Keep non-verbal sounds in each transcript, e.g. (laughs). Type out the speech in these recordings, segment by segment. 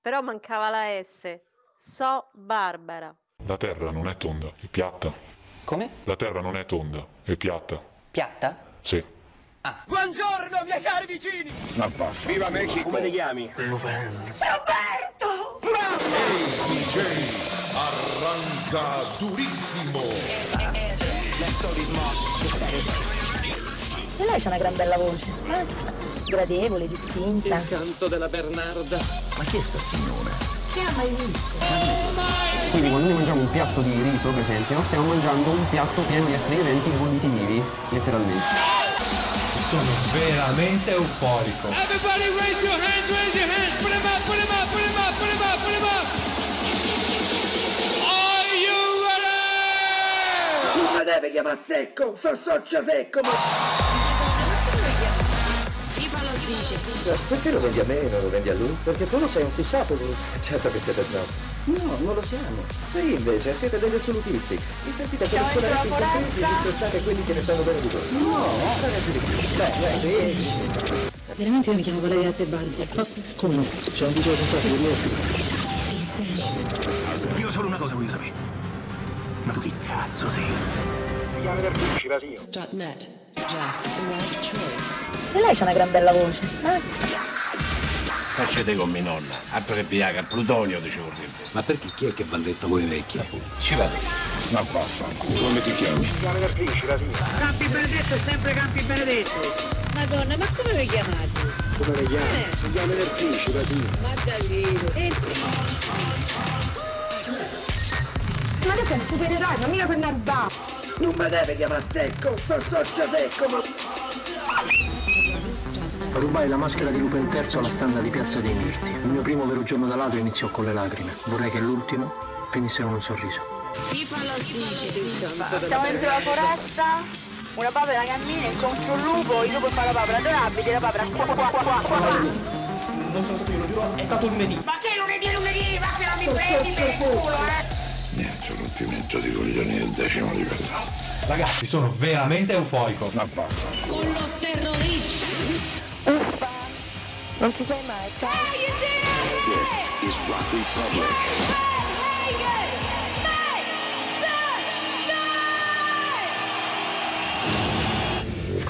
Però mancava la S. So Barbara. La terra non è tonda, è piatta. Come? La terra non è tonda, è piatta. Piatta? Sì. Buongiorno, miei cari vicini! Viva Mexico! Come ti chiami? Arranca durissimo! E lei c'ha una gran bella voce. eh? Gradevole, distinta. canto della Bernarda. Quindi quando noi mangiamo un piatto di riso, per esempio, stiamo mangiando un piatto pieno di esseri viventi bolliti vivi, letteralmente. Sono veramente euforico. Everybody raise your hands, raise your hands. Put 'em up, put 'em up, put 'em up, put 'em up, put 'em up. Are you ready? Non mi deve chiamare secco, so socia secco, ma... Perché lo vendi a me e non lo vendi a lui? Perché tu lo sei un fissato lui. Certo che siete snob. No, non lo siamo. Sì, invece, siete degli assolutisti. Vi sentite come scolaristi incontenti e disprezzate quelli che ne sanno bene di voi. No, ragazzi di più. Dai, dai, sì. Veramente io mi chiamo Valeria Tebaldi. Posso? Come no? C'è un video contatto di Io solo una cosa voglio sapere. Ma tu chi cazzo sei? E lei c'ha una gran bella voce. eh? Facete con mia nonna, altro che Viagra, Plutonio dicevo prima. Ma perché chi è che balletta voi vecchi? Ci vado. Ma vaffanculo, come ti chiami? Campi Benedetto è sempre Campi Benedetto. Madonna, ma come vi chiamate? Come le chiami? Si chiama Nerfici, la signora. Ma Davide. E Ma tu sei un supereroe, ma mica per narba. Non mi deve chiamare secco, so socia secco, ma... Rubai la maschera di Lupe III alla standa di Piazza dei Mirti. Il mio primo vero giorno da ladro iniziò con le lacrime. Vorrei che l'ultimo finisse con un sorriso. Siamo dentro la foresta. Una papera cammina, incontro un lupo, il lupo fa la papera, dove abiti la papera? Qua, qua, qua, qua, qua. Non sono stato io, lo giuro, è stato lunedì. Ma che lunedì lunedì? Ma che non mi prendi per il culo, eh? Niente, rompimento di coglioni del decimo livello. Ragazzi, sono veramente euforico. Ma vaffanculo. Non ci sei mai, ciao. This is Rock Republic.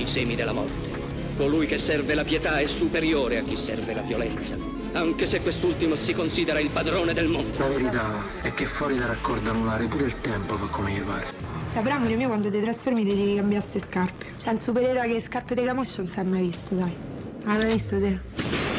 i semi della morte. Colui che serve la pietà è superiore a chi serve la violenza. Anche se quest'ultimo si considera il padrone del mondo. La verità è che fuori da raccordo anulare pure il tempo fa come gli pare. Cioè, però amore mio, quando ti trasformi ti devi cambiare queste scarpe. Cioè, un supereroe che le scarpe di camoscio non si è mai visto, dai. L'hai visto te?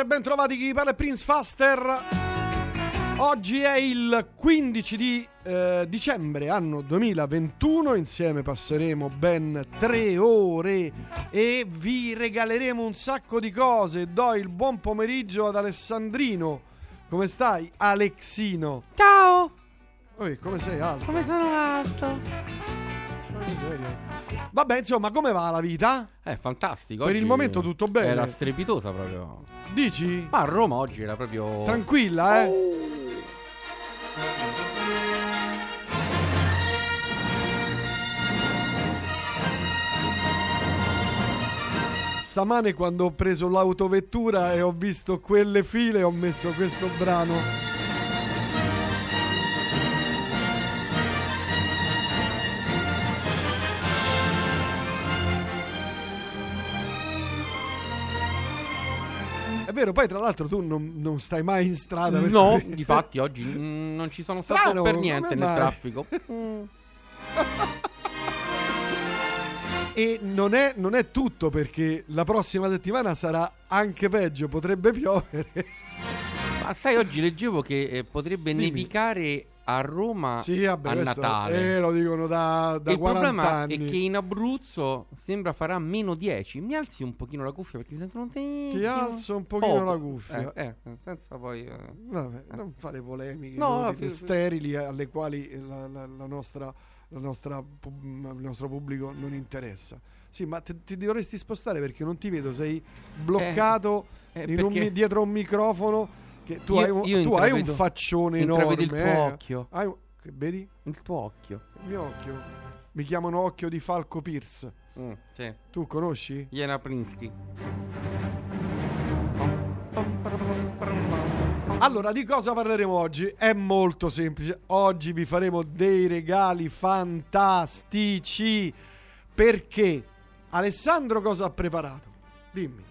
E ben trovati chi vi parla è Prince Faster. Oggi è il 15 di eh, dicembre, anno 2021, insieme passeremo ben tre ore e vi regaleremo un sacco di cose. Do il buon pomeriggio ad Alessandrino. Come stai, Alexino? Ciao! Oi, come sei alto? Come sono alto? Vabbè, insomma, come va la vita? È fantastico. Per il momento tutto bene. Era strepitosa proprio. Dici? Ma a Roma oggi era proprio. Tranquilla, eh? Stamane quando ho preso l'autovettura e ho visto quelle file ho messo questo brano. Vero, poi tra l'altro tu non, non stai mai in strada. per No, cui- difatti oggi mm, non ci sono Strano, stato per niente nel mai? traffico. (laughs) E non è, non è tutto perché la prossima settimana sarà anche peggio, potrebbe piovere. Ma sai, oggi leggevo che eh, potrebbe Dimmi. nevicare a Roma Sì, vabbè, a questo- Natale. Eh, lo dicono da, da il 40 problema anni. è che in Abruzzo sembra farà meno 10. Mi alzi un pochino la cuffia perché mi sento lontanissimo. Ti alzo un pochino Poco. la cuffia. Eh, eh, senza poi... eh. Vabbè, non fare polemiche No, fi- sterili alle quali la, la- la nostra, la nostra il nostro pubblico non interessa. Sì, ma te- ti dovresti spostare perché non ti vedo, sei bloccato Eh, in un dietro un microfono. Che tu Io- hai un, io tu hai un faccione enorme. il tuo eh. occhio. Hai un- vedi? Il tuo occhio. Il mio occhio. Mi chiamano occhio di Falco Pierce. Mm, sì. Tu conosci? Jena Plinsky. Allora, di cosa parleremo oggi? È molto semplice. Oggi vi faremo dei regali fantastici. Perché? Alessandro cosa ha preparato? Dimmi.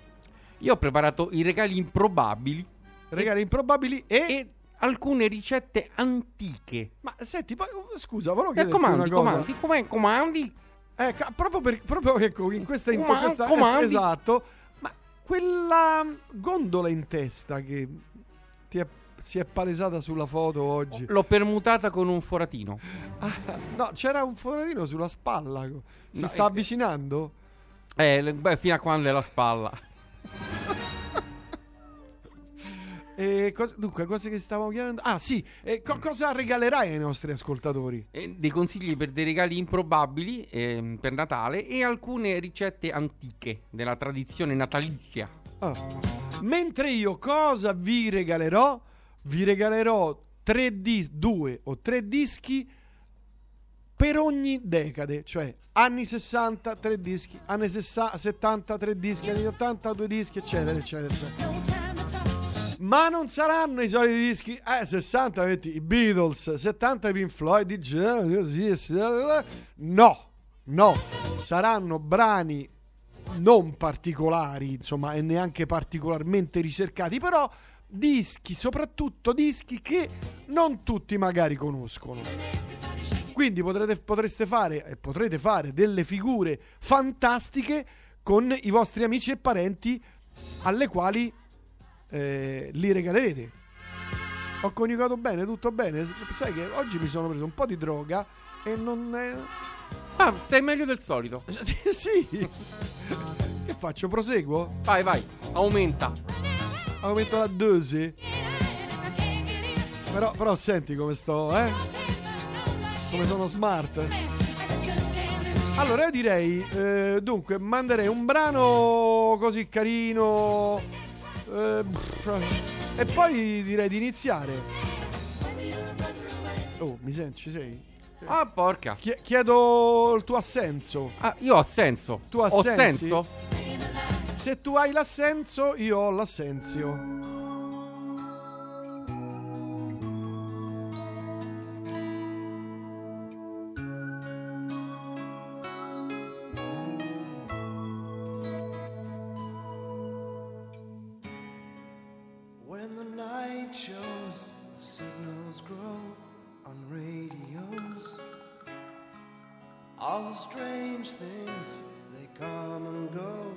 Io ho preparato i regali improbabili Regali improbabili e... e alcune ricette antiche. Ma senti, poi, uh, scusa, volevo Eh, chiederti comandi, una cosa. comandi, com'è, comandi? Eh, proprio, per, proprio ecco, in questa... In Comandi, questa comandi. es- esatto. Ma quella gondola in testa che ti è- si è palesata sulla foto oggi... L'ho permutata con un foratino. Ah, (laughs) no, c'era un foratino sulla spalla. Si No, sta avvicinando? Eh, beh, fino a quando è la spalla. (laughs) E cos- dunque, cose che stavamo chiedendo. Ah, sì, e co- cosa regalerai ai nostri ascoltatori? Eh, dei consigli per dei regali improbabili ehm, per Natale e alcune ricette antiche della tradizione natalizia. Ah. Mentre io cosa vi regalerò? Vi regalerò tre dis- due o tre dischi per ogni decade, cioè anni 60 tre dischi, anni sessa- 70 tre dischi, anni 80 due dischi, eccetera, eccetera, eccetera. Ma non saranno i soliti dischi, eh, 60 metti i Beatles, 70 i Pink Floyd, no, no, saranno brani non particolari, insomma, e neanche particolarmente ricercati, però dischi, soprattutto dischi che non tutti magari conoscono. Quindi potrete, potreste fare e potrete fare delle figure fantastiche con i vostri amici e parenti alle quali eh, li regalerete. Ho coniugato bene, tutto bene. Sai che oggi mi sono preso un po' di droga e non è... Ah, stai meglio del solito. (laughs) sì. Che faccio? Proseguo? Vai, vai, aumenta. Aumento la dose. Però, però senti come sto, eh? Come sono smart. Allora io direi, eh, dunque, manderei un brano così carino. Eh, e poi direi di iniziare. Oh, mi senti? Ci sei? Ah, porca. Chie- chiedo il tuo assenso. Ah, io ho senso. Tu Ho assensi? senso? Se tu hai l'assenso, io ho l'assenzio. strange things, they come and go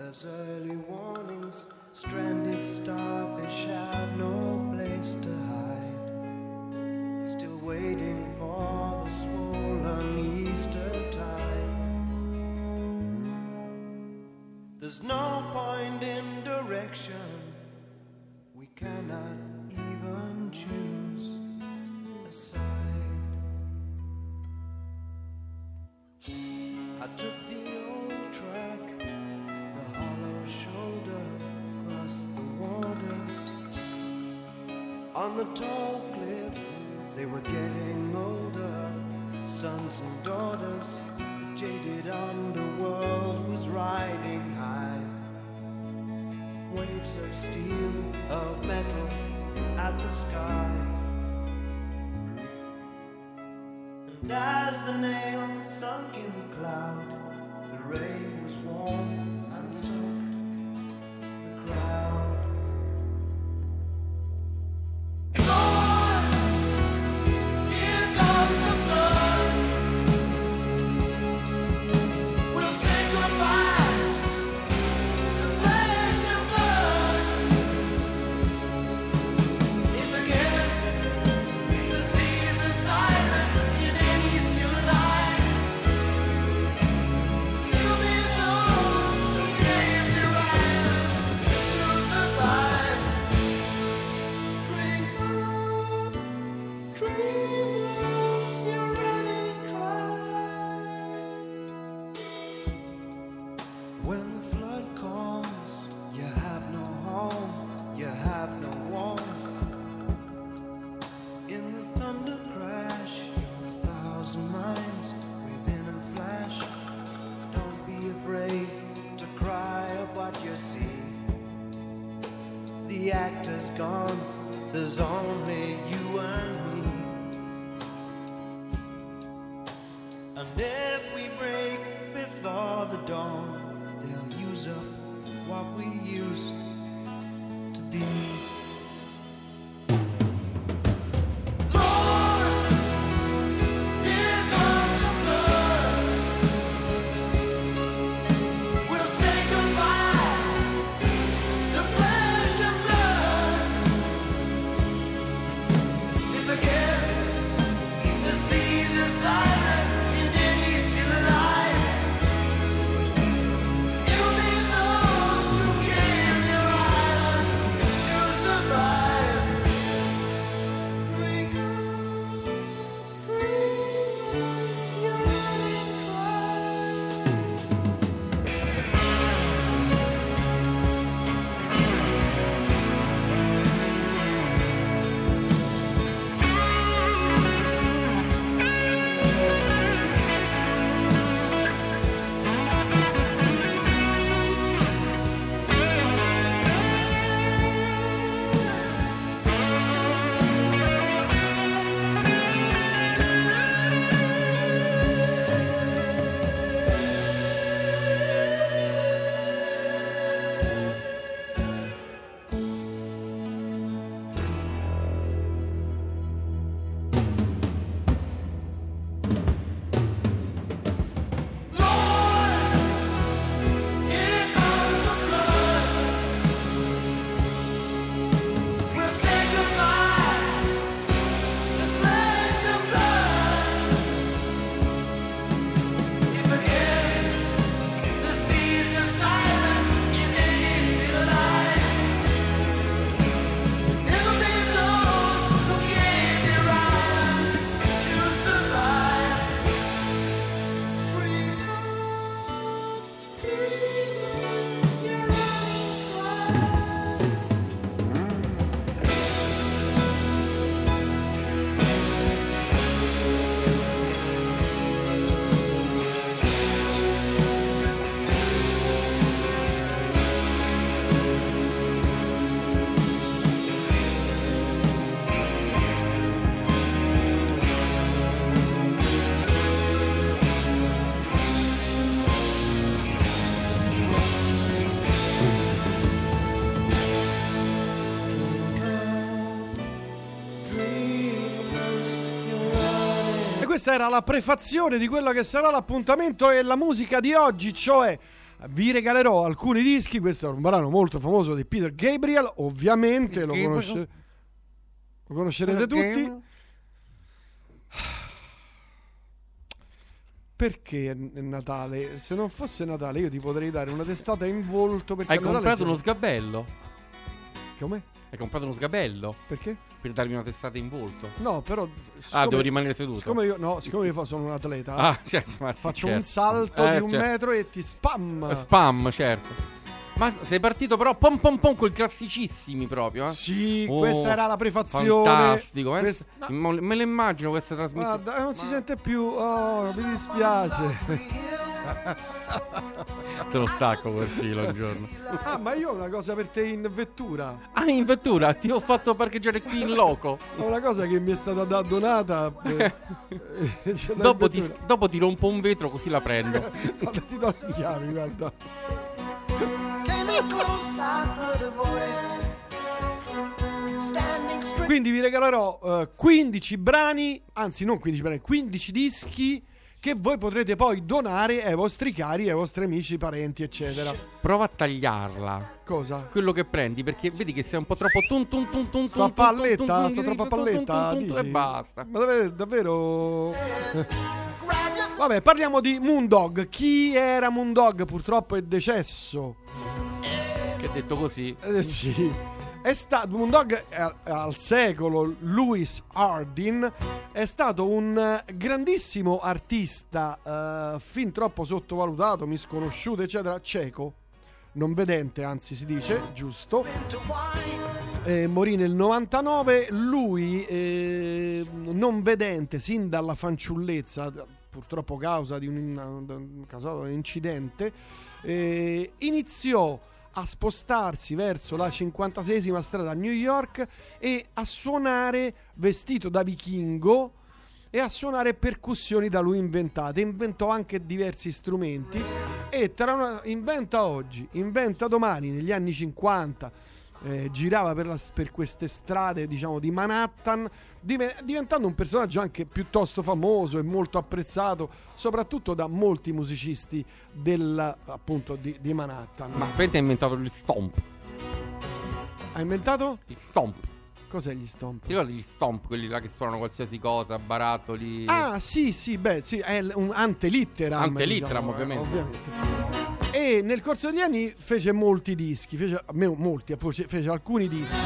as early warnings. Stranded starfish have no place to hide. Still waiting for the swollen Easter tide. There's no point in direction, we cannot even choose. steel of metal at the sky. And as the nail sunk in the cloud, the rain was warm and soft. questa era la prefazione di quello che sarà l'appuntamento e la musica di oggi, cioè vi regalerò alcuni dischi, questo è un brano molto famoso di Peter Gabriel, ovviamente lo, conosce- lo, conoscerete tutti. Perché è Natale? Se non fosse Natale io ti potrei dare una testata in volto perché Hai comprato sei... uno sgabello? Come? Hai comprato uno sgabello? Perché? Per darmi una testata in volto. No, però Ah, siccome- devo rimanere seduto. Siccome io, no, siccome io sono un atleta, Ah, (laughs) certo, faccio certo. un salto Eh, di un certo. metro e ti spam. Spam, certo. Ma sei partito però pom pom pom con i classicissimi proprio, eh? Sì, Oh, questa era la prefazione. Fantastico, eh? Questa- Mo- Me lo immagino questa trasmissione. Guarda, eh, non si sente più. Oh, mi dispiace. (laughs) Te lo stacco quel filo un giorno. ah, ma io ho una cosa per te in vettura. Ah, in vettura, ti ho fatto parcheggiare qui in loco. Ho una cosa che mi è stata da- donata. eh, (laughs) eh, (laughs) dopo, ti, dopo ti rompo un vetro così la prendo. Guarda, ti do le chiavi, guarda. Quindi vi regalerò eh, 15 brani, anzi non 15 brani, 15 dischi che voi potrete poi donare ai vostri cari, ai vostri amici, parenti, eccetera. Prova a tagliarla. Cosa? Quello che prendi, perché vedi che sei un po' troppo tun tun tun tun Sto a tun palletta, sto troppo a palletta, dici? e basta. Ma davvero, davvero... Vabbè, parliamo di Moondog. Chi era Moondog purtroppo è decesso. Che detto così. Eh, sì. È stato Moondog al, è al secolo Louis Hardin è stato un eh, grandissimo artista eh, fin troppo sottovalutato, misconosciuto, eccetera, cieco, non vedente, anzi si dice, giusto. Eh, morì nel 99, lui eh, non vedente sin dalla fanciullezza, purtroppo causa di un, da un incidente, eh, iniziò a spostarsi verso la 56esima strada a New York e a suonare vestito da vichingo e a suonare percussioni da lui inventate. Inventò anche diversi strumenti e tra una, inventa oggi, inventa domani, negli anni 50. Eh, girava per, la- per queste strade, diciamo, di Manhattan, dive- diventando un personaggio anche piuttosto famoso e molto apprezzato, soprattutto da molti musicisti del, appunto, di, di Manhattan. Ma Pente ha inventato gli stomp. Ha inventato? Il stomp. Cos'è gli stomp? Ti ricordi gli stomp, quelli là che suonano qualsiasi cosa, barattoli. Ah, sì, sì, beh, sì, è un antelitteram. Antelitteram, diciamo, eh, ovviamente. E nel corso degli anni fece molti dischi, fece, molti, fece, alcuni dischi.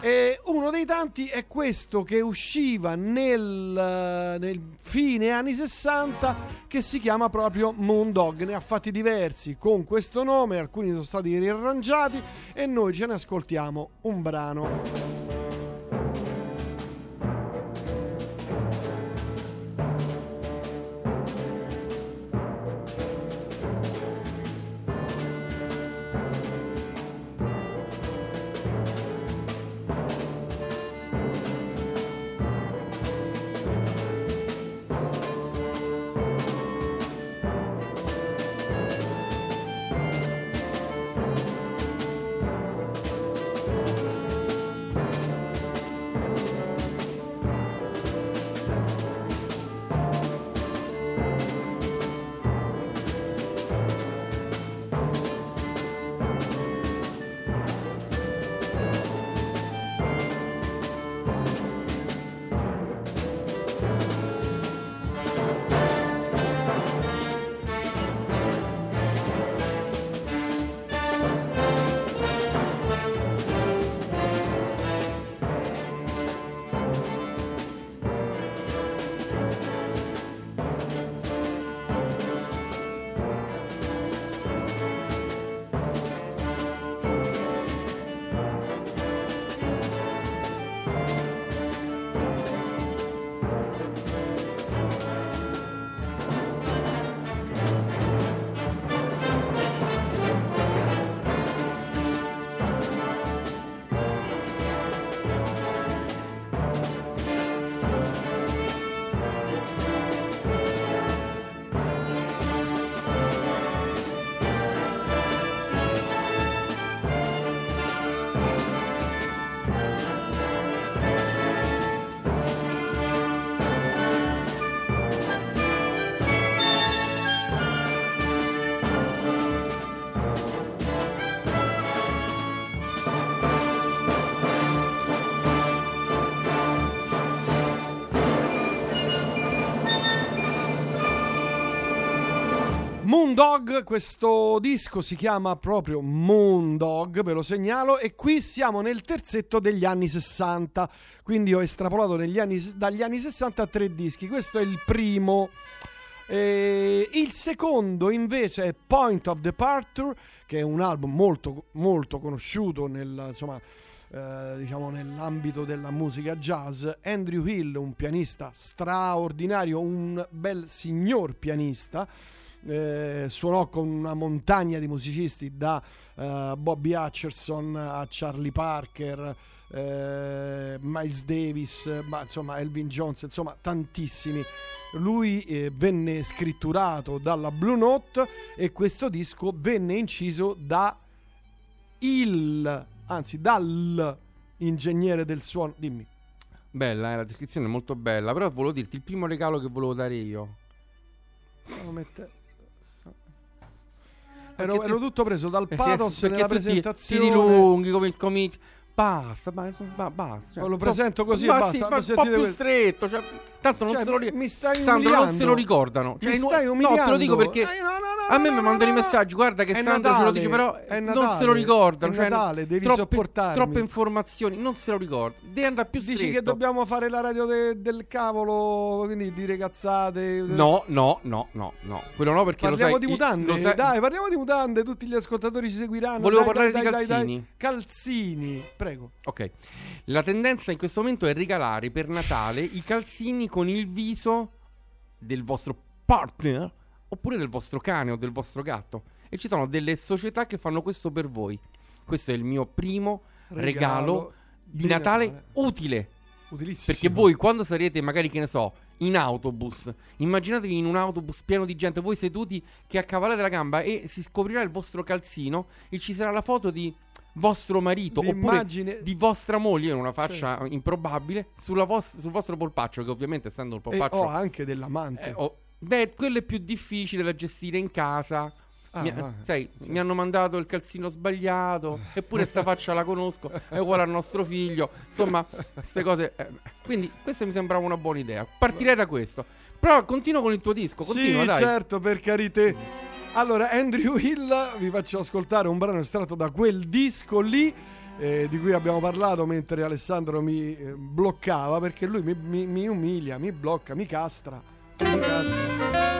E uno dei tanti è questo che usciva nel, nel fine anni 60 che si chiama proprio Moondog. Ne ha fatti diversi con questo nome, alcuni sono stati riarrangiati e noi ce ne ascoltiamo un brano. Moondog, questo disco si chiama proprio Moondog, ve lo segnalo, e qui siamo nel terzetto degli anni 60, quindi ho estrapolato anni- dagli anni 60 a tre dischi, questo è il primo. Eh, il secondo invece è Point of Departure, che è un album molto, molto conosciuto nel, insomma, eh, diciamo nell'ambito della musica jazz. Andrew Hill, un pianista straordinario, un bel signor pianista. Eh, suonò con una montagna di musicisti da eh, Bobby Hutcherson a Charlie Parker, eh, Miles Davis, ma insomma Elvin Jones, insomma tantissimi. Lui eh, venne scritturato dalla Blue Note e questo disco venne inciso da il, anzi dal ingegnere del suono. Dimmi. Bella, eh, la descrizione è molto bella. Però volevo dirti il primo regalo che volevo dare io. Mettere- Perché Ero, ti- ero tutto preso dal perché- pathos perché tu ti- presentazione. Ti dilunghi come cominci. Basta, basta, ba- basta. cioè, lo presento così e ma basta, Sì, ma ma un po' più questo. stretto. Cioè, tanto non Cioè, se lo ri- mi stai Sandro, non umiliando. se lo ricordano. Mi Cioè, stai no, te lo dico umiliando. perché Eh, no, no, no, a me mi no, mandano no, i messaggi. Guarda che È Sandro ce lo Natale, dice, però non se lo Natale, ricordano. è cioè, Natale, devi troppe, sopportarmi. troppe informazioni, non se lo ricordo. Deve andare più Dici stretto. che dobbiamo fare la radio de- del cavolo, quindi dire cazzate. No, no, no, no, no. Quello no perché Parliamo lo sai. di mutande, lo sai- dai, parliamo di mutande, tutti gli ascoltatori ci seguiranno. Volevo Dai, parlare dai, di dai, calzini. Calzini, prego. Ok. La tendenza in questo momento è regalare per Natale i calzini con il viso del vostro partner oppure del vostro cane o del vostro gatto. E ci sono delle società che fanno questo per voi. Questo è il mio primo regalo, Regalo di Natale, Natale. utile. Utilissimo. Perché voi quando sarete magari, che ne so, in autobus, immaginatevi in un autobus pieno di gente, voi seduti che accavallate la gamba e si scoprirà il vostro calzino e ci sarà la foto di vostro marito L'immagine- oppure di vostra moglie in una faccia Certo. improbabile sulla vos- sul vostro polpaccio che ovviamente essendo il E polpaccio ho anche dell'amante. eh, oh, beh, quello è più difficile da gestire in casa. Ah, Mi- ah, sai, mi hanno mandato il calzino sbagliato, eppure sta faccia la conosco, è uguale al nostro figlio. Insomma, queste cose. eh, quindi, questa mi sembrava una buona idea. Partirei da questo. Però continuo con il tuo disco. Continua, sì, dai. certo, per carità. Allora, Andrew Hill, vi faccio ascoltare un brano estratto da quel disco lì. eh, di cui abbiamo parlato mentre Alessandro mi eh, bloccava perché lui mi, mi- mi umilia, mi blocca, mi castra. Mi castra.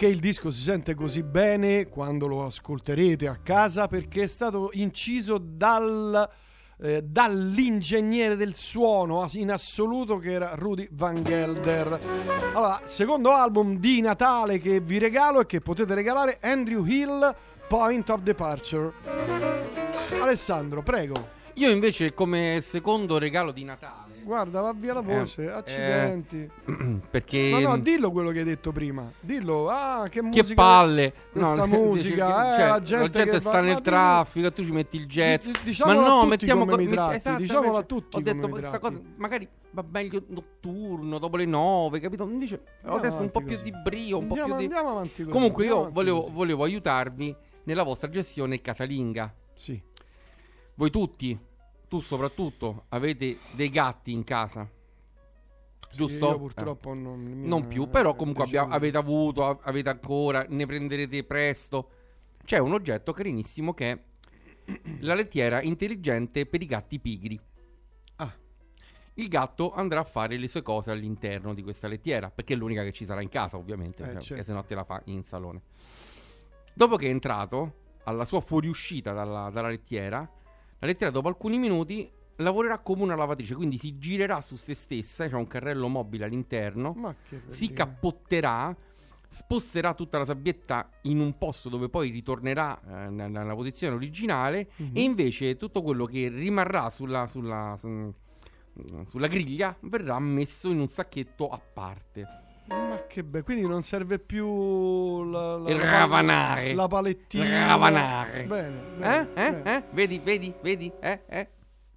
Perché il disco si sente così bene quando lo ascolterete a casa? Perché è stato inciso dal, eh, dall'ingegnere del suono in assoluto che era Rudy Van Gelder. Allora, secondo album di Natale che vi regalo e che potete regalare Andrew Hill, Point of Departure. Alessandro, prego. Io invece come secondo regalo di Natale Guarda, va via la voce, Eh, accidenti. (clears throat) perché Ma no, dillo quello che hai detto prima. Dillo, ah, che che musica. palle Questa No, (laughs) musica, dice- eh, cioè, la gente, che sta va- nel traffico e tu ci metti il jazz Di- di- diciamolo ma no mettiamo come mi met- esatto, diciamolo a invece tutti ho detto questa cosa magari va meglio notturno dopo le nove capito Andiamo adesso un po' avanti più così. di brio un po' Andiamo- più di andiamo avanti così, comunque andiamo io volevo, così. volevo aiutarvi nella vostra gestione casalinga Sì. voi tutti tu soprattutto avete dei gatti in casa giusto? io purtroppo Eh. non- Non più, però eh, comunque diciamo- abbia- avete avuto, avete ancora, ne prenderete presto. C'è un oggetto carinissimo che è la lettiera intelligente per i gatti pigri. Ah. Il gatto andrà a fare le sue cose all'interno di questa lettiera, perché è l'unica che ci sarà in casa, ovviamente, Eh, cioè, certo. perché se no te la fa in salone. Dopo che è entrato, alla sua fuoriuscita dalla, dalla lettiera, la lettiera dopo alcuni minuti lavorerà come una lavatrice, quindi si girerà su se stessa, c'è un carrello mobile all'interno, si cappotterà, sposterà tutta la sabbietta in un posto dove poi ritornerà eh, nella, posizione originale Mhm. e invece tutto quello che rimarrà sulla, sulla, su- sulla griglia verrà messo in un sacchetto a parte. Ma che bello, quindi non serve più la, la, Il ravanare. la palettina. Il ravanare. Bene, Eh? bene, Eh? bene. Eh? Vedi, vedi, vedi? Eh? Eh?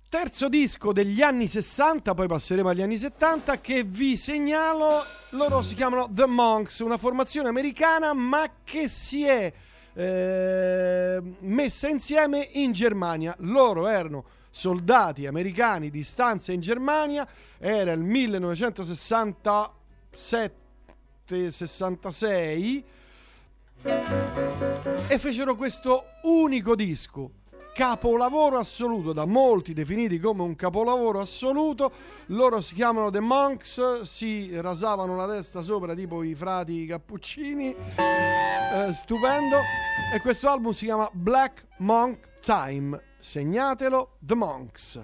Terzo disco degli anni 60, poi passeremo agli anni 70, che vi segnalo, loro si chiamano The Monks, una formazione americana ma che si è eh, messa insieme in Germania. Loro erano soldati americani di stanza in Germania, era il 1967-66 e fecero questo unico disco capolavoro assoluto da molti definiti come un capolavoro assoluto. Loro si chiamano The Monks si rasavano la testa sopra tipo i frati cappuccini Eh, stupendo. E questo album si chiama Black Monk Time. Segnatelo The Monks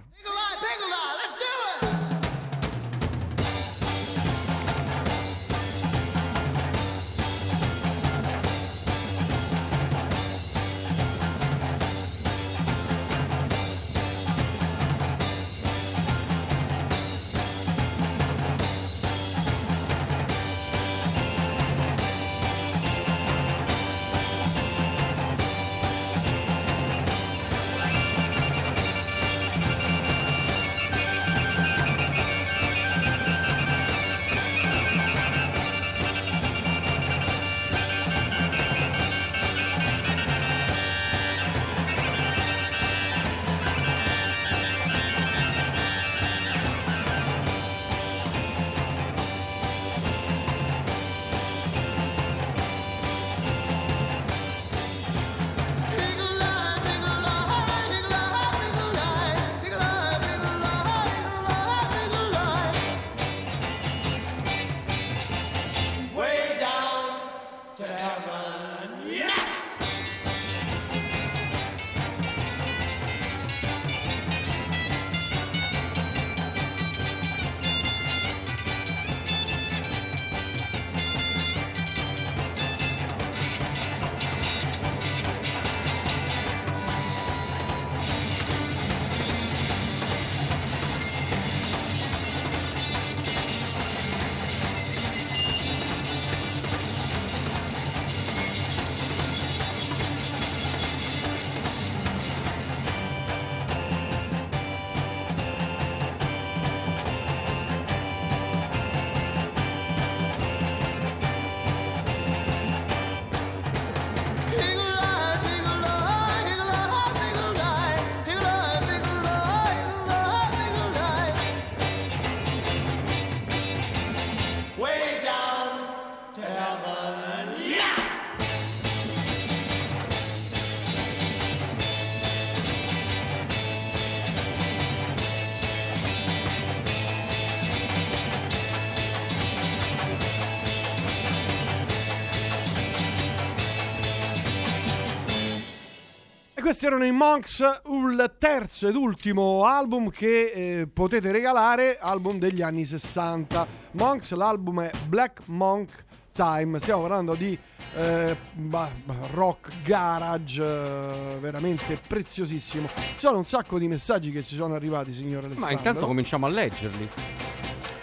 questi erano i Monks, il terzo ed ultimo album che eh, potete regalare, album degli anni 60. Monks, l'album è Black Monk Time, stiamo parlando di eh, bah, rock garage, eh, veramente preziosissimo. Ci sono un sacco di messaggi che ci sono arrivati, signore Alessandro. Ma intanto cominciamo a leggerli.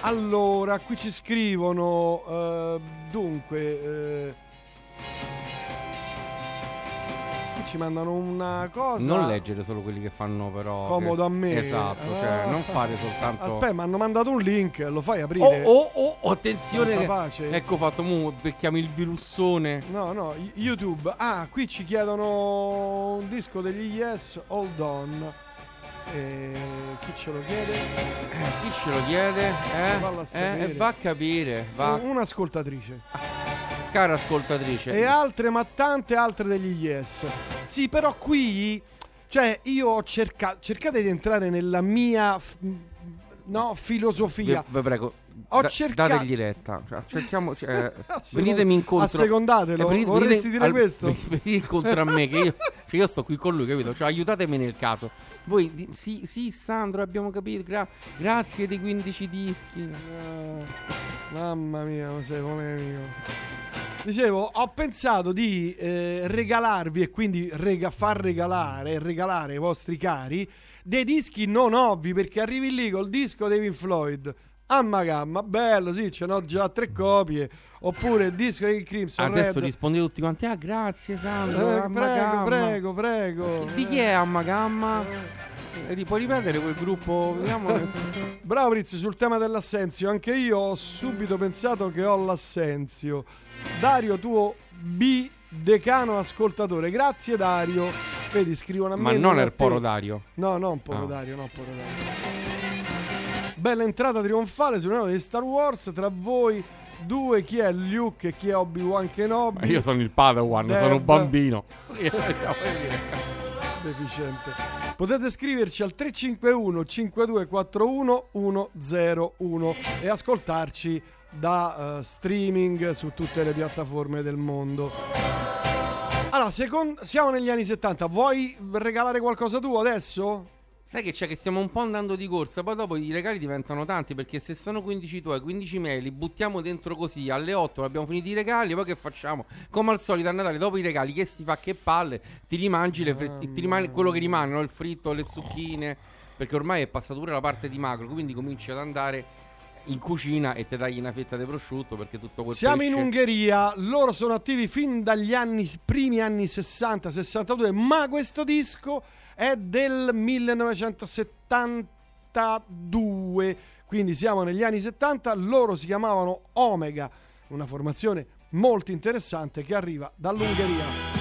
Allora, qui ci scrivono, eh, dunque, eh, ci mandano una cosa. Non leggere solo quelli che fanno però... Comodo che- a me. Esatto, cioè Ah. non fare soltanto... Aspetta, mi hanno mandato un link, lo fai Oh, aprire? oh, oh, oh, attenzione Santa che... Ecco fatto, mu, becchiamo il virussone. No, no, YouTube. Ah, qui ci chiedono un disco degli Yes, Hold On. E chi ce lo chiede? Eh, chi ce lo chiede? Eh? Eh, sapere. e va a capire, va. Un- Un'ascoltatrice. Cara ascoltatrice. E altre, ma tante altre degli Yes. Sì, però qui, cioè, io ho cercato, cercate di entrare nella mia, f- no, filosofia. Vi, vi prego, Ho da- cercato- dategli retta. Cioè, cerchiamo, cioè, (laughs) Assecond- venitemi incontro. assecondatelo. venite- Vorresti venite dire questo? (laughs) Venite incontro a me, che io, cioè, io sto qui con lui, capito? Cioè, aiutatemi nel caso. Voi, di- sì, sì, Sandro, abbiamo capito. gra- grazie dei 15 dischi. Eh, Mamma mia, sei polemico. Dicevo, ho pensato di eh, regalarvi e quindi rega- far regalare regalare ai vostri cari dei dischi non ovvi perché arrivi lì col disco dei Pink Amma gamma, bello, sì, ce n'ho già tre copie. Oppure il disco di Crimson Adesso Red. rispondete tutti quanti. Ah, grazie, Sandro. Eh, Amma prego, Gamma. prego, prego. Di chi è Amma Gamma? Eh, Puoi ripetere quel gruppo? Vediamo. (laughs) Bravo Rizzi, sul tema dell'assenzio, anche io ho subito pensato che ho l'assenzio. Dario, tuo B decano ascoltatore, grazie Dario. Vedi, scrivono a me. Ma non a il. Poro Dario. No, non Poro Ah. Dario, no, Poro Dario. Bella entrata trionfale sul nome di Star Wars. Tra voi due, chi è Luke e chi è Obi-Wan Kenobi? Ma io sono il Padawan, sono un Deb. bambino. (laughs) deficiente. Potete scriverci al 351 5241 101 e ascoltarci da eh, streaming su tutte le piattaforme del mondo. Allora, secon- siamo negli anni 70. Vuoi regalare qualcosa tu adesso? Sai che c'è che stiamo un po' andando di corsa, poi dopo i regali diventano tanti perché se sono 15 tuoi, 15 miei, li buttiamo dentro così, alle 8 abbiamo finito i regali, poi che facciamo? Come al solito a Natale, dopo i regali, che si fa? Che palle? Ti rimangi le fre- ti rimane quello che rimane, no? il fritto, le zucchine, perché ormai è passata pure la parte di macro, quindi cominci ad andare in cucina e te dai una fetta di prosciutto perché tutto quel Siamo in pesce- Ungheria, loro sono attivi fin dagli anni, primi anni 60-62, ma questo disco è del 1972, quindi siamo negli anni 70, loro si chiamavano Omega, una formazione molto interessante che arriva dall'Ungheria.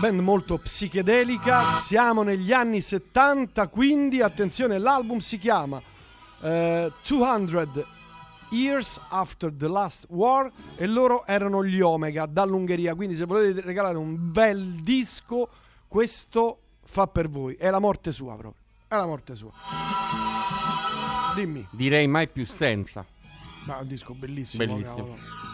Band molto psichedelica. Siamo negli anni 70, quindi attenzione, l'album si chiama eh, 200 Years After the Last War e loro erano gli Omega dall'Ungheria. Quindi se volete regalare un bel disco, questo fa per voi. È la morte sua proprio. È la morte sua. Dimmi. Direi mai più senza. Ma è un disco bellissimo. Bellissimo. cavolo.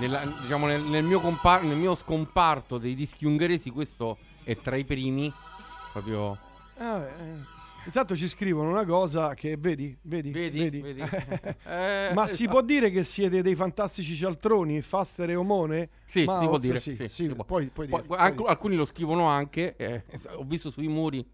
Nella- diciamo, nel, nel mio compar- nel mio scomparto dei dischi ungheresi, questo è tra i primi. Proprio. Eh, eh. Intanto ci scrivono una cosa che vedi, vedi, Vedi? Vedi? (laughs) Eh, Ma si può dire che siete dei fantastici cialtroni, Faster e Omone? Sì, Ma si può dire. Sì, sì, sì, si può. Poi, puoi Poi- dire, alc- alcuni lo scrivono anche. eh, ho visto sui muri.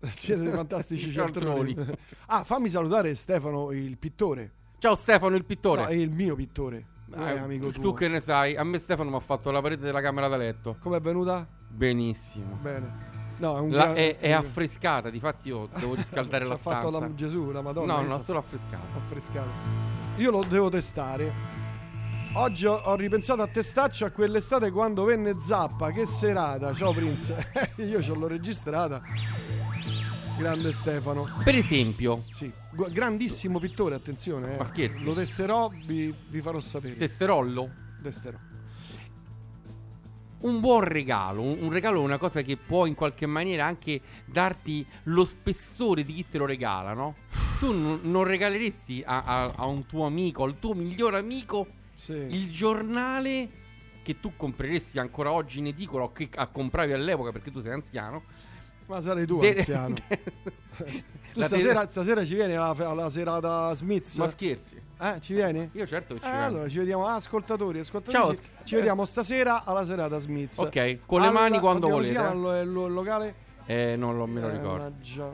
(laughs) Siete dei fantastici (laughs) Cialtroni. cialtroni. ah, fammi salutare Stefano, il pittore. Ciao Stefano, il pittore. No, è il mio pittore. È Eh, amico tu tuo. che ne sai? A me Stefano mi ha fatto la parete della camera da letto. Com'è venuta? Benissimo. Bene. No, è un La- gran- è, è affrescata, difatti io devo riscaldare (laughs) la ha fatto stanza. la Gesù, la Madonna. No, no, solo affrescata. affrescato. Io lo devo testare. Oggi ho, ho ripensato a testaccio a quell'estate quando venne Zappa. Che serata, ciao Prince. (laughs) Io ce l'ho registrata. Grande Stefano. Per esempio, Sì, grandissimo pittore, attenzione. eh. Ma scherzi? Lo testerò, vi, vi farò sapere. testerollo, testerò. un buon regalo. Un, un regalo è una cosa che può in qualche maniera anche darti lo spessore di chi te lo regala, no? Tu non, non regaleresti a, a- a un tuo amico, al tuo miglior amico, Sì. il giornale che tu compreresti ancora oggi in edicola o che a- compravi all'epoca perché tu sei anziano. Ma sarai tu De- anziano. (laughs) Tu La stasera, stasera ci vieni alla, alla serata Smith? Ma scherzi? Eh, ci vieni? Io certo che ci Eh, vengo. allora ci vediamo, ah, ascoltatori, ascoltatori. Ciao. Ci vediamo stasera alla serata Smith. Ok, con le mani quando oddio, come volete, Si chiama eh. il, lo- il lo- il locale? Eh, non lo, me lo Eh, ricordo. mannaggia.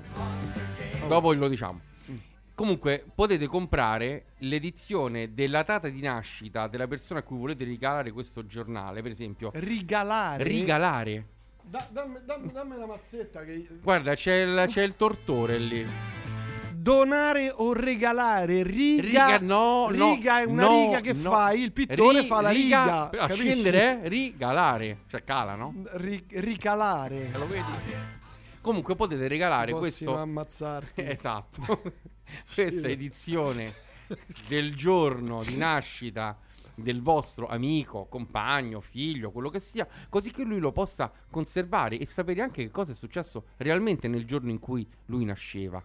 Dopo lo diciamo. Mm. Comunque potete comprare l'edizione della data di nascita della persona a cui volete regalare questo giornale, per esempio. Rigalare. Rigalare. Da- dammi, dammi- dammi la mazzetta che... Guarda, c'è il, c'è il tortore lì. Donare o regalare? Riga, Riga, no, no, riga è una no, riga che no. fai, il pittore Ri- fa la riga. A capisci? scendere, eh? rigalare. Cioè cala, no? Ri- ricalare. Lo vedi? Comunque potete regalare Possiamo questo ammazzarti. (laughs) Esatto. (laughs) Questa edizione del giorno di nascita del vostro amico, compagno, figlio, quello che sia, così che lui lo possa conservare e sapere anche che cosa è successo realmente nel giorno in cui lui nasceva.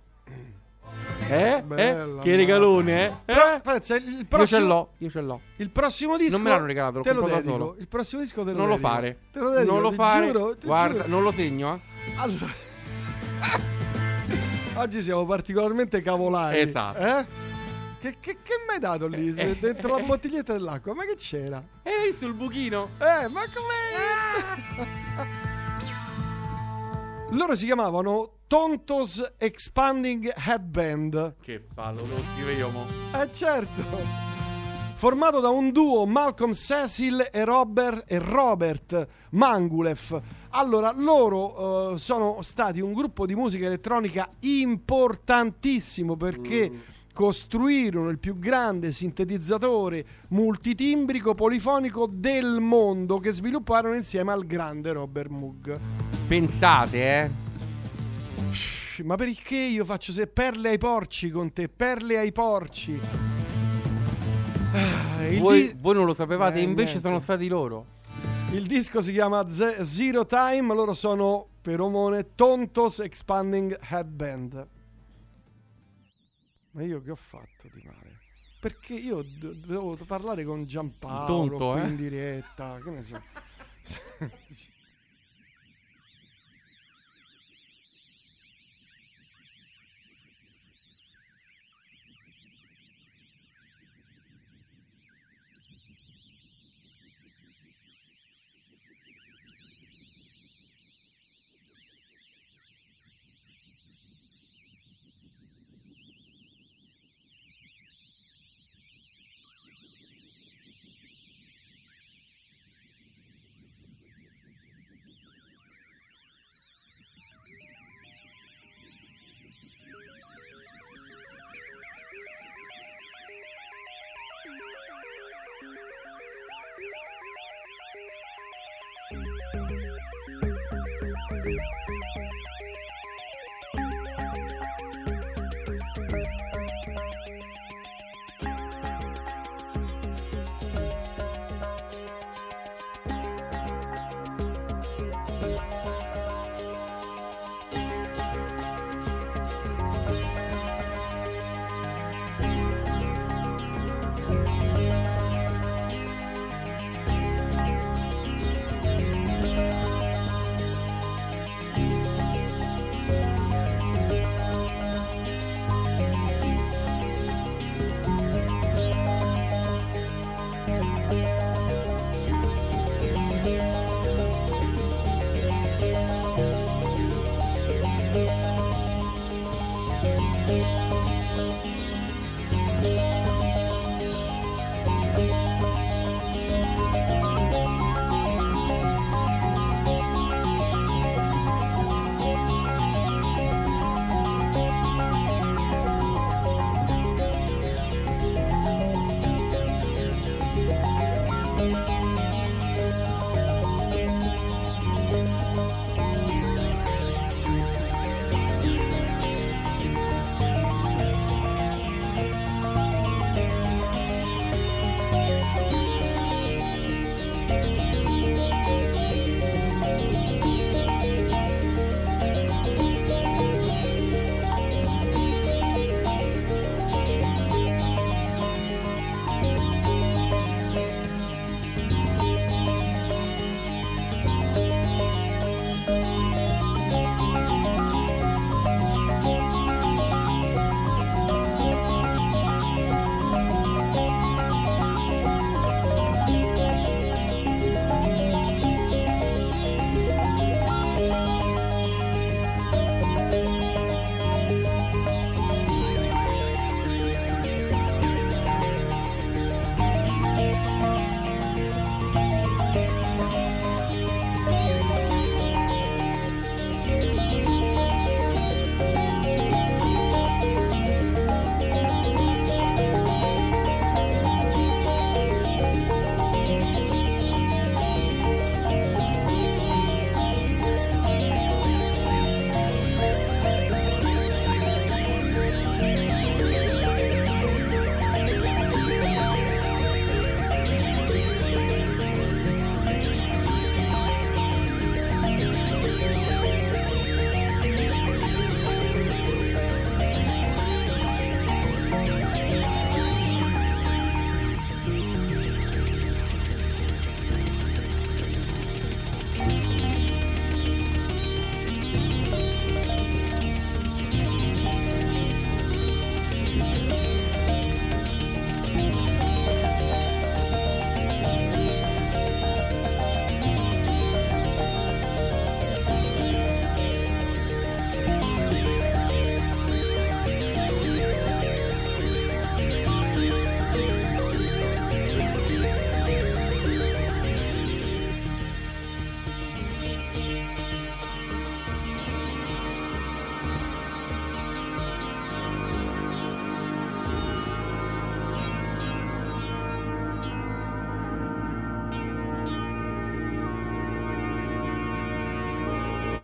Eh? Bella, eh? Che regalone, eh? Però, eh? pensa, il Io prossimo, ce l'ho, io ce l'ho. Il prossimo disco Non me l'hanno regalato, l'ho te lo dedico. solo. Il prossimo disco te lo Non lo fare. Te lo dedico, non lo ti fare. giuro, Guarda, giuro. non lo segno, eh. Allora. (laughs) Oggi siamo particolarmente cavolari. Esatto. Eh? Che, che, che mi hai dato lì? Eh, dentro la bottiglietta dell'acqua? Ma che c'era? E hai visto il buchino? Eh, ma com'è? Loro si chiamavano Tontos Expanding Headband. Che ballo, lo scrivo io, mo. Eh certo. Formato da un duo Malcolm Cecil e Robert, e Robert Mangulev. Allora, loro eh, sono stati un gruppo di musica elettronica importantissimo perché costruirono il più grande sintetizzatore multitimbrico polifonico del mondo che svilupparono insieme al grande Robert Moog. Pensate, eh. Ma perché io faccio se perle ai porci con te? Perle ai porci. Ah, Voi, di- voi non lo sapevate, Eh, invece niente. sono stati loro. Il disco si chiama Zero Time, loro sono per Omone Tontos Expanding Headband. Ma io che ho fatto di male? Perché io do- dovevo parlare con Giampaolo Tonto, qui eh? in diretta, che ne so. (laughs)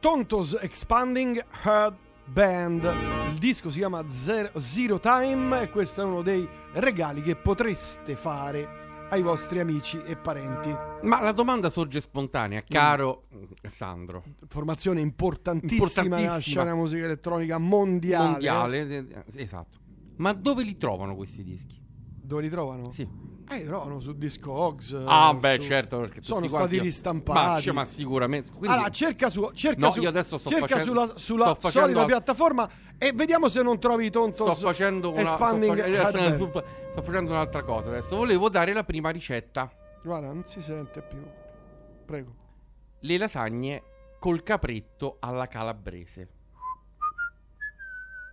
Tonto's Expanding Heart Band. Il disco si chiama Zero, Zero Time e questo è uno dei regali che potreste fare ai vostri amici e parenti. Ma la domanda sorge spontanea, caro Sandro. Formazione importantissima, nella Importantissima. scena musica elettronica mondiale. Mondiale, eh, esatto. Ma dove li trovano questi dischi? Dove li trovano? Sì. Eh, trovano su Discogs. eh, Ah, beh, su- certo. Perché Sono stati quanti- ristampati. Ma, cioè, ma sicuramente. Quindi- Allora, cerca, su, cerca, No, su- io adesso sto cerca facendo- sulla, sulla sto facendo al- piattaforma e vediamo se non trovi i Tontos sto facendo una. Sto, Expanding fac- Heart Band. sto- sto facendo un'altra cosa adesso. Volevo dare la prima ricetta. Guarda, non si sente più. Prego. Le lasagne col capretto alla calabrese.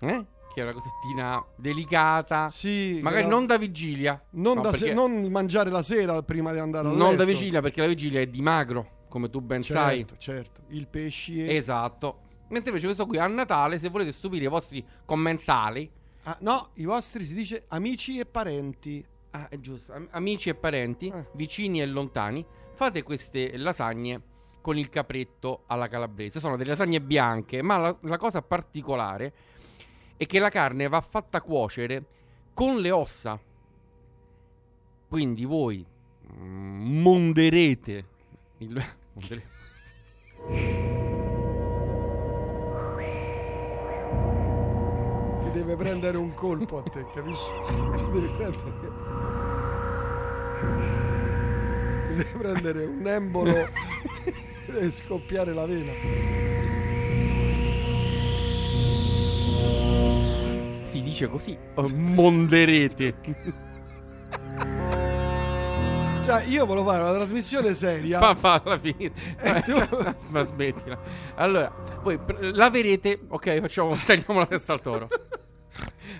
Eh? Che è una cosettina delicata. Sì, Magari non da vigilia. Non, No, da se- perché- non mangiare la sera prima di andare a letto. non da vigilia, perché la vigilia è di magro, come tu ben sai. Certo, certo. Il pesci è... Esatto. Mentre invece questo qui a Natale, se volete stupire i vostri commensali, Ah, no, i vostri si dice amici e parenti. ah, è giusto, am- amici e parenti, Eh. vicini e lontani, fate queste lasagne con il capretto alla calabrese. Sono delle lasagne bianche, ma la, la cosa particolare è che la carne va fatta cuocere con le ossa. Quindi voi mm, monderete il... (laughs) mondere- Ti deve prendere un colpo a te, capisci? Ti deve prendere... Ti deve prendere un embolo (laughs) e scoppiare la vena. Si dice così, eh, monderete. Cioè, io volevo fare una trasmissione seria. Ma falla finire. E (laughs) tu- Ma smettila. Allora, voi laverete, ok, facciamo, tagliamo la testa al toro.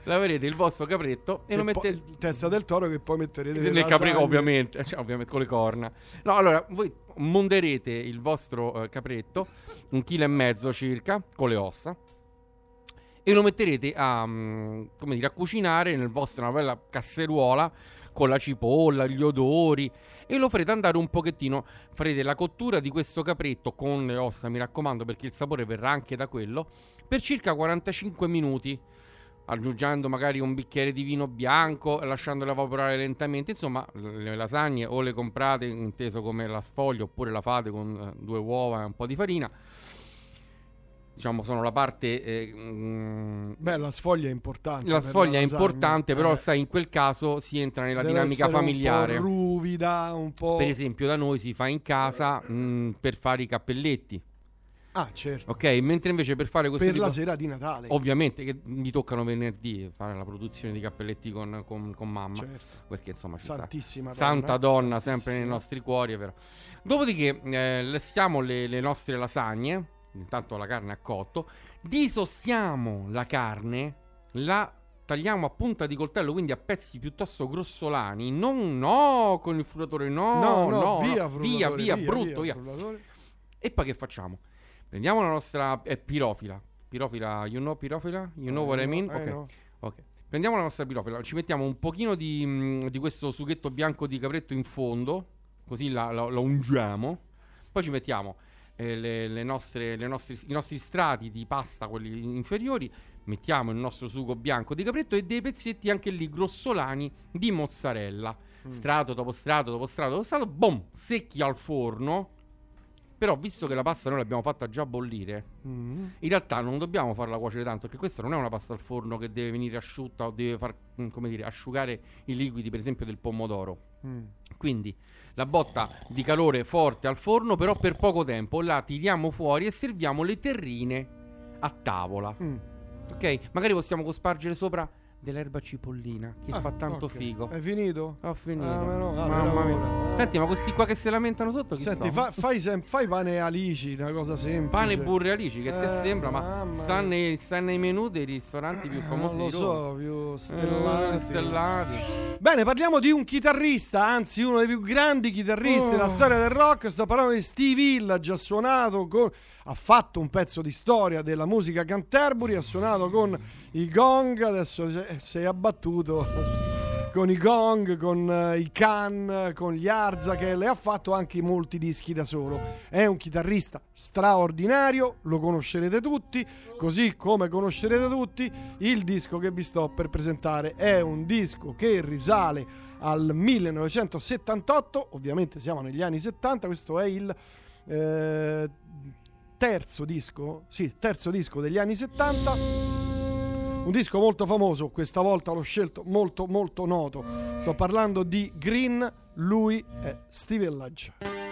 Laverete il vostro capretto e Che lo mettete il testa del toro che poi metterete nel lasagna. ovviamente, cioè, ovviamente con le corna. No, allora, voi monderete il vostro eh, capretto, un chilo e mezzo circa, con le ossa, e lo metterete a, mm, come dire, a cucinare nel vostro, una bella casseruola con la cipolla, gli odori e lo farete andare un pochettino, farete la cottura di questo capretto con le ossa, mi raccomando, perché il sapore verrà anche da quello, per circa 45 minuti, aggiungendo magari un bicchiere di vino bianco, lasciandola evaporare lentamente. Insomma, le lasagne o le comprate inteso come la sfoglia oppure la fate con eh, due uova e un po' di farina. Diciamo, sono la parte eh, mm, Beh, la sfoglia è importante. la sfoglia è importante, però Eh, sai, in quel caso si entra nella deve dinamica familiare. Un po' ruvida, un po'. Per esempio, da noi si fa in casa mh, per fare i cappelletti. Ah, certo. Ok, mentre invece per fare questo Per tipo- la sera di Natale. Ovviamente che mi toccano venerdì fare la produzione di cappelletti con, con- con mamma. Certo. Perché insomma ci sta. Santissima Santa donna, donna, sempre santissima. nei nostri cuori, vero. Dopodiché eh, lessiamo le, le nostre lasagne. Intanto la carne a cotto. Disossiamo la carne. La tagliamo a punta di coltello, quindi a pezzi piuttosto grossolani. Non no con il frullatore, no, No, no, no, via, no, via, via, via, brutto, via, via. E poi che facciamo? Prendiamo la nostra eh, pirofila. Pirofila, you know pirofila? You know Eh, what I mean? eh, ok. ok. Prendiamo la nostra pirofila, ci mettiamo un pochino di, mm, di questo sughetto bianco di capretto in fondo, così la, la- la ungiamo. Poi ci mettiamo eh, le, le nostre, le nostri- i nostri strati di pasta, quelli inferiori. Mettiamo il nostro sugo bianco di capretto e dei pezzetti anche lì grossolani di mozzarella. Mm. Strato dopo strato dopo strato dopo strato, boom, secchi al forno. Però, visto che la pasta noi l'abbiamo fatta già bollire, Mm. in realtà non dobbiamo farla cuocere tanto, perché questa non è una pasta al forno che deve venire asciutta o deve far, mm, come dire, asciugare i liquidi, per esempio, del pomodoro. Mm. Quindi la botta di calore forte al forno, però per poco tempo la tiriamo fuori e serviamo le terrine a tavola. Mm. Ok? Magari possiamo cospargere sopra dell'erba cipollina, che Ah, fa tanto ok. figo. È finito? Ho finito. Ah, ma no, Mamma mia. Senti, ma questi qua che si lamentano sotto chi Senti, fa- fai, sem- fai pane alici, una cosa semplice. Pane e burri alici, che te Eh, sembra? Ma sta nei, sta nei menù dei ristoranti più Eh, famosi non lo so, più Eh, stellati. stellati. Bene, parliamo di un chitarrista, anzi uno dei più grandi chitarristi della Oh. storia del rock. Sto parlando di Steve Hill, ha già suonato con... ha fatto un pezzo di storia della musica Canterbury, ha suonato con i Gong, adesso è abbattuto (laughs) con i Gong, con eh, i Khan, con gli Arzakel e ha fatto anche molti dischi da solo. È un chitarrista straordinario, lo conoscerete tutti, così come conoscerete tutti il disco che vi sto per presentare. È un disco che risale al 1978, ovviamente siamo negli anni 70, questo è il eh, terzo disco, sì, terzo disco degli anni 70. Un disco molto famoso, questa volta l'ho scelto molto molto noto. Sto parlando di Green, lui è Steve Village.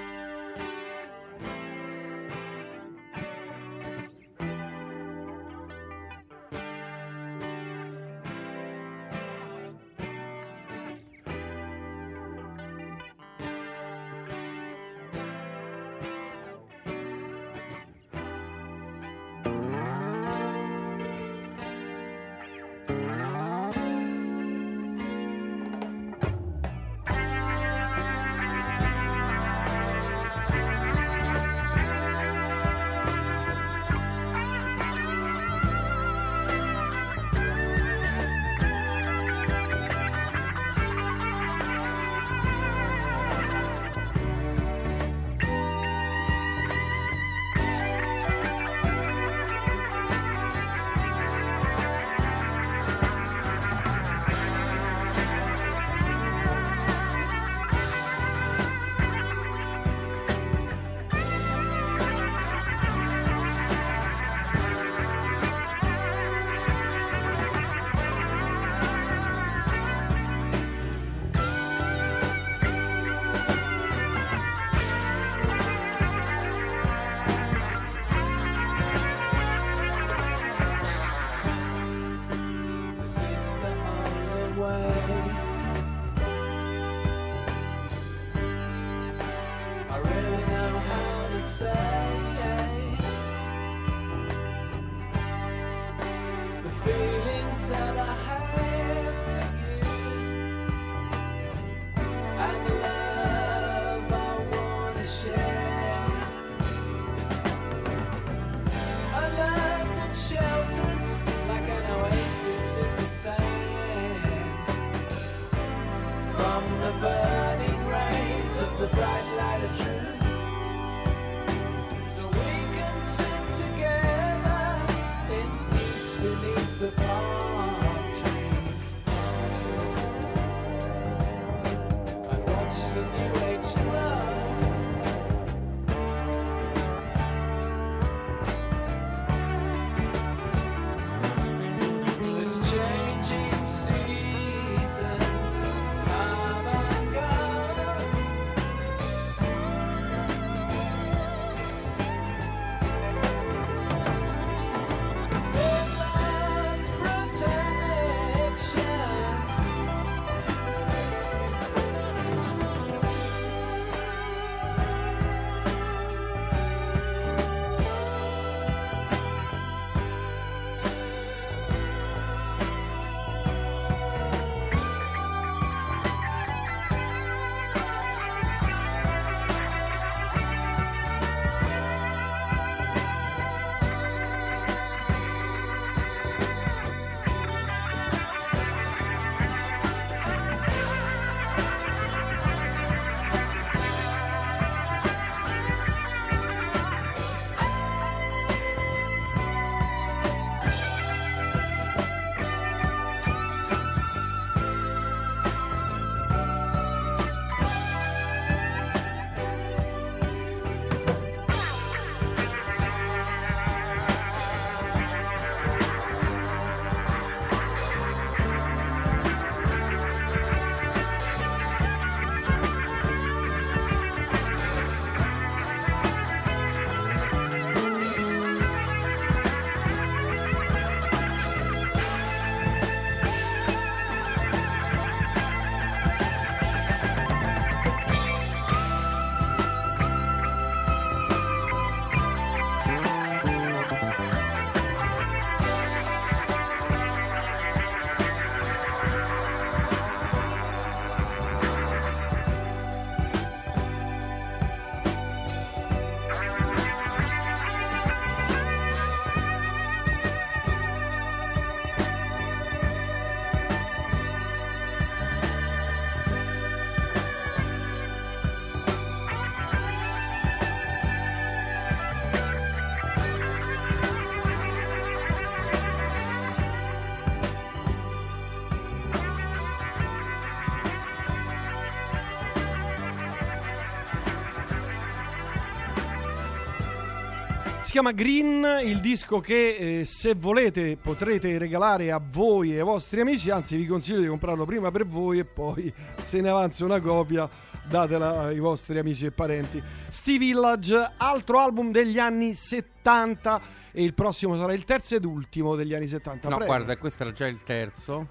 Chiama Green, il disco che eh, se volete potrete regalare a voi e ai vostri amici, anzi vi consiglio di comprarlo prima per voi e poi se ne avanza una copia datela ai vostri amici e parenti. Steve Village, altro album degli anni 70 e il prossimo sarà il terzo ed ultimo degli anni 70. No, Prego. guarda, questo era già il terzo.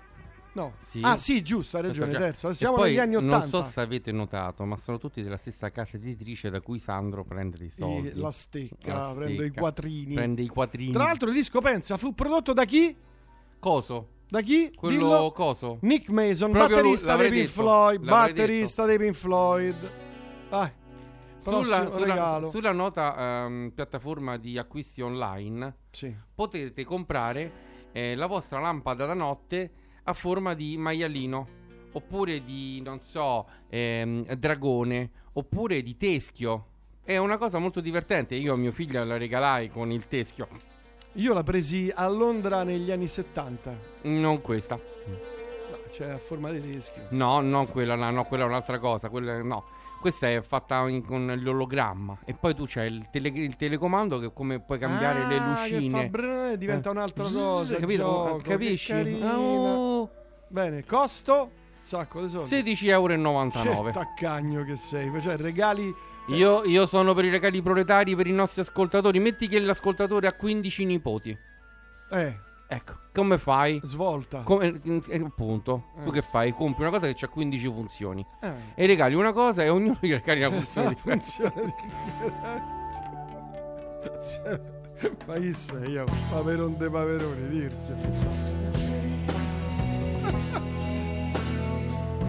No. Sì. Ah sì, giusto, hai Questo ragione, terzo. Siamo poi negli anni 80. Non so se avete notato, ma sono tutti della stessa casa editrice da cui Sandro prende i soldi. la stecca, La prendo i stecca. quattrini. Prende i quattrini. Tra l'altro il disco pensa fu prodotto da chi? Coso? Da chi? Quello Dillo. coso? Nick Mason, Proprio batterista dei Pink Floyd, batterista dei Pink Floyd. Vai. Sulla, sulla- sulla nota ehm, piattaforma di acquisti online Sì. potete comprare eh, la vostra lampada da notte a forma di maialino oppure di, non so, ehm, dragone oppure di teschio. È una cosa molto divertente. Io a mio figlio la regalai con il teschio. Io l'ho presi a Londra negli anni 70. Non questa. No, cioè a forma di teschio. No, non quella, no, no, quella è un'altra cosa. Quella, no. Questa è fatta in- con l'ologramma. E poi tu c'hai il, tele- il telecomando che come puoi cambiare le Ah, che lucine. brrr, e diventa Eh. un'altra cosa. capito? gioco, Capisci? oh. Bene, costo? Sacco di soldi. 16,99 euro. Che taccagno che sei. Cioè, regali. Io, io sono per i regali proletari per i nostri ascoltatori. Metti che l'ascoltatore ha 15 nipoti. Eh, Ecco, come fai? svolta. Come, eh, appunto, tu Eh. che fai? Compri una cosa che ha 15 funzioni. Eh. E regali una cosa e ognuno gli regali una (laughs) funzione differente. funzione differente. (laughs) Ma chi sei io? Paperon de Paperoni, dirti. (laughs)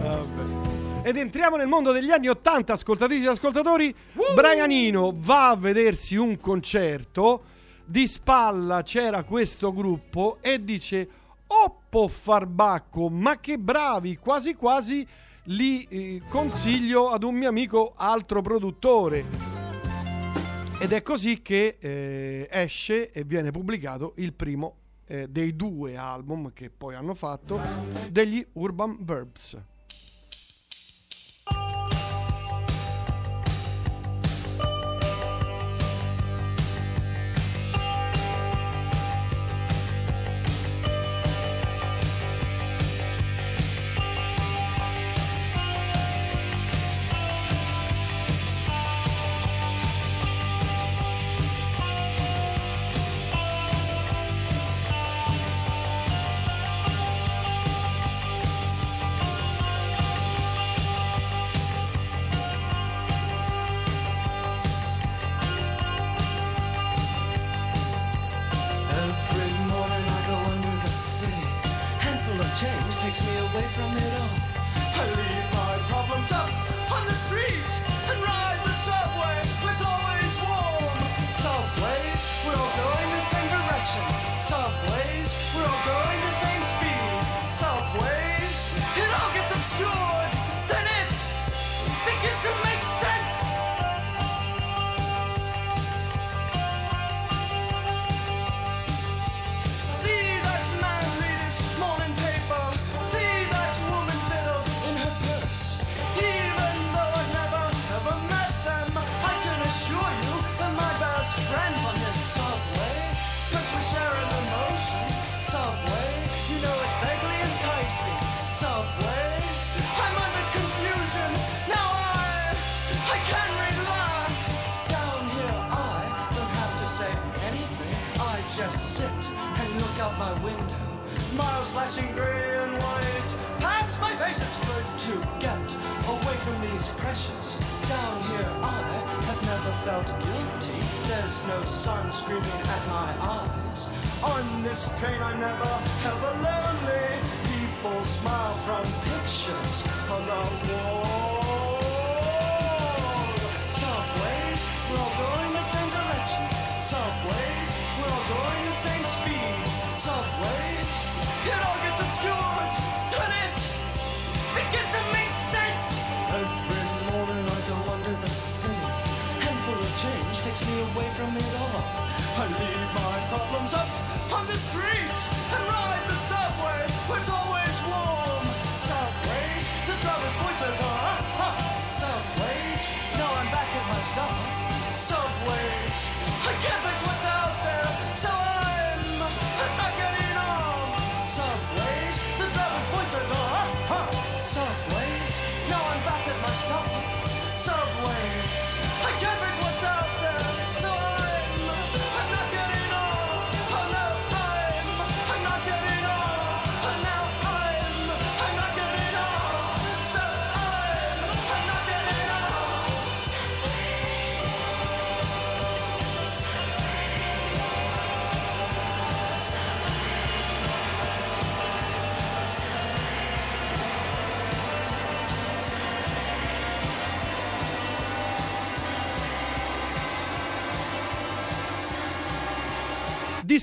Vabbè. Ed entriamo nel mondo degli anni 80, ascoltatrici e ascoltatori. Brianino va a vedersi un concerto. Di spalla c'era questo gruppo e dice: Oppo Farbacco, ma che bravi! Quasi quasi li eh, consiglio ad un mio amico altro produttore. Ed è così che eh, esce e viene pubblicato il primo eh, dei due album che poi hanno fatto degli Urban Verbs.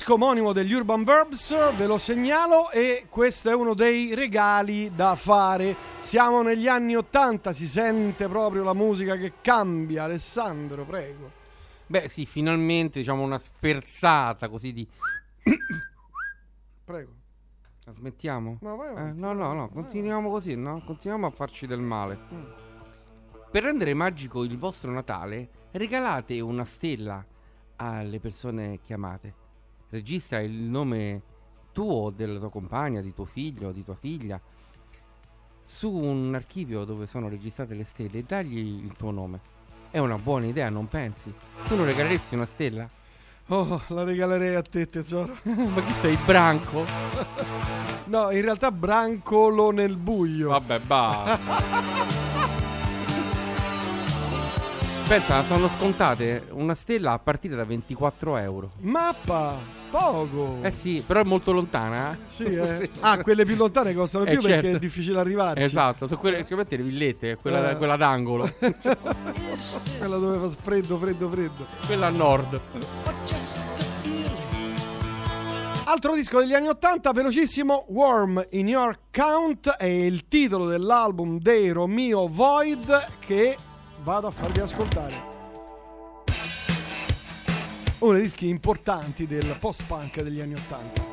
Disco omonimo degli Urban Verbs, ve lo segnalo e questo è uno dei regali da fare. Siamo negli anni 80, si sente proprio la musica che cambia. Alessandro, prego. Beh, sì, finalmente diciamo una sferzata così di. (coughs) Prego. La Smettiamo? No, vai Eh, avanti. no, no, no, continuiamo così, no? Continuiamo a farci del male. Mm. Per rendere magico il vostro Natale, regalate una stella alle persone chiamate. Registra il nome tuo, della tua compagna, di tuo figlio, di tua figlia, su un archivio dove sono registrate le stelle e dagli il tuo nome. È una buona idea, non pensi? Tu non regaleresti una stella? Oh, la regalerei a te, tesoro. (laughs) Ma chi sei, Branco? (laughs) No, in realtà brancolo nel buio. Vabbè, basta. (laughs) Pensa, sono scontate una stella a partire da 24 euro. Mappa, poco. Eh sì, però è molto lontana. eh. Sì, (laughs) eh. Ah, quelle più lontane costano Eh, più perché certo. è difficile arrivarci. Esatto, sono quelle, sicuramente le villette, quella, Eh. quella d'angolo, (laughs) Quella dove fa freddo, freddo, freddo. quella a nord. Altro disco degli anni 80, velocissimo, Worm in Your Count è il titolo dell'album dei Romeo Void che vado a farvi ascoltare. Uno dei dischi importanti del post-punk degli anni 80.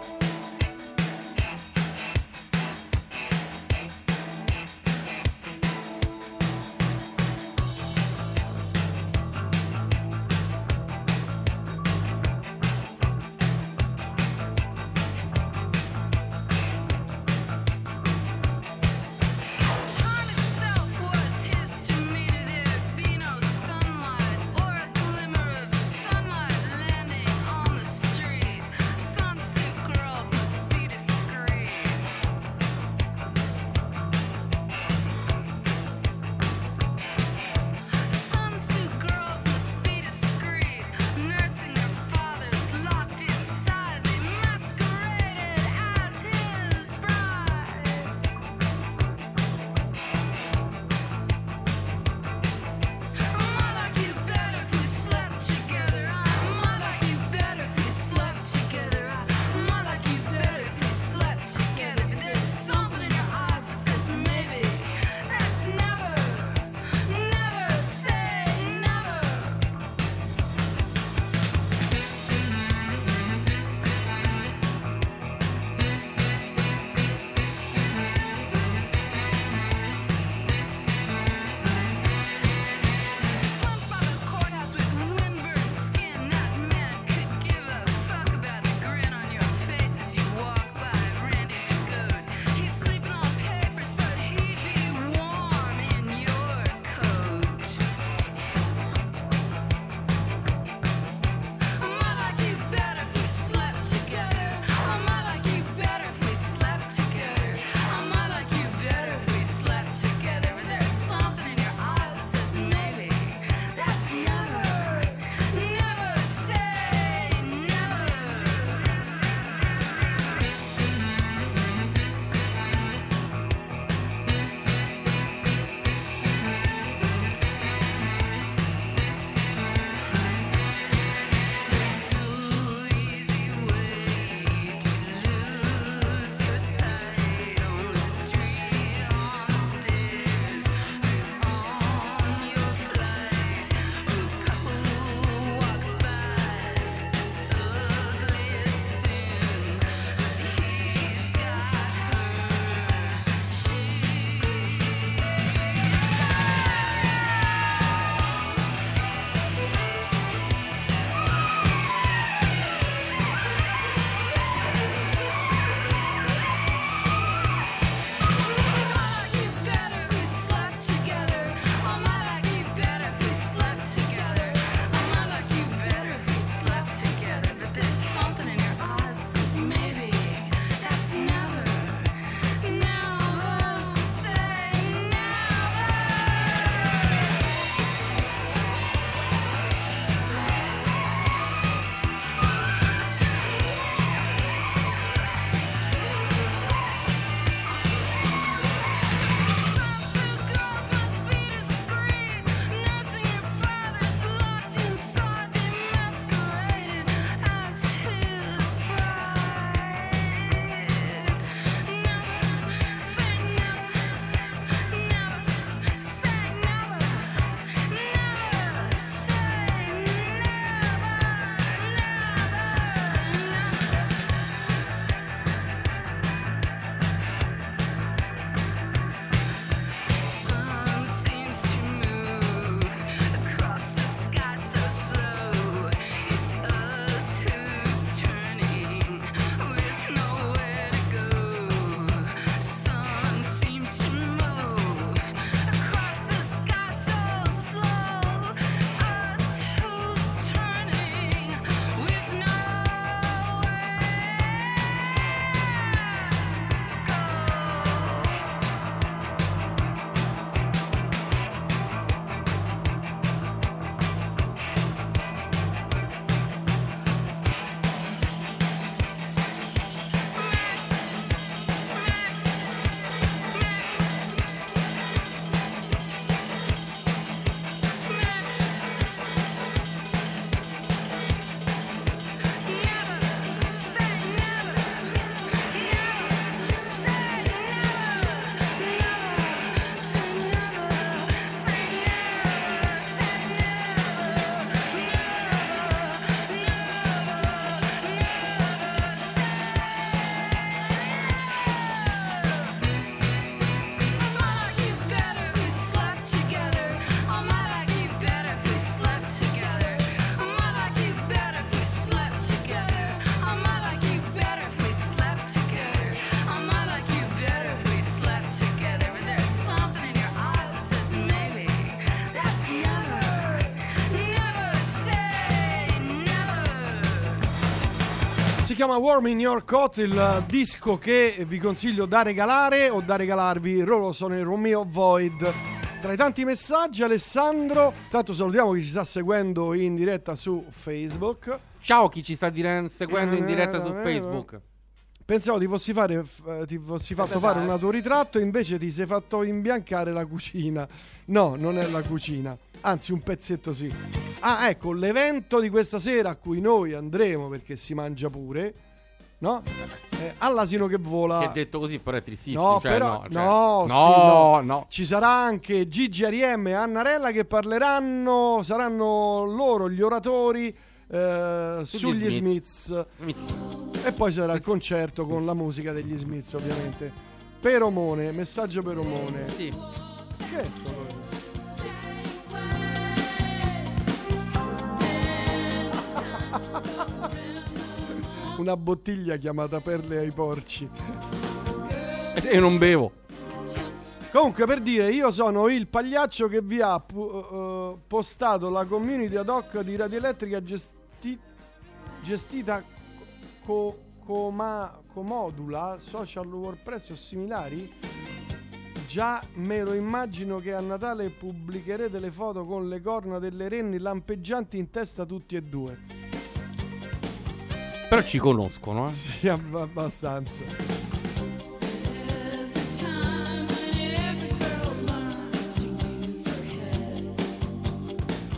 Chiama Warm in Your Coat, il disco che vi consiglio da regalare o da regalarvi. Loro sono il Romeo Void. Tra i tanti messaggi, Alessandro, tanto salutiamo chi ci sta seguendo in diretta su Facebook. Ciao chi ci sta dire- seguendo in Eh, diretta su eh, Facebook. Pensavo ti fossi, fare, f- ti fossi fatto fare un autoritratto, invece ti sei fatto imbiancare la cucina. No, non è la cucina, anzi un pezzetto sì. Ah, ecco, l'evento di questa sera a cui noi andremo perché si mangia pure, no? Eh, all'asino che vola. Che detto così però è tristissimo. No, cioè, però, no, cioè- no, sì, no, no. Ci sarà anche Gigi Ariem e Annarella che parleranno, saranno loro gli oratori eh, Sugli sugli Smiths. Smiths. E poi sarà il concerto con la musica degli Smiths, ovviamente. Peromone, messaggio Peromone. Sì. Che è sto? (laughs) Una bottiglia chiamata Perle ai porci. E non bevo. Comunque, per dire, io sono il pagliaccio che vi ha pu- eh, postato la community ad hoc di Radio Elettrica gesti- gestita co- coma- comodula, social WordPress o similari. Già me lo immagino che a Natale pubblicherete le foto con le corna delle renni lampeggianti in testa tutti e due. Però ci conoscono, eh. Sì, ab- abbastanza.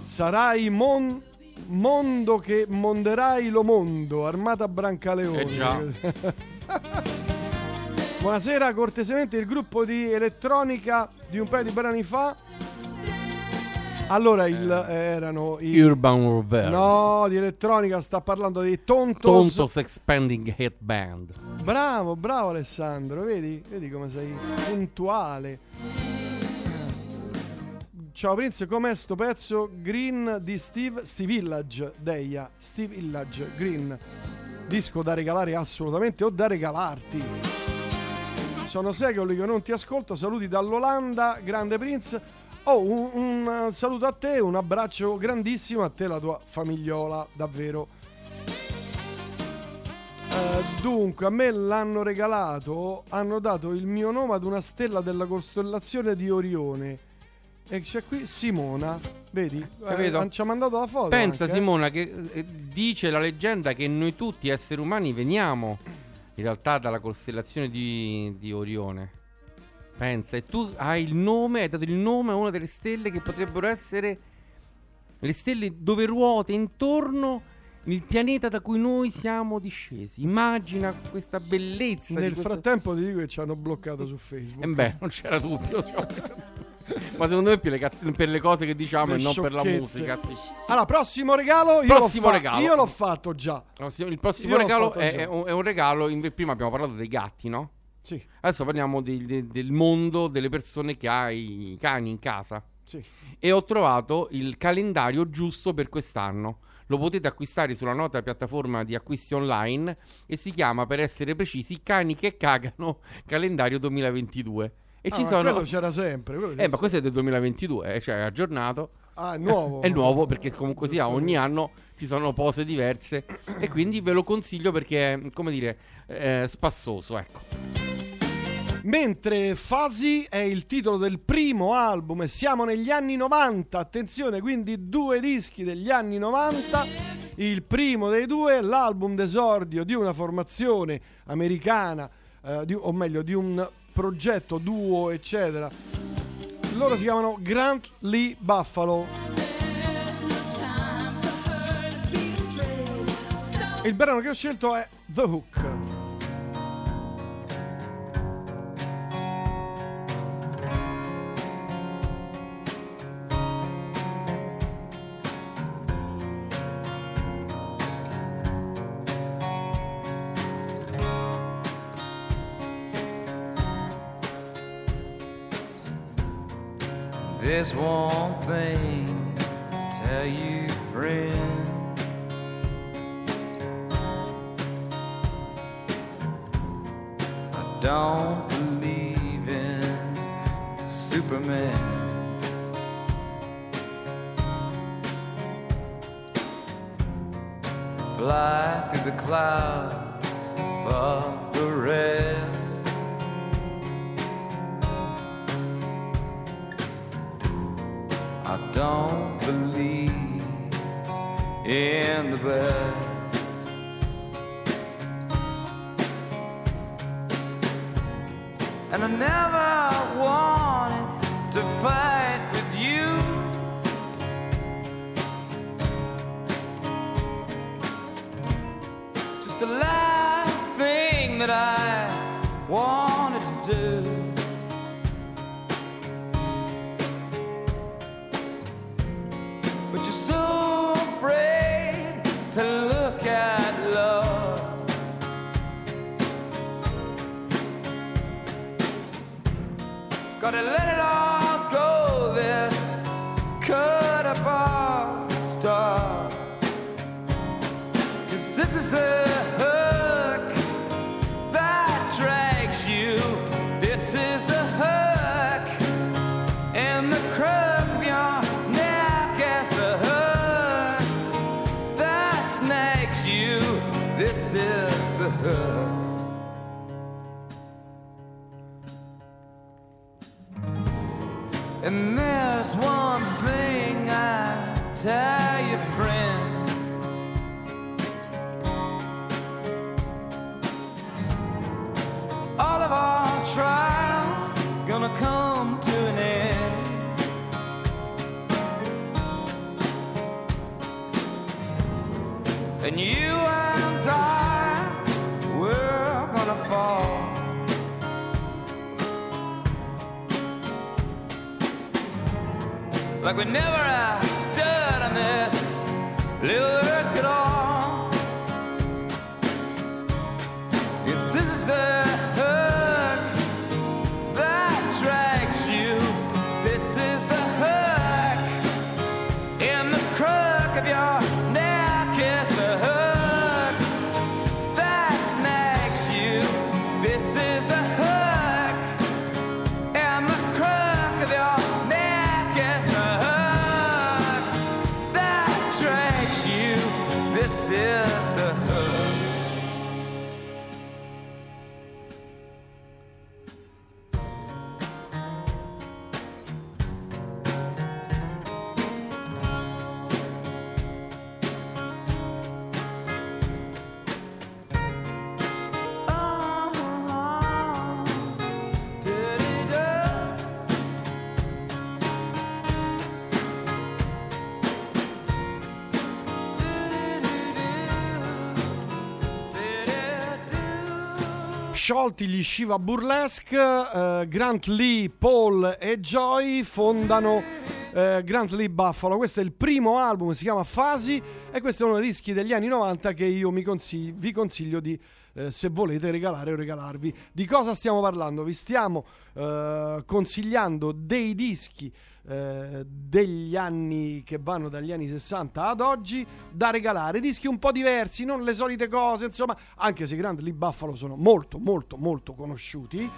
Sarai mon- mondo che monderai lo mondo, armata Brancaleone. Eh già. (laughs) Buonasera, cortesemente il gruppo di elettronica di un paio di brani fa. Allora il, erano i Urban Reverse. No, di elettronica sta parlando dei Tontos. Tontos Expanding Headband. Bravo, bravo Alessandro, vedi? Vedi come sei puntuale. Ciao Prince, com'è sto pezzo Green di Steve Steve Village, Deia, Steve Village, Green. Disco da regalare assolutamente o da regalarti. Sono secoli che non ti ascolto, saluti dall'Olanda, grande Prince. Oh, un, un, eh, saluto a te, un abbraccio grandissimo a te e la tua famigliola, davvero. Eh, dunque, a me l'hanno regalato, hanno dato il mio nome ad una stella della costellazione di Orione. E c'è qui Simona, vedi? Eh, ci ha mandato la foto. Pensa anche, eh. Simona che eh, dice la leggenda che noi tutti esseri umani veniamo in realtà dalla costellazione di, di Orione. Pensa, e tu hai il nome, hai dato il nome a una delle stelle che potrebbero essere le stelle dove ruota intorno il pianeta da cui noi siamo discesi. Immagina questa bellezza. Nel di questa- frattempo ti dico che ci hanno bloccato su Facebook. Eh beh, non c'era dubbio. (laughs) Ma secondo me per le, cazz- per le cose che diciamo Le e non per la musica. sì. Allora, prossimo regalo. Io Prossimo l'ho fa- regalo. Io l'ho fatto già. Il prossimo Io regalo è, è un, è un regalo. in- prima abbiamo parlato dei gatti, no? Sì. Adesso parliamo di- de- del mondo delle persone che ha i cani in casa. Sì. E ho trovato il calendario giusto per quest'anno. Lo potete acquistare sulla nota piattaforma di acquisti online e si chiama, per essere precisi, Cani che cagano (laughs) calendario 2022. E Ah, ci sono. quello c'era sempre. quello Eh, ma questo è del 2022, eh, cioè è aggiornato. Ah, è nuovo. (laughs) È nuovo perché comunque sia ogni anno ci sono pose diverse e quindi ve lo consiglio perché è, come dire, eh, spassoso, ecco. Mentre Fuzzy è il titolo del primo album e siamo negli anni 90, attenzione, quindi due dischi degli anni 90. Il primo dei due è l'album d'esordio di una formazione americana, eh, di- o meglio di un progetto duo, eccetera. Loro si chiamano Grant Lee Buffalo. Il brano che ho scelto è The Hook. There's one thing to tell you, friend. I don't believe in Superman. Fly through the clouds of the rest. Don't believe in the best. And I never wanted to fight tell you, friend. All of our trials gonna come to an end. And you and I, we're gonna fall. Like we never stood on this little earth at all. Yes, this is the Sciolti gli Shiva Burlesque, eh, Grant Lee, Paul e Joy fondano eh, Grant Lee Buffalo. Questo è il primo album, si chiama Fasi e questo è uno dei dischi degli anni 90 che io mi consigli- vi consiglio di, eh, se volete, regalare o regalarvi. Di cosa stiamo parlando? Vi stiamo eh, consigliando dei dischi eh, degli anni che vanno dagli anni 60 ad oggi da regalare dischi un po' diversi non le solite cose insomma anche se i Grandi Lee Buffalo sono molto molto molto conosciuti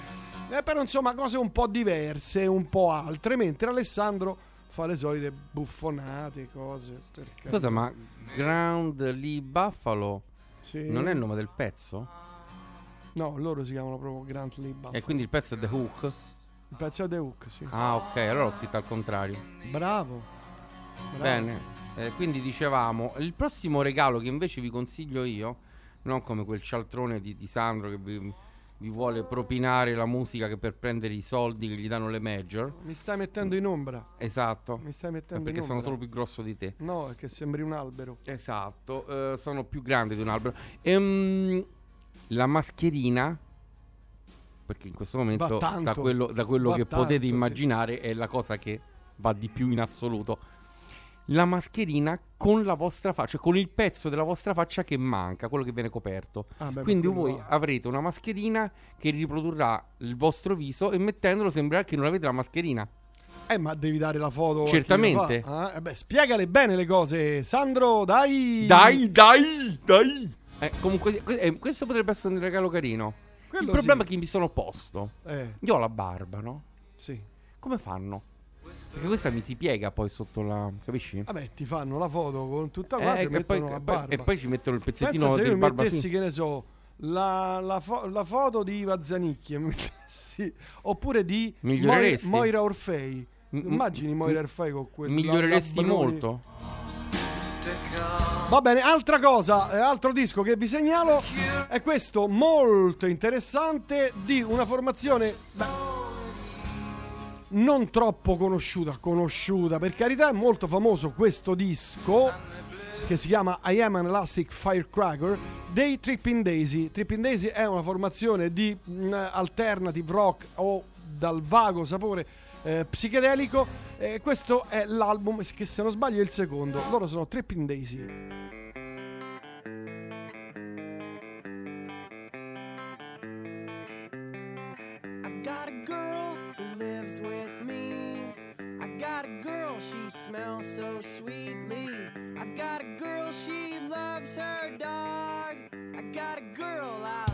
eh, però insomma cose un po' diverse un po' altre mentre Alessandro fa le solite buffonate cose Scusa, ma Ground Lee Buffalo Sì. non è il nome del pezzo? no loro si chiamano proprio Grant Lee Buffalo E quindi il pezzo è The Hook? Il pezzo The Hook sì Ah, ok, allora l'ho scritto al contrario. bravo, bravo. Bene, eh, quindi dicevamo, il prossimo regalo che invece vi consiglio io, non come quel cialtrone di, di Sandro che vi, vi vuole propinare la musica che per prendere i soldi che gli danno le major. mi stai mettendo in ombra Esatto. mi stai mettendo perché in sono ombra solo più grosso di te. no è che sembri un albero Esatto, eh, sono più grande di un albero. Ehm, la mascherina, perché in questo momento, tanto. da quello, da quello che tanto, potete sì. immaginare, è la cosa che va di più in assoluto. La mascherina con la vostra faccia, con il pezzo della vostra faccia che manca, quello che viene coperto. Ah, beh, Quindi voi va. avrete una mascherina che riprodurrà il vostro viso e mettendolo sembrerà che non avete la mascherina. Eh, ma devi dare la foto. Certamente. fa, eh? Eh, beh, spiegale bene le cose. Sandro, dai. Dai, dai, dai. Eh, comunque, que- eh, questo potrebbe essere un regalo carino. Quello il problema sì. è che mi sono posto. Eh, Io ho la barba, no? sì. Come fanno? Perché questa mi si piega poi sotto la. Capisci? Vabbè, ti fanno la foto con tutta Eh, quanta e che poi- poi- barba. e poi ci mettono il pezzettino Pensa se io del barba mettessi, che ne so, la, la fo- la foto di Iva Zanicchi sì. (laughs) oppure di Miglioreresti? Moira Orfei. Mm, mm, Immagini Moira Orfei con quel Miglioreresti molto? Va bene, altra cosa, eh, altro disco che vi segnalo è questo molto interessante di una formazione beh, non troppo conosciuta, conosciuta per carità, è molto famoso questo disco che si chiama I Am an Elastic Firecracker dei Trippin' Daisy. Trippin' Daisy è una formazione di mm, alternative rock o dal vago sapore eh, psichedelico. Eh, questo è l'album che se non sbaglio è il secondo. Loro sono Trippin' Daisy. Smells so sweetly. I got a girl, she loves her dog. I got a girl, I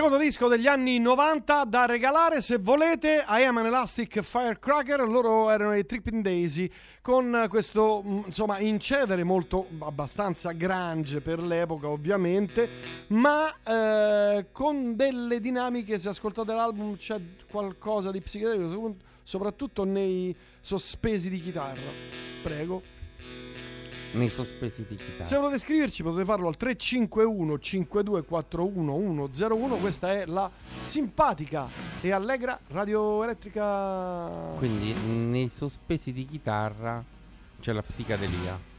Secondo disco degli anni 90 da regalare se volete. I Am an Elastic Firecracker. Loro erano i Tripping Daisy con questo mh, insomma incedere molto abbastanza grunge per l'epoca, ovviamente, ma eh, con delle dinamiche. Se ascoltate l'album c'è qualcosa di psichedelico, soprattutto nei sospesi di chitarra. Prego. Nei sospesi di chitarra. Se volete scriverci potete farlo al 351 5241 101. Questa è la simpatica e allegra radio elettrica. Quindi nei sospesi di chitarra c'è la psicadelia.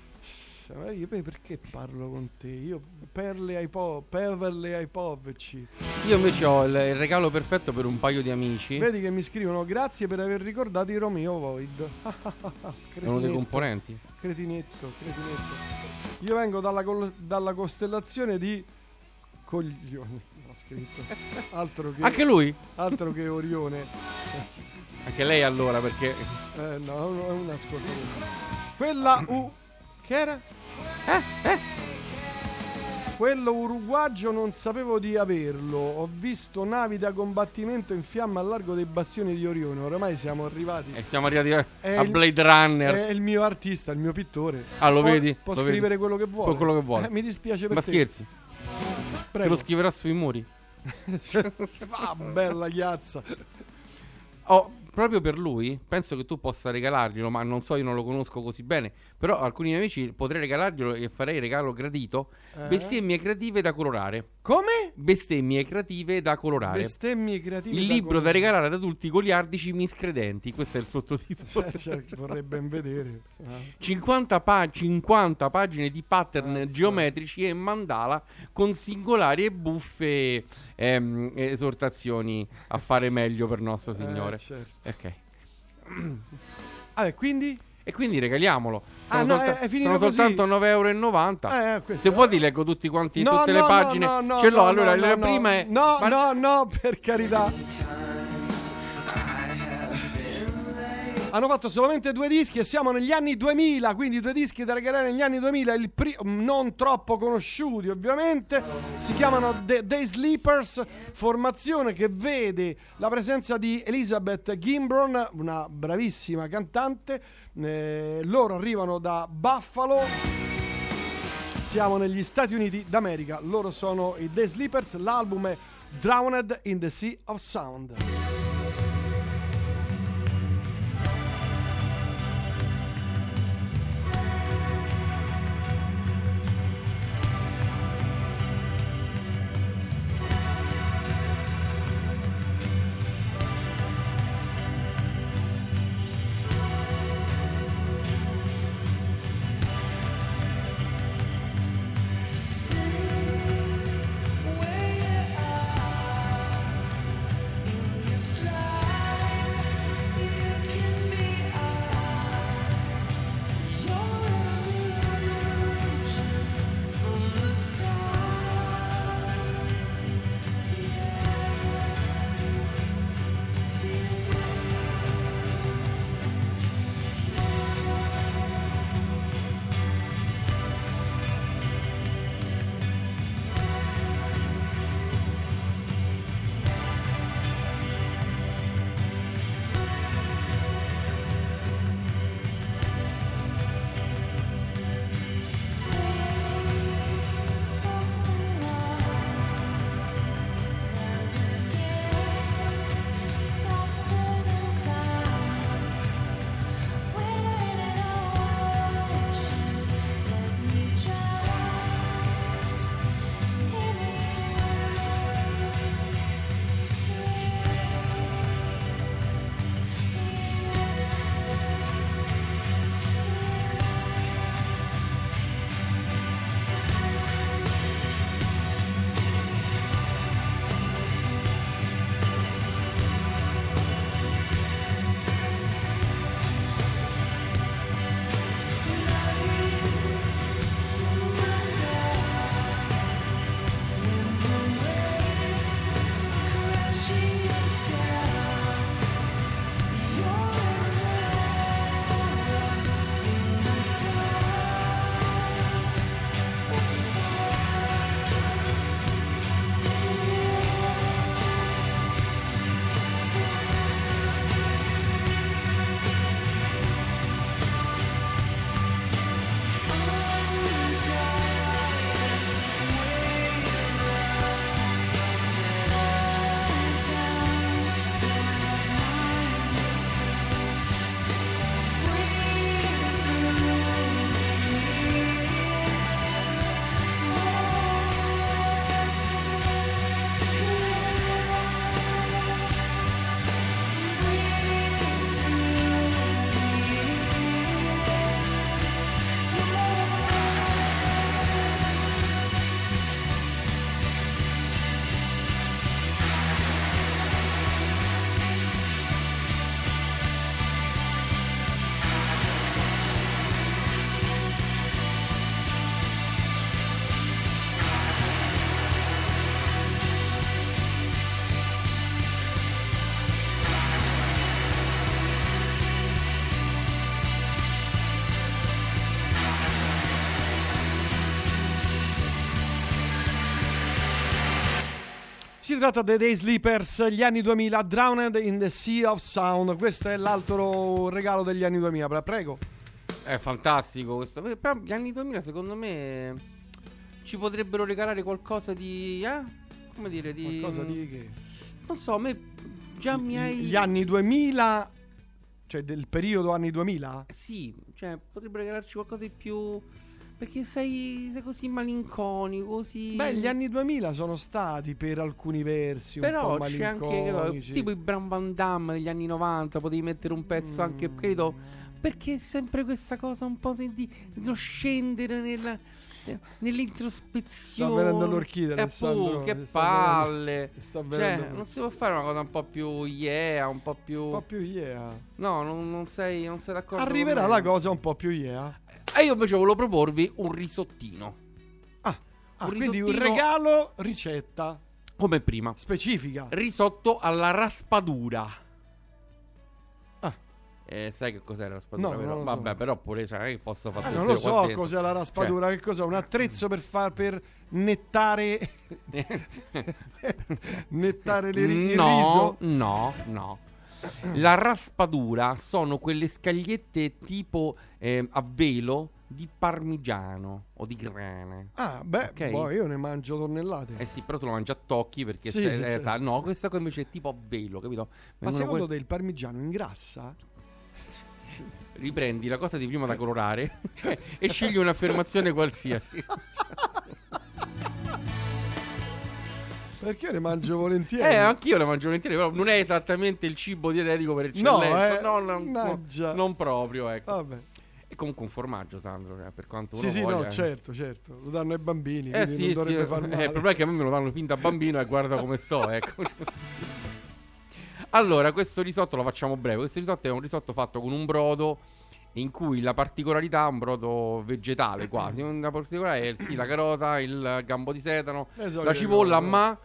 Cioè, Io poi perché parlo con te? Io perle ai po', perle ai poveri. Io invece ho il, il regalo perfetto per un paio di amici. Vedi che mi scrivono grazie per aver ricordato i Romeo Void. (laughs) È uno dei componenti. Cretinetto, cretinetto. Io vengo dalla, col- dalla costellazione di coglioni. (laughs) Ha scritto. Altro che, Anche lui? Altro che Orione. Anche lei allora perché... Eh no, è un ascoltatore. Quella U. Che era? Eh? Eh? Quello uruguagio non sapevo di averlo. Ho visto navi da combattimento in fiamma al largo dei bastioni di Orione. Oramai siamo arrivati. E siamo arrivati a, È a il- Blade Runner. È il mio artista, il mio pittore. Ah, lo Può- vedi? Può Lo scrivere vedi? quello che vuole. Quello che vuole. Eh, mi dispiace per Ma te. scherzi? Te Prego. lo scriverà sui muri. (laughs) ah, bella chiazza. Oh, proprio per lui, penso che tu possa regalarglielo, ma non so, io non lo conosco così bene. Però alcuni miei amici potrei regalarglielo e farei regalo gradito. Eh? Bestemmie creative da colorare. Come? Bestemmie creative da colorare. Bestemmie creative. il da libro da colore. regalare ad adulti goliardici miscredenti. Questo è il sottotitolo. Eh, (laughs) cioè, vorrei ben vedere. (laughs) Ah. 50, pa- 50 pagine di pattern geometrici e mandala con singolari e buffe ehm, esortazioni a fare meglio per nostro Signore. Eh, certo. Ok. Vabbè, (clears throat) quindi? E quindi regaliamolo. Ah, Sono, no, solta- è- è finito sono soltanto 9,90 euro. Eh, questo- Se vuoi ti leggo tutti quanti, No, tutte no, le pagine. no, no, Ce l'ho. allora, la prima è. No, ma- no, no, per carità. Hanno fatto solamente due dischi e siamo negli anni 2000, quindi due dischi da regalare negli anni 2000, il pri- non troppo conosciuti ovviamente, si chiamano The Day Sleepers, formazione che vede la presenza di Elizabeth Gimbron, una bravissima cantante, Eh, loro arrivano da Buffalo, siamo negli Stati Uniti d'America, loro sono i The Sleepers, l'album è Drowned in the Sea of Sound. Tratta dei Day Sleepers, gli anni 2000, Drowned in the Sea of Sound. Questo è l'altro regalo degli anni 2000. Pre- Prego. È fantastico questo. Però gli anni 2000 secondo me ci potrebbero regalare qualcosa di... Eh? Come dire? Di... Qualcosa di che? Non so, a me già mi hai... Gli anni 2000, cioè del periodo anni 2000? Sì, cioè potrebbero regalarci qualcosa di più... Perché sei, sei così malinconico, così... Beh, gli anni 2000 sono stati per alcuni versi Però c'è anche credo, tipo i Bram Van Damme degli anni 90, potevi mettere un pezzo anche, credo, perché è sempre questa cosa un po' di, di lo scendere nella, nell'introspezione. Sta venendo l'orchidea, Eh, Alessandro, appunto, che mi sta palle. venendo- Cioè, non si può fare una cosa un po' più yeah, un po' più... Un po' più yeah. No, non, non sei, non sei d'accordo Arriverà la cosa un po' più yeah. E io invece volevo proporvi un risottino. Ah, quindi un risottino- regalo ricetta Come prima. specifica. Risotto alla raspadura. Ah. Eh, sai che cos'è la raspadura? No, lo Vabbè, so. però pure sai che posso fare Ah, non lo so cos'è la raspadura, che cos'è? Un attrezzo per far per nettare (laughs) (laughs) nettare le ri- il no, riso. No, no. La raspadura sono quelle scagliette tipo eh, a velo di parmigiano o di grana. Ah, beh, Ok. boh, io ne mangio tonnellate. Eh sì, però tu lo mangi a tocchi perché Sì, se- eh, sa- no, questa qua invece è tipo a velo, capito? Ma Vengono secondo que- te il parmigiano ingrassa? riprendi la cosa di prima da colorare (laughs) e scegli un'affermazione qualsiasi. (laughs) Perché io ne mangio volentieri. Eh, anch'io la mangio volentieri, però non è esattamente il cibo dietetico per No, eccellenza. eh, No, no, no, non proprio, ecco. Vabbè. È comunque un formaggio, Sandro, cioè, per quanto Sì, uno sì, voglia. no, certo, certo. Lo danno ai bambini, Eh quindi sì, non sì, dovrebbe eh, far male. il problema è che a me me lo danno fin da bambino e guarda come sto, (laughs) ecco. allora, questo risotto lo facciamo breve. Questo risotto è un risotto fatto con un brodo in cui la particolarità è un brodo vegetale quasi. (clears throat) La particolarità è sì, la carota, il gambo di sedano, Le solite la cipolla, ma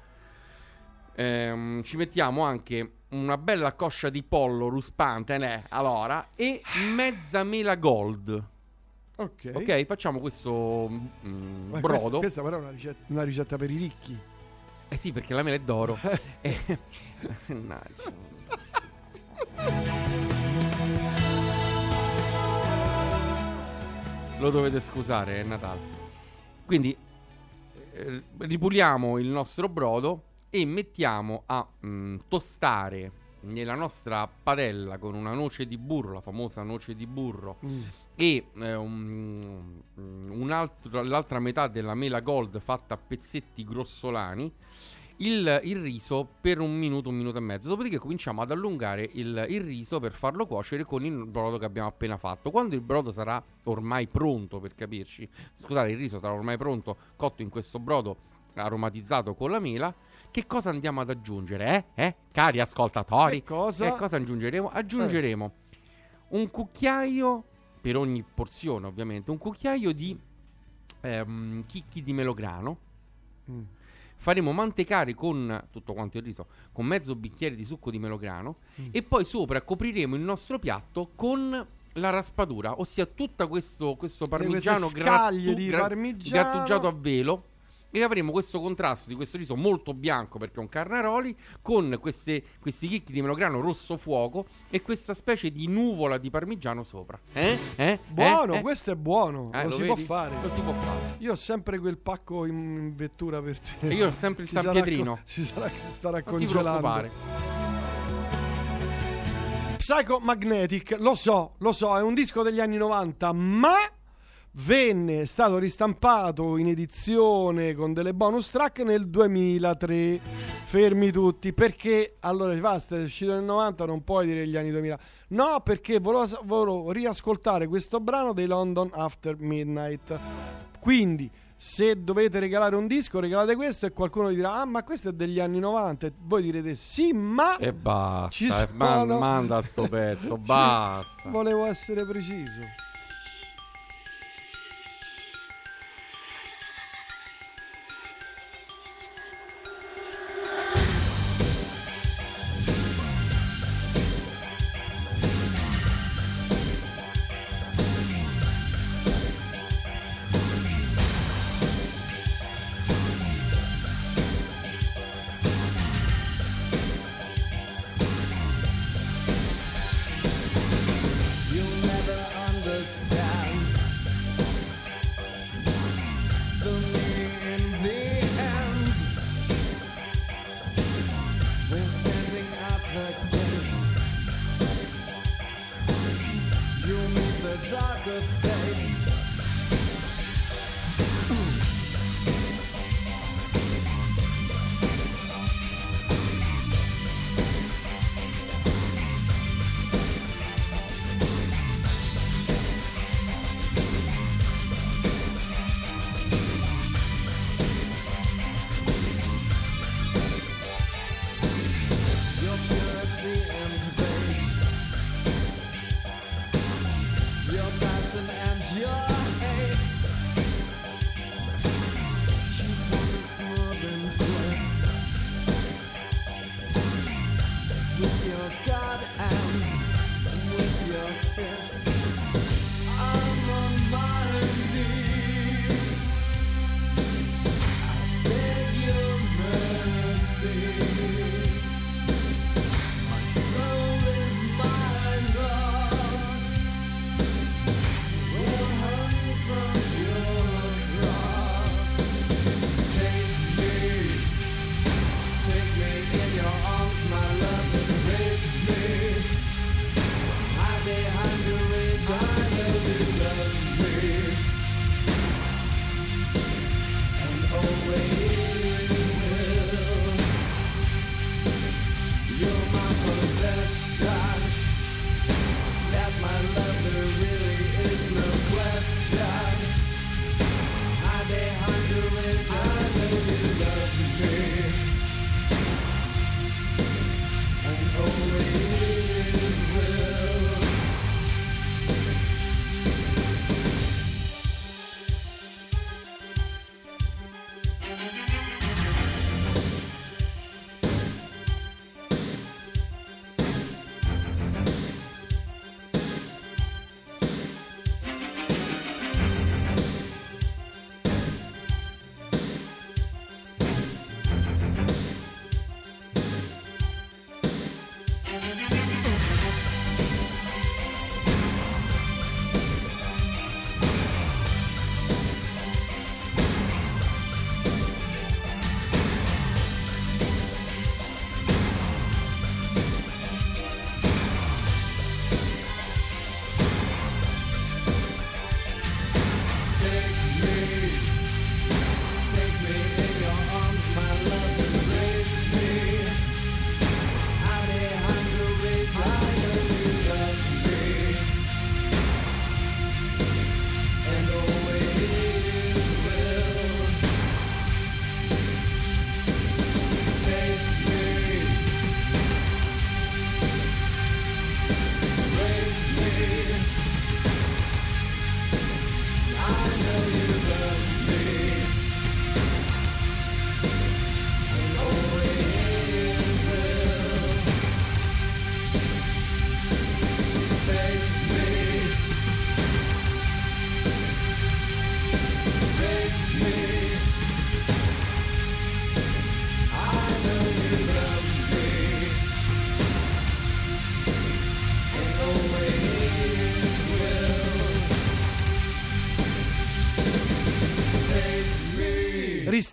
ehm, ci mettiamo anche una bella coscia di pollo ruspante, né, allora, e mezza mela gold. Ok. Ok, facciamo questo mm, Ma brodo. Questa, questa però è una ricetta, una ricetta per i ricchi. Eh sì, perché la mela è d'oro. (laughs) Eh. Lo dovete scusare, è Natale. Quindi eh, ripuliamo il nostro brodo e mettiamo a mm, tostare nella nostra padella con una noce di burro, la famosa noce di burro, Mm. e eh, un- un altro- l'altra metà della mela gold fatta a pezzetti grossolani. Il, il riso per un minuto, un minuto e mezzo. Dopodiché cominciamo ad allungare il, il riso per farlo cuocere con il brodo che abbiamo appena fatto. Quando il brodo sarà ormai pronto, per capirci, scusate, il riso sarà ormai pronto, cotto in questo brodo aromatizzato con la mela, che cosa andiamo ad aggiungere? Eh? Eh? Cari ascoltatori, Che cosa? che cosa aggiungeremo? Aggiungeremo un cucchiaio per ogni porzione, ovviamente, un cucchiaio di ehm, chicchi di melograno. Mm. Faremo mantecare con tutto quanto il riso, con mezzo bicchiere di succo di melograno Mm. e poi sopra copriremo il nostro piatto con la raspadura, ossia tutto questo, questo parmigiano grattu- di parmigiano. grattugiato a velo e avremo questo contrasto di questo riso molto bianco perché è un carnaroli con queste- questi chicchi di melograno rosso fuoco e questa specie di nuvola di parmigiano sopra. Eh? Eh? Buono, Eh? Questo è buono. Eh, lo, lo si può fare. Lo si può fare. Io ho sempre quel pacco in vettura per te. E io ho sempre il Si San sarà Pietrino. co- si sarà si starà Non ti congelando. preoccupare. Psycho Magnetic, lo so, lo so, è un disco degli anni 90, ma venne, è stato ristampato in edizione con delle bonus track nel 2003. Fermi tutti, perché allora si fa, è uscito nel 90, non puoi dire gli anni 2000. No, perché volevo, volevo riascoltare questo brano dei London After Midnight. Quindi, se dovete regalare un disco, regalate questo e qualcuno dirà, ah, ma questo è degli anni 90. E voi direte, sì, ma... E basta. Ci eh, man- sono- manda sto pezzo, (laughs) basta. Volevo essere preciso.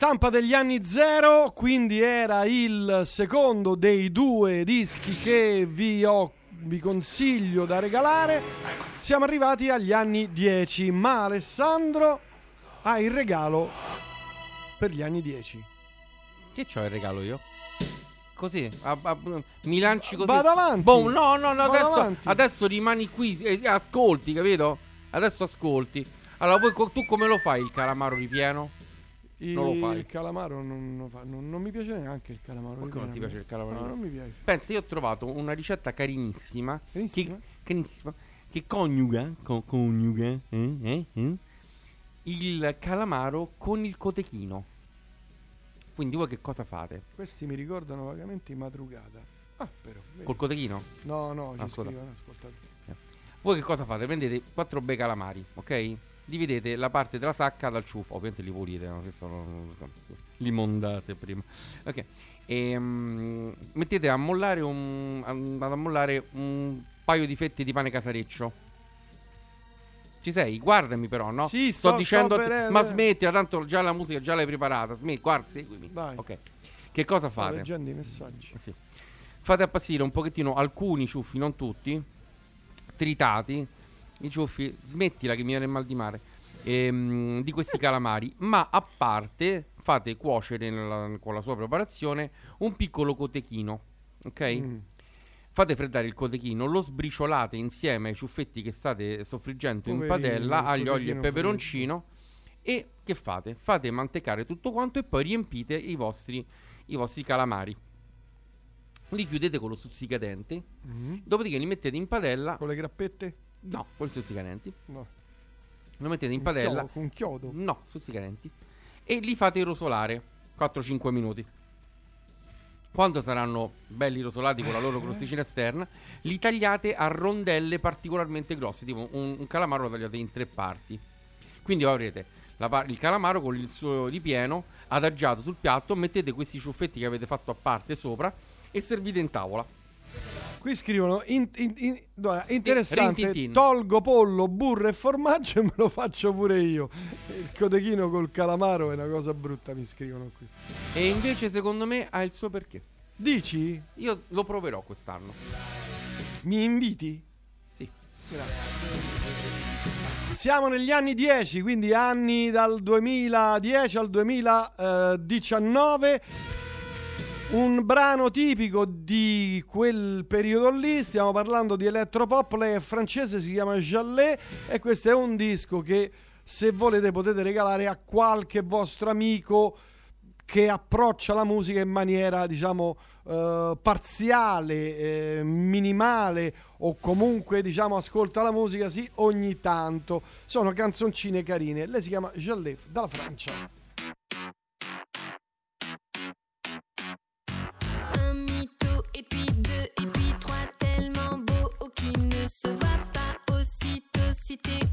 Ristampa degli anni zero, quindi era il secondo dei due dischi che vi, ho, vi consiglio da regalare. Siamo arrivati agli anni 10, ma Alessandro ha il regalo per gli anni 10. Che c'ho il regalo io? Così, a- a- mi lanci così. Vado avanti. Boh, no, no, no, adesso, adesso rimani qui e ascolti, capito? Adesso ascolti. Allora, co- tu come lo fai il calamaro ripieno? Non lo fai. Il calamaro non, lo fa- non- non mi piace neanche il calamaro. Perché non ti piace il calamaro? No, non mi piace. Pensa, io ho trovato una ricetta carinissima. Carinissima? Che, carinissima, che coniuga, co- coniuga eh, eh, eh, il calamaro con il cotechino. Quindi voi che cosa fate? Questi mi ricordano vagamente madrugata. Ah, però. vedi. Col cotechino? No, no, Ah, ascoltate. Voi che cosa fate? Prendete 4 bei calamari, ok? Dividete la parte della sacca dal ciuffo, ovviamente li pulite, no? Questo non- non so. li mondate prima. Ok. E mettete a mollare un ad ammollare un paio di fette di pane casareccio. Ci sei? Guardami però, no? Sì, sto, sto- dicendo sto per- ma smettila, tanto già la musica già l'hai preparata. Smetti, guarda, seguimi. Vai. Ok. Che cosa Sto fate? leggendo i messaggi. Sì. Fate appassire un pochettino alcuni ciuffi, non tutti, tritati. I ciuffi, smettila che mi viene il mal di mare. ehm, di questi calamari, ma a parte fate cuocere nella- con la sua preparazione un piccolo cotechino, ok? Mm. Fate freddare il cotechino, lo sbriciolate insieme ai ciuffetti che state soffriggendo in Poverino, padella, il aglio, olio e peperoncino. E che fate? Fate mantecare tutto quanto e poi riempite i vostri, i vostri calamari. li chiudete con lo stuzzicadenti, Mhm. dopodiché li mettete in padella. Con le grappette? No, con i stuzzicadenti. No. Lo mettete in Un padella. chiodo, con un chiodo? No, stuzzicadenti. E li fate rosolare 4-5 minuti. Quando saranno belli rosolati con la loro crosticina esterna, li tagliate a rondelle particolarmente grosse, tipo un, un calamaro lo tagliate in tre parti. Quindi avrete la il calamaro con il suo ripieno adagiato sul piatto, mettete questi ciuffetti che avete fatto a parte sopra e servite in tavola. Qui scrivono in- in- in- interessante. Tolgo pollo, burro e formaggio (laughs) e me lo faccio pure io. Il codechino col calamaro è una cosa brutta, mi scrivono qui. E invece secondo me ha il suo perché. Dici? Io lo proverò quest'anno. Mi inviti? Sì. Grazie. Siamo negli anni 10, quindi anni dal 2010 al 2019. Un brano tipico di quel periodo lì, stiamo parlando di elettropop, lei è francese, si chiama Jallet e questo è un disco che se volete potete regalare a qualche vostro amico che approccia la musica in maniera, diciamo, eh, parziale, eh, minimale o comunque, diciamo, ascolta la musica sì ogni tanto. Sono canzoncine carine. Lei si chiama Jallet dalla Francia. Et puis deux, et puis trois, tellement beau, oh, qui ne se voit pas aussitôt, cité aussitôt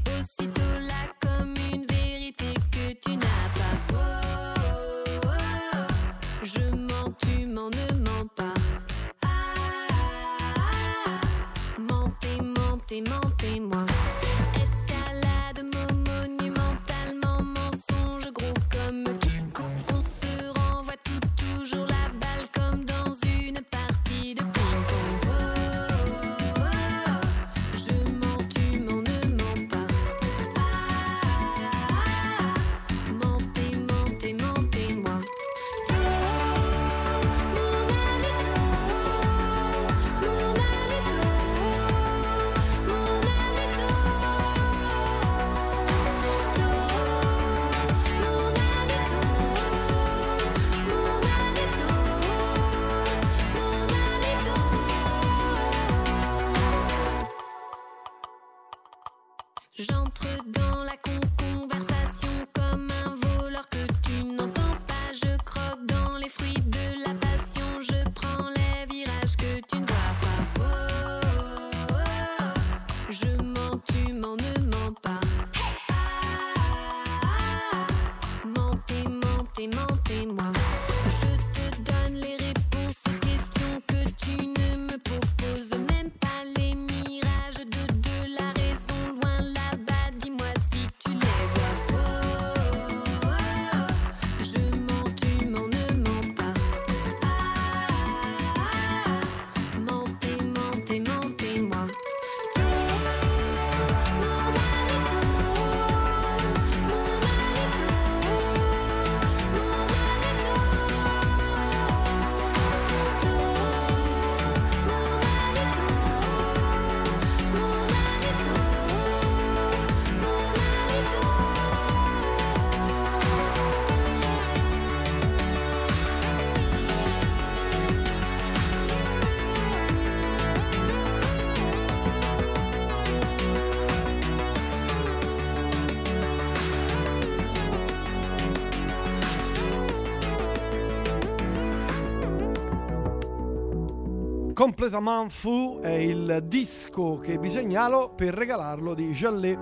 Completement Fou è il disco che vi segnalo per regalarlo di Jallet.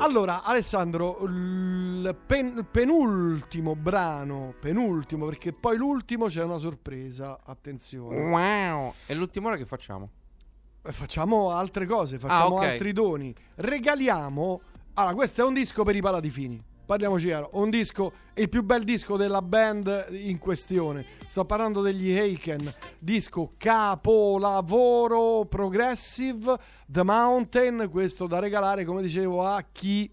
Allora, Alessandro, il pen- penultimo brano, penultimo, perché poi l'ultimo c'è una sorpresa, attenzione. Wow. E l'ultima ora che facciamo? Eh, Facciamo altre cose, facciamo Ah, ok. altri doni. Regaliamo. Allora, questo è un disco per i paladifini. Parliamoci chiaro, un disco, il più bel disco della band in questione. Sto parlando degli Haken, disco capolavoro progressive, The Mountain, questo da regalare, come dicevo, a chi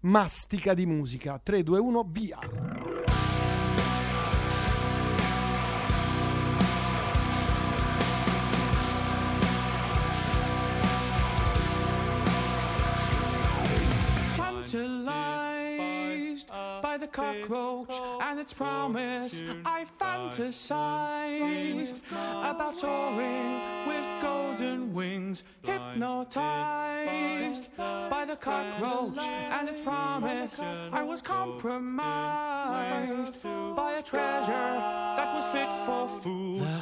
mastica di musica. 3, 2, 1, via. the cockroach and its promise. I fantasized about soaring with golden wings, hypnotized by the cockroach and its promise. I was compromised by a treasure that was fit for fools.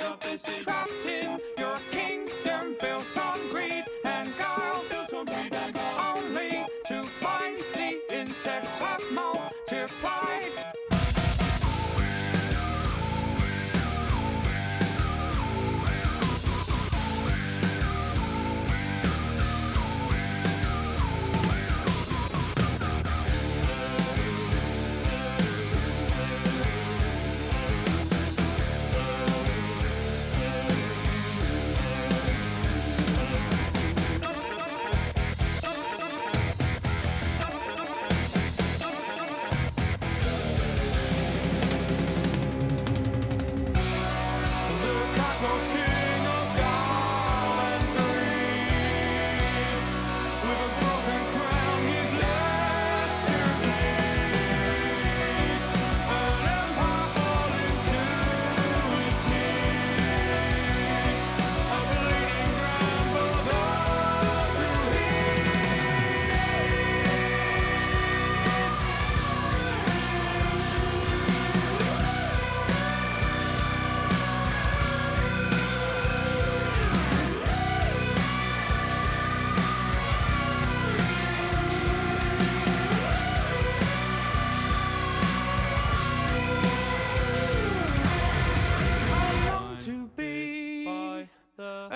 Is trapped in your kingdom built on greed and guile. Built on greed and guile. Only to find the insects have multiplied.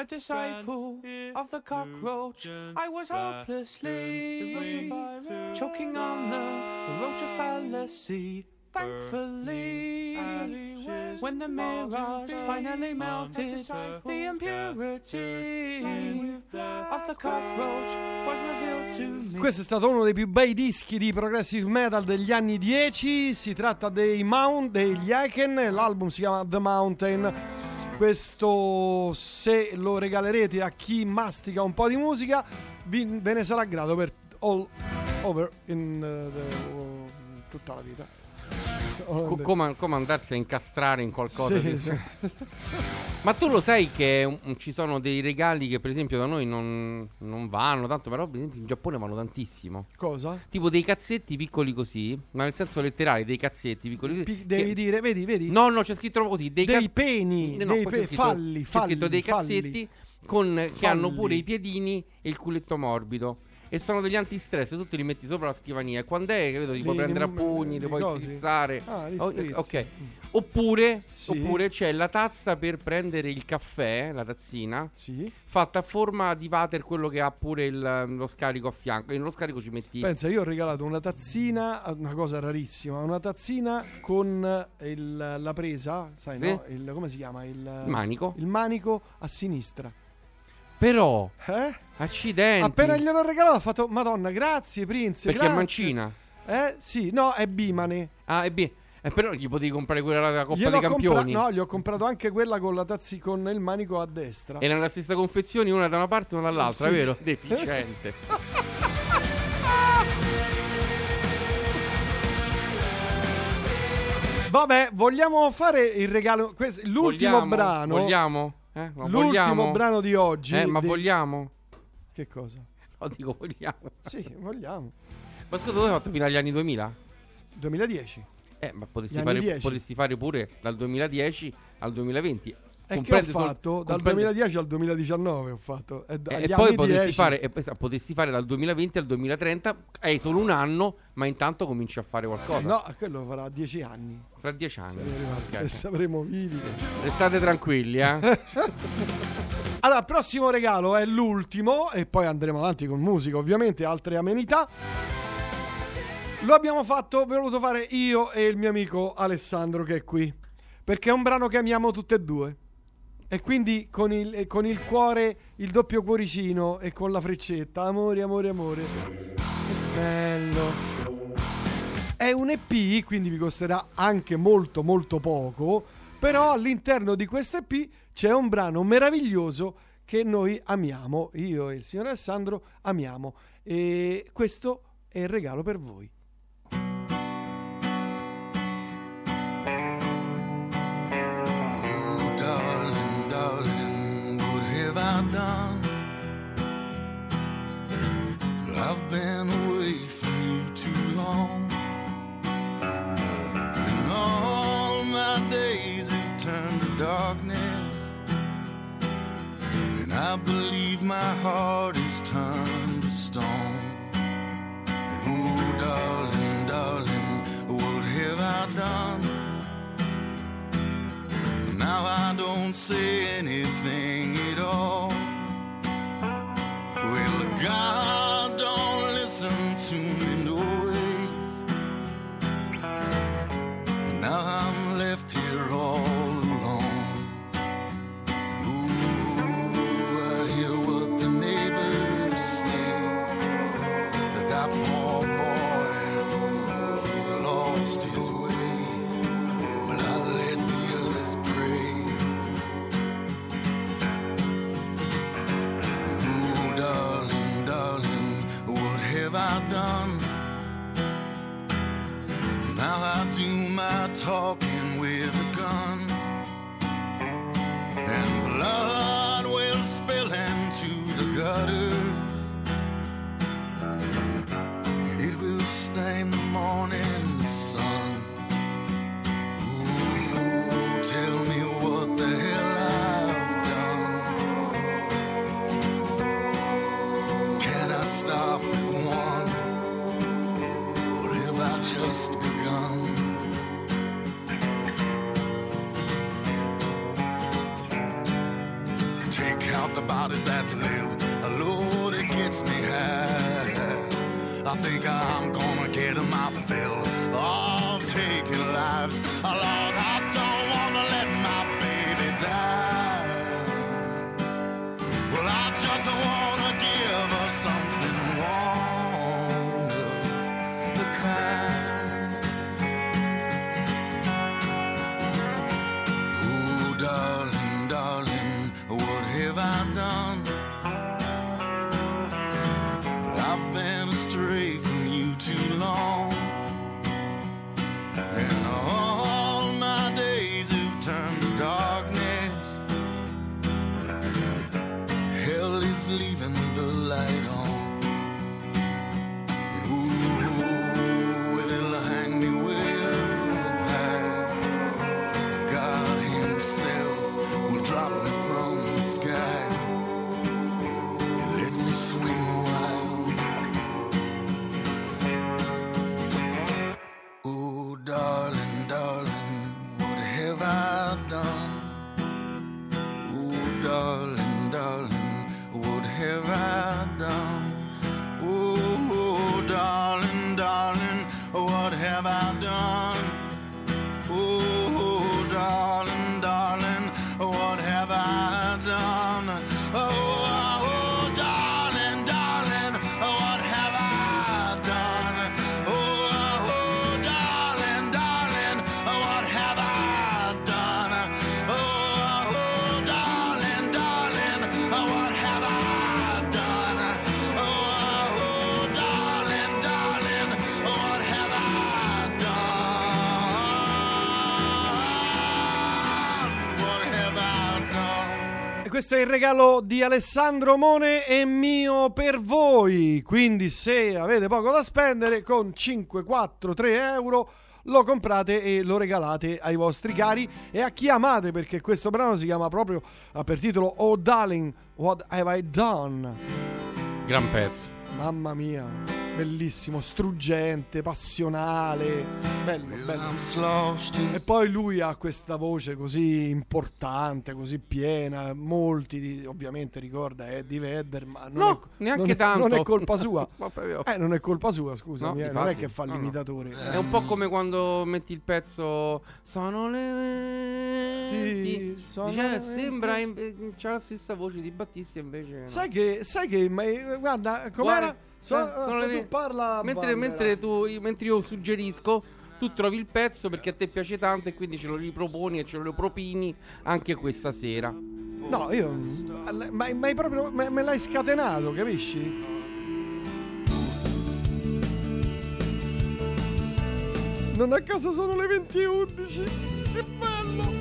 Disciple of the cockroach. I was hopelessly choking on the roach of fallacy. Thankfully, when the mirage finally melted, the impurity of the cockroach was revealed to me. Questo è stato uno dei più bei dischi di progressive metal degli anni 10. Si tratta dei Mount, degli Aiken. L'album si chiama The Mountain. Questo, se lo regalerete a chi mastica un po' di musica, vi- ve ne sarà grato per all over in uh, the- tutta la vita. Co- come, come andarsi a incastrare in qualcosa. Sì, di- sì. Ma tu lo sai che mm, ci sono dei regali che per esempio da noi non, non vanno tanto, però per esempio in Giappone vanno tantissimo. Cosa? Tipo dei cazzetti piccoli così, ma nel senso letterale, dei cazzetti piccoli così. Pi- devi che- dire, vedi, vedi? No, no, c'è scritto proprio così. Dei, Dei caz- peni, No, dei pe- scritto- falli, c'è scritto falli, dei falli. cazzetti con, che hanno Falli. pure i piedini e il culetto morbido. E sono degli antistress, tu te li metti sopra la scrivania. E quando è che vedo, li puoi Li- prendere a li- pugni, li puoi strizzare. Ah, li strizzi. ok. Oppure, Sì. oppure c'è la tazza per prendere il caffè, la tazzina, Sì. fatta a forma di water, quello che ha pure il- lo scarico a fianco. E nello scarico ci metti. Pensa, io ho regalato una tazzina, una cosa rarissima, una tazzina con il- la presa, sai, Sì. no? Il, come si chiama? Il Manico. Il manico a sinistra. Però, Eh? Accidenti. Appena gliel'ho regalato ha fatto, madonna, grazie Prince, Perché è grazie." mancina. Eh? Sì, no, è bimane. Ah, e beh, eh, però gli potevi comprare quella della Coppa Gliel'ho dei compra- Campioni. no, gli ho comprato anche quella con la tazzi con il manico a destra. Era nella stessa confezione, una da una parte e una dall'altra, Sì. vero? (laughs) Deficiente. Vabbè, vogliamo fare il regalo. questo- l'ultimo Vogliamo? brano. Vogliamo? Eh, l'ultimo vogliamo? brano di oggi. Eh, ma dei- vogliamo? Che cosa? (laughs) No, dico vogliamo. Sì, vogliamo. Ma scusa, tu hai fatto fino agli anni 2000? 2010. Eh, ma potresti Gli anni fare, 10. potresti fare pure dal 2010 al 2020. E che ho Comprende sol- fatto? Dal comprende- 2010 al 2019 ho fatto. E, d- E, agli e poi anni potresti 10. fare, e poi- potresti fare dal 2020 al 2030, hai solo un anno, ma intanto cominci a fare qualcosa. No, quello farà 10 anni. Fra dieci anni. Saremo rimasti- Ok. Se (laughs) sapremo vivi. Restate tranquilli, eh. (laughs) Allora, prossimo regalo è l'ultimo e poi andremo avanti con musica, ovviamente, altre amenità. Lo abbiamo fatto, ve l'ho voluto fare io e il mio amico Alessandro che è qui, perché è un brano che amiamo tutte e due. E quindi con il, con il cuore, il doppio cuoricino e con la freccetta, amore, amore, amore. Che bello. È un EP, quindi vi costerà anche molto molto poco, però all'interno di questo EP c'è un brano meraviglioso che noi amiamo, io e il signor Alessandro amiamo. E questo è il regalo per voi. Oh, darling, Believe my heart is turned to stone. And oh, darling, darling, what have I done? Now I don't say anything at all. Well, God talking with a gun. And blood bodies that live. Lord, it gets me high. I think I'm gonna get my fill of taking lives. Lord, questo è il regalo di Alessandro Mone e mio per voi. Quindi, se avete poco da spendere, con 5, 4, 3 euro lo comprate e lo regalate ai vostri cari e a chi amate, perché questo brano si chiama proprio ha per titolo Oh Darling, What Have I Done? Gran pezzo. Mamma mia, bellissimo, struggente, passionale, bello, bello. E poi lui ha questa voce così importante, così piena, molti di- ovviamente ricorda Eddie Vedder, ma non, No, è, neanche non tanto. non è colpa sua. (laughs) Eh, non è colpa sua, scusami, No, eh, non è che fa no, no. l'imitatore. È un po' come quando metti il pezzo Sono le venti sono Dice, le "Eh, Sembra in- c'ha la stessa voce di Battista invece no. Sai che, sai che, ma, eh, guarda, com'era? Guarda, So- eh, sono le tu ve- parla mentre, mentre, tu, mentre io suggerisco tu trovi il pezzo perché a te piace tanto e quindi ce lo riproponi e ce lo propini anche questa sera No, io. Ma, ma proprio. ma- me l'hai scatenato, capisci? Non a caso sono le 20 e 11. Che bello!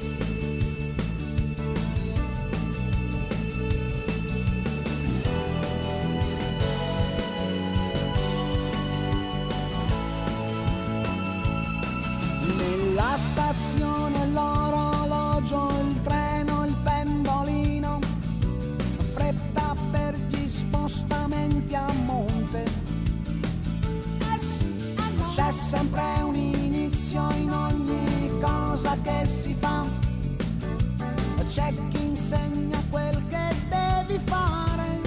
la stazione, l'orologio, il treno, il pendolino, fretta per gli spostamenti a monte. C'è sempre un inizio in ogni cosa che si fa, c'è chi insegna quel che devi fare.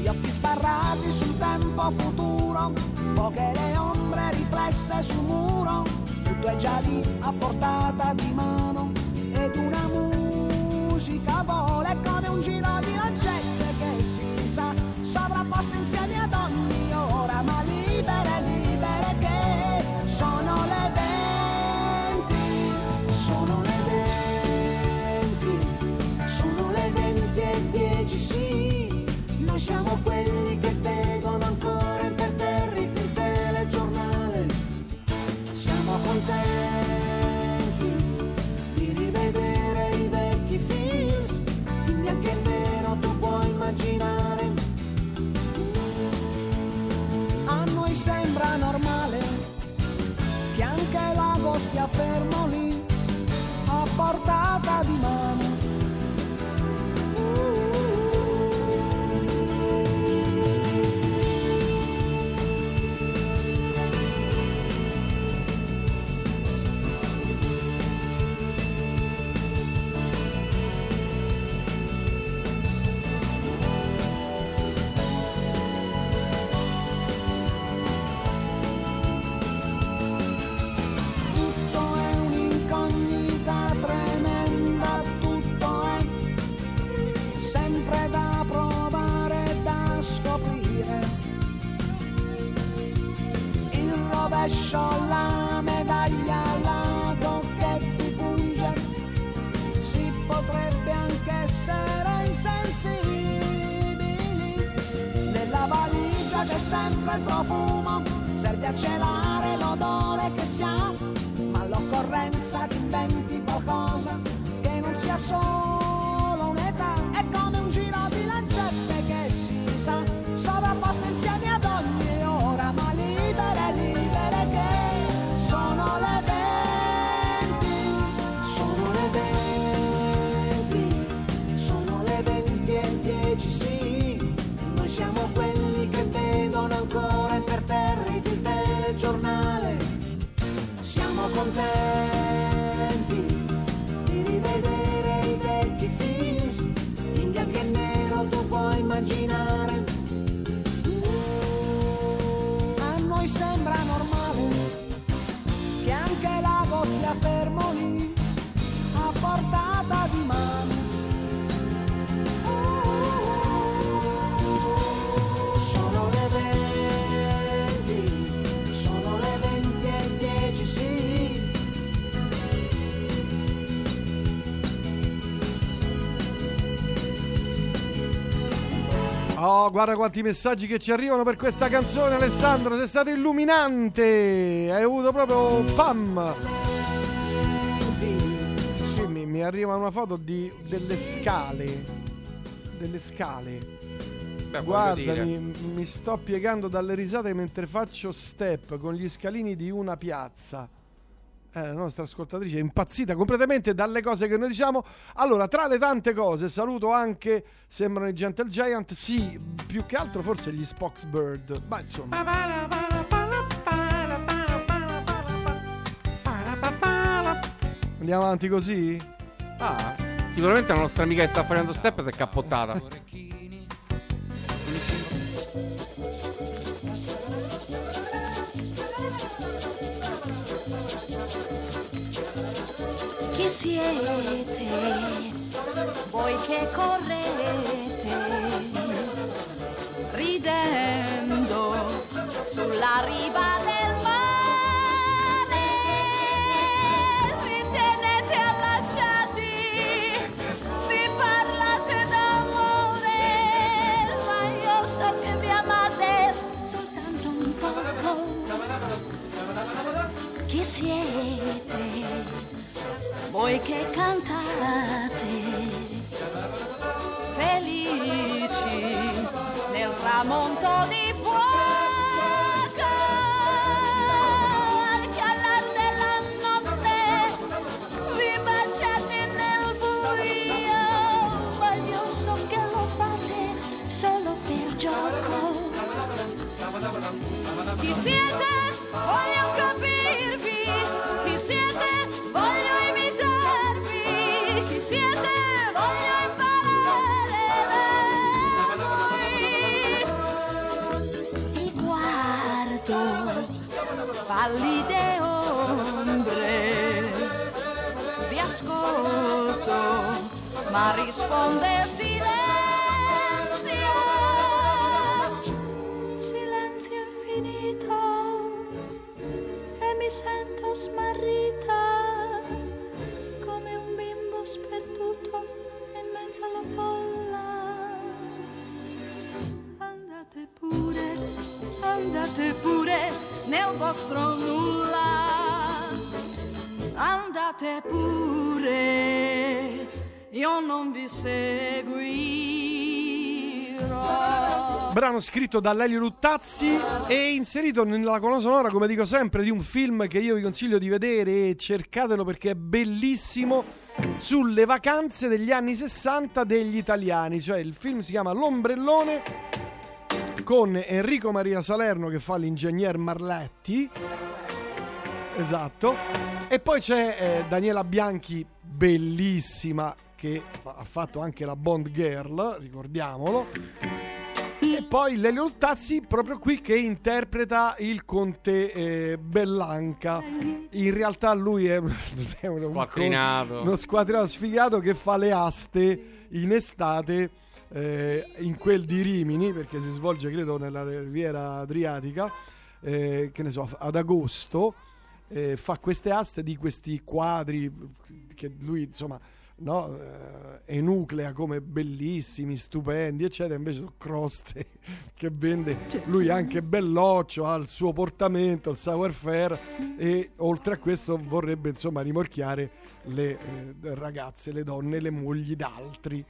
Gli occhi sbarrati sul tempo futuro, poche le ombre riflesse sul muro tutto è già lì a portata di mano. Ed una musica vola come un giro di oggetti che si sa sovrapposti insieme ad stia fermo lì a portata di mano rovescio, la medaglia, l'ago che ti punge, si potrebbe anche essere insensibili. Nella valigia c'è sempre il profumo, serve a celare l'odore che si ha, ma l'occorrenza inventi qualcosa che non sia solo siamo contenti Oh, guarda quanti messaggi che ci arrivano per questa canzone, Alessandro. Sei stato illuminante. Hai avuto proprio pam. Sì, mi, mi arriva una foto di, delle scale. Delle scale. Beh, voglio Guarda, dire. mi, mi sto piegando dalle risate mentre faccio step con gli scalini di una piazza. Eh, la nostra ascoltatrice è impazzita completamente dalle cose che noi diciamo. Allora, tra le tante cose, saluto anche, sembrano i Gentle Giant, sì, più che altro forse gli Spoxbird, ma insomma. Andiamo avanti così? Ah, sicuramente la nostra amica che sta facendo step si è cappottata. Siete voi che correte ridendo sulla riva del mare? Vi tenete allacciati, vi parlate d'amore, ma io so che vi amate soltanto un poco. Chi siete? Voi che cantate. Felici nel tramonto di fuoco ma risponde silenzio. Silenzio infinito e mi sento smarrita come un bimbo sperduto in mezzo alla folla. Andate pure, andate pure nel vostro nulla. Andate pure, io non vi seguirò. Brano scritto da Lelio Luttazzi e inserito nella colonna sonora, come dico sempre, di un film che io vi consiglio di vedere e cercatelo perché è bellissimo sulle vacanze degli anni 60 degli italiani, cioè il film si chiama L'ombrellone con Enrico Maria Salerno che fa l'ingegner Marletti. Esatto. E poi c'è eh, Daniela Bianchi, bellissima, che fa- ha fatto anche la Bond Girl, ricordiamolo. E poi Lelio Luttazzi, proprio qui, che interpreta il conte eh, Bellanca. In realtà lui è, (laughs) è un, un Squattrinato. uno squattrinato sfigato che fa le aste in estate eh, in quel di Rimini, perché si svolge credo nella riviera adriatica, eh, che ne so, ad agosto. eh, fa queste aste di questi quadri che lui insomma no, eh, enuclea come bellissimi, stupendi, eccetera. Invece sono croste (laughs) che vende. Lui è anche belloccio, ha il suo portamento, il savoir-faire e oltre a questo vorrebbe insomma rimorchiare le eh, ragazze, le donne, le mogli d'altri.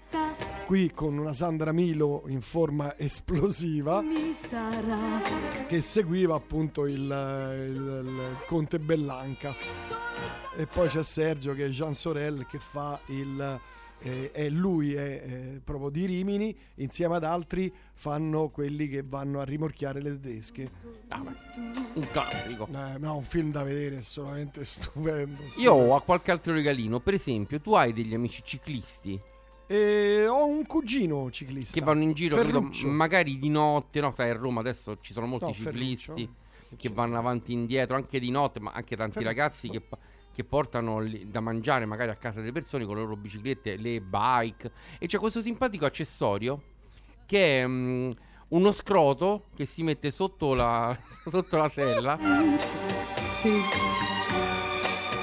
Qui con una Sandra Milo in forma esplosiva che seguiva appunto il, il- il conte Bellanca e poi c'è Sergio che è Jean Sorel che fa il eh, è lui è eh, proprio di Rimini insieme ad altri fanno quelli che vanno a rimorchiare le tedesche un classico eh, no un film da vedere assolutamente (laughs) stupendo Io ho qualche altro regalino. Per esempio, tu hai degli amici ciclisti E ho un cugino ciclista che vanno in giro, credo, magari di notte. No, sai, a Roma adesso ci sono molti No, ciclisti Ferruccio. che vanno avanti e indietro anche di notte, ma anche tanti Ferruccio. ragazzi che, che portano da mangiare magari a casa delle persone con le loro biciclette, le bike. E c'è questo simpatico accessorio che è mm, uno scroto che si mette sotto la, (laughs) sotto la sella.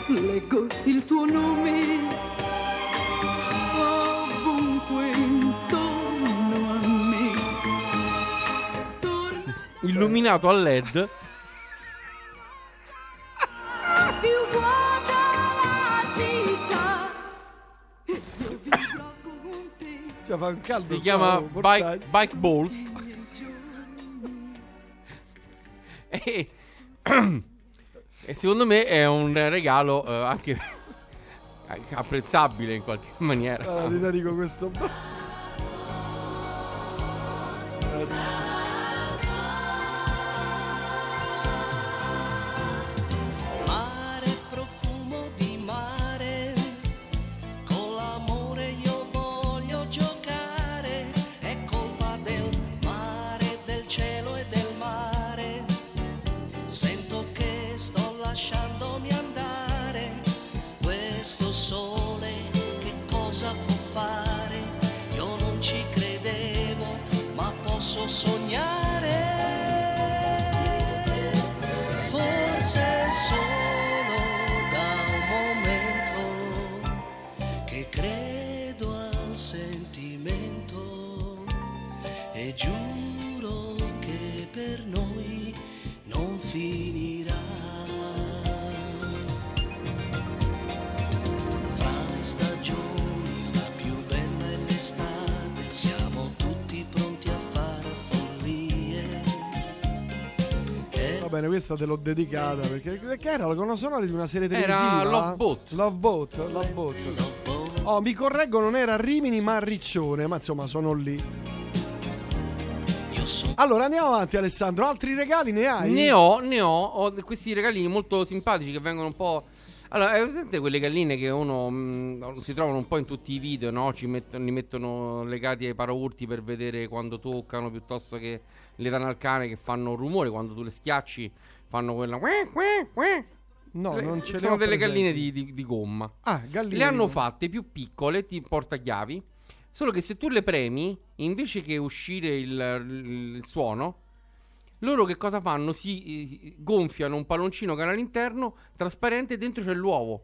Leggo il tuo nome ovunque intorno a me. illuminato a LED. Cioè fa un caldo Si chiama Bike, bike Balls. (laughs) e, e secondo me è un regalo eh, anche (laughs) anche apprezzabile in qualche (laughs) maniera. Guarda, ti dedico questo posso bene, questa te l'ho dedicata perché che era la colonna sonora di una serie Era televisiva. Love Boat. Love Boat, Love Boat. Oh, mi correggo, non era Rimini ma Riccione, ma insomma sono lì. Allora andiamo avanti Alessandro, altri regali ne hai? Ne ho, ne ho, ho questi regalini molto simpatici che vengono un po'. Allora, è presente quelle galline che uno mh, si trovano un po' in tutti i video, no? Ci mettono, li mettono legati ai paraurti per vedere quando toccano, piuttosto che le danno al cane che fanno rumore quando tu le schiacci, fanno quella. No, Le- non ce le sono delle presenti. galline di, di- di gomma. Ah, galline Le hanno fatte più piccole, ti portachiavi. Solo che se tu le premi, invece che uscire il, il- il suono, loro che cosa fanno? Si eh, gonfiano un palloncino che hanno all'interno, trasparente, e dentro c'è l'uovo.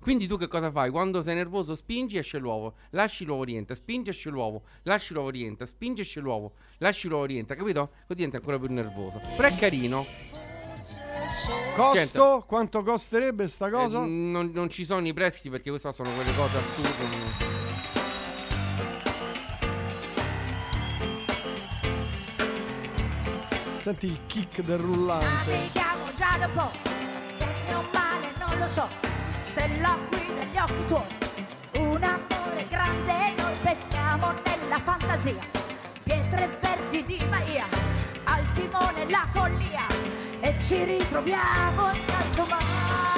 Quindi tu che cosa fai? Quando sei nervoso spingi esce l'uovo, lasci l'uovo rientra, spingi esce l'uovo, lasci l'uovo rientra, spingi esce l'uovo, lasci l'uovo rientra, capito? Così diventa ancora più nervoso. Però è carino. Costo? Quanto costerebbe sta cosa? Eh, non, non ci sono i prezzi perché queste sono quelle cose assurde. Senti il kick del rullante. Navighiamo già da po', bene o male non lo so, stella qui negli occhi tuoi, un amore grande noi peschiamo nella fantasia, pietre verdi di Maia, al timone la follia. E ci ritroviamo in alto mare,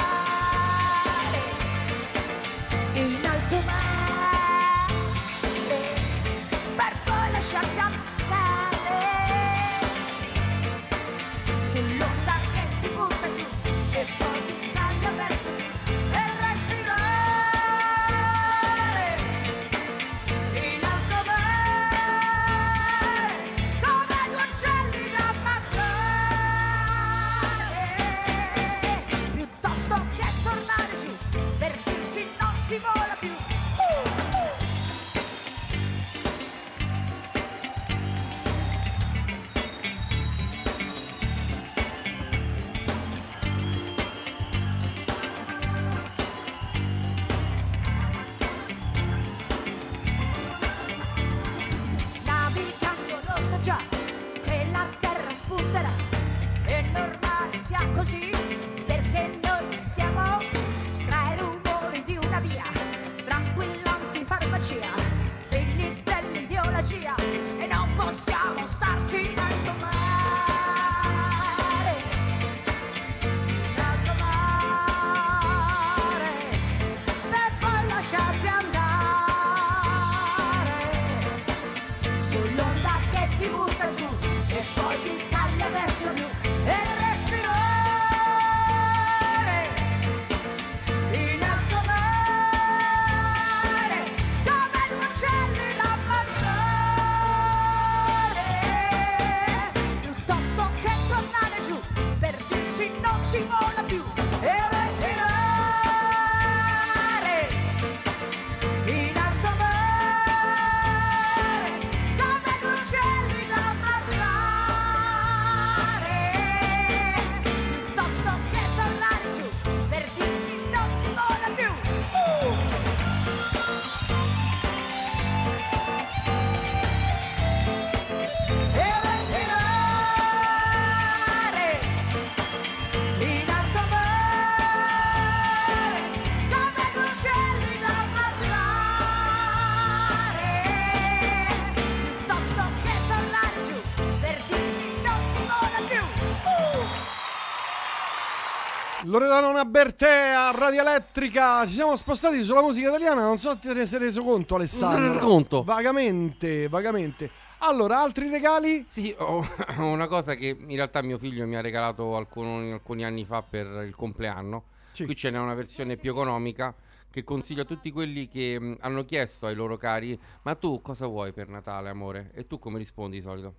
Bertea, Radio Elettrica. Ci siamo spostati sulla musica italiana. Non so se te ne sei reso conto, Alessandro. Non reso conto. Vagamente, vagamente. Allora, altri regali? Sì, ho (coughs) una cosa che in realtà mio figlio mi ha regalato alcuni, alcuni anni fa per il compleanno. Qui ce n'è una versione più economica che consiglio a tutti quelli che mh, hanno chiesto ai loro cari: Ma tu cosa vuoi per Natale, amore? E tu come rispondi di solito?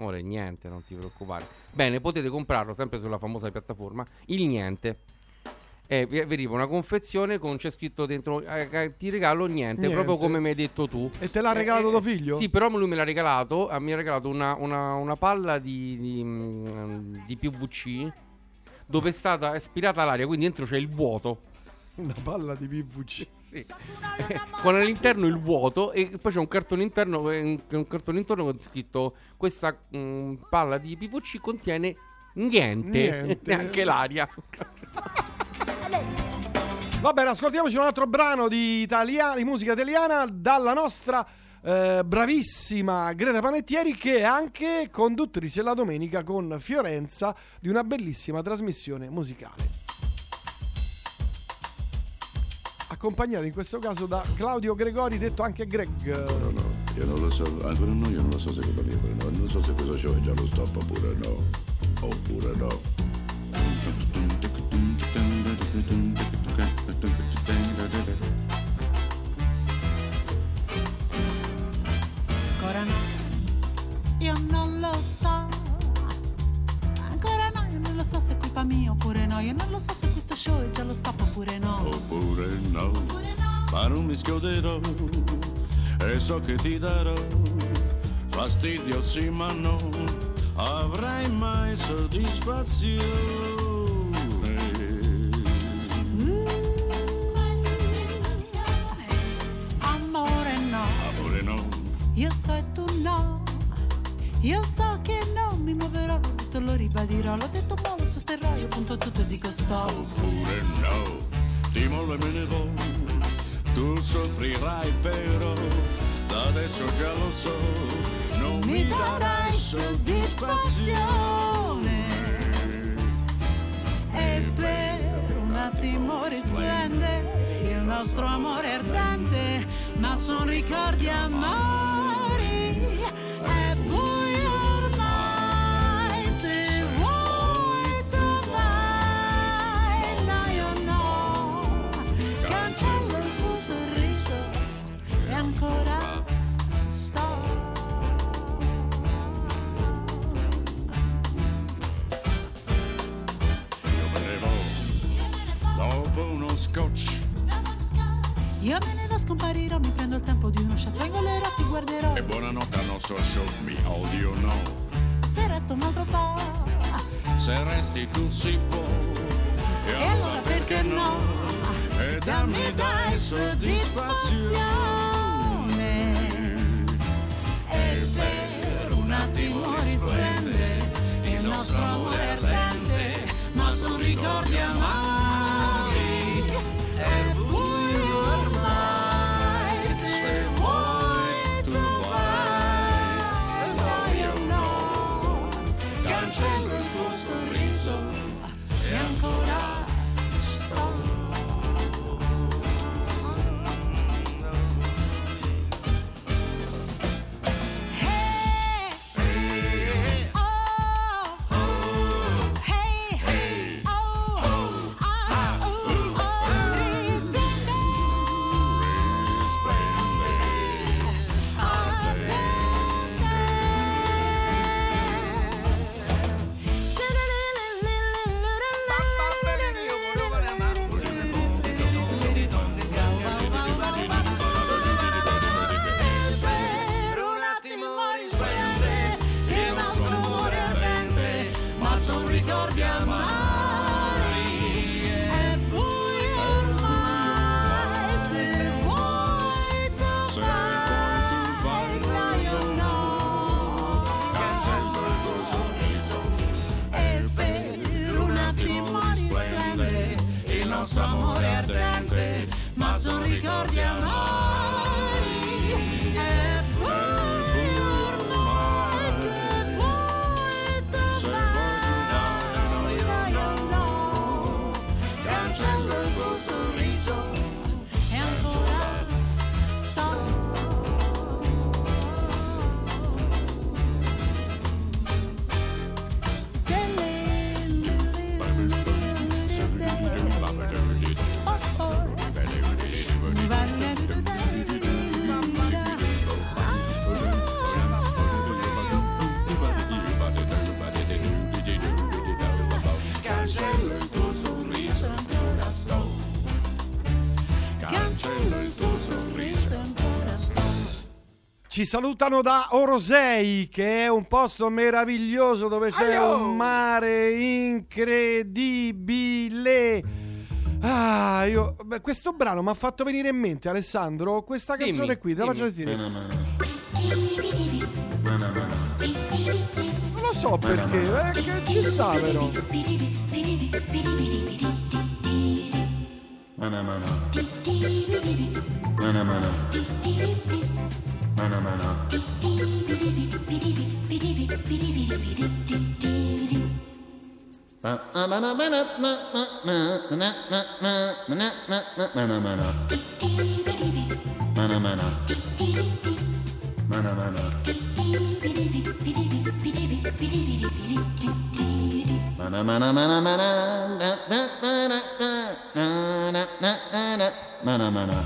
Amore, niente, non ti preoccupare. Bene, potete comprarlo sempre sulla famosa piattaforma Il Niente. E vi arriva una confezione con c'è scritto dentro eh, eh, ti regalo niente, Niente. proprio come mi hai detto tu. E te l'ha regalato tuo figlio? Sì, però lui me l'ha regalato. eh, Mi ha regalato una, una- una palla di, di, mm, di PVC dove è stata aspirata l'aria, quindi dentro c'è il vuoto. Una palla di PVC. Sì. Con all'interno il vuoto e poi c'è un cartone interno eh, un, un cartone interno con scritto questa mm, palla di PVC contiene niente, Niente. neanche l'aria. (laughs) Va bene, ascoltiamoci un altro brano di, italia- di musica italiana dalla nostra eh, bravissima Greta Panettieri che è anche conduttrice la domenica con Fiorenza di una bellissima trasmissione musicale. accompagnato in questo caso da Claudio Gregori, detto anche Greg. No, no, io non lo so, ah, ancora no, io non lo so se cosa dire, no, non so se questo show è già lo stop oppure no, oppure no. Ancora no, io non lo so so se è colpa mia oppure no. Io non lo so se questo show è già lo stop oppure no. Oppure no, ma non mi schioderò e so che ti darò fastidio sì ma non avrai mai soddisfazione. Amore no, Amore no, io so e tu no. Io so che te lo ribadirò. L'ho detto ma lo sosterrò, io punto tutto e dico stop. oppure no, ti mollo e me ne vo. Tu soffrirai però, da adesso già lo so, non mi darai soddisfazione. E per un attimo risplende il nostro amore ardente, ma son ricordi amari. Scotch. Io me ne va, scomparirò, mi prendo il tempo di uno shot, vengolerò, ti guarderò. E buonanotte al nostro show, mi odio no. Se resto un altro po', Se resti tu si può. E, e allora perché no? E dammi dai soddisfazione. Ci salutano da Orosei, che è un posto meraviglioso dove c'è Aio! un mare incredibile. Ah, io, beh, questo brano mi ha fatto venire in mente, Alessandro, questa Dimmi, canzone qui, te la faccio sentire. Non lo so perché, eh, che ci sta però. Mana mana. Mana mana. Mana mana. Mana mana. Mana mana. Mana mana. Mana mana mana mana. Na na na na na na na na na. Mana mana.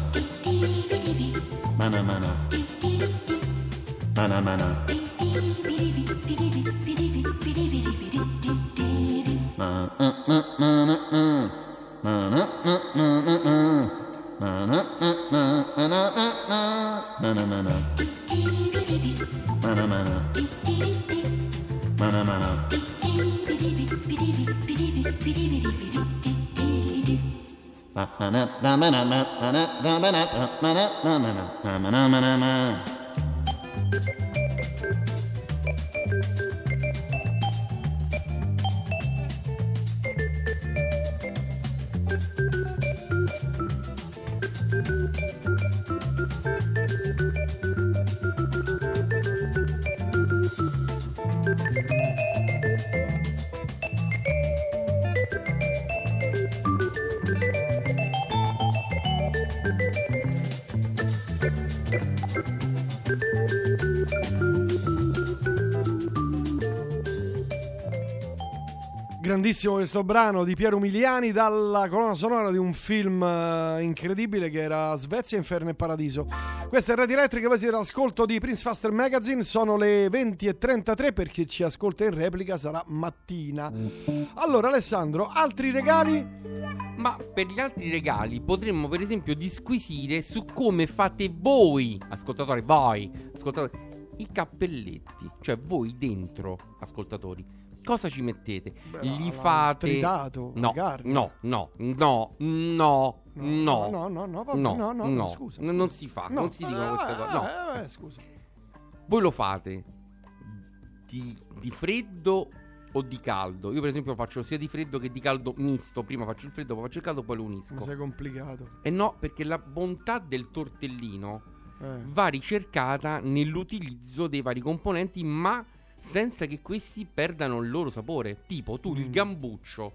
Mana mana. Mana mana. Mana mana. Grandissimo questo brano di Piero Umiliani dalla colonna sonora di un film eh, incredibile che era Svezia, Inferno e Paradiso. Questa è Radio Elettrica, voi siete all'ascolto di Prince Faster Magazine, sono le 20.33 per chi ci ascolta in replica sarà mattina. Allora Alessandro, altri regali? Ma per gli altri regali potremmo per esempio disquisire su come fate voi, ascoltatori, voi, ascoltatori, i cappelletti. Cioè voi dentro, ascoltatori. Cosa ci mettete? Li fate tritato, No, magari. no, no, no, no, no, no, no, no, no, vabbè, no, no, no, scusa, N- Non si fa, No, non si dicono eh, queste cose. No. eh, eh, scusa. Voi lo fate di, di freddo o di caldo? Io per esempio faccio sia di freddo che di caldo misto. Prima faccio il freddo, poi faccio il caldo, poi lo unisco. Mi sei complicato. E no, perché la bontà del tortellino Eh. va ricercata nell'utilizzo dei vari componenti, ma senza che questi perdano il loro sapore. Tipo, tu Mm. il gambuccio,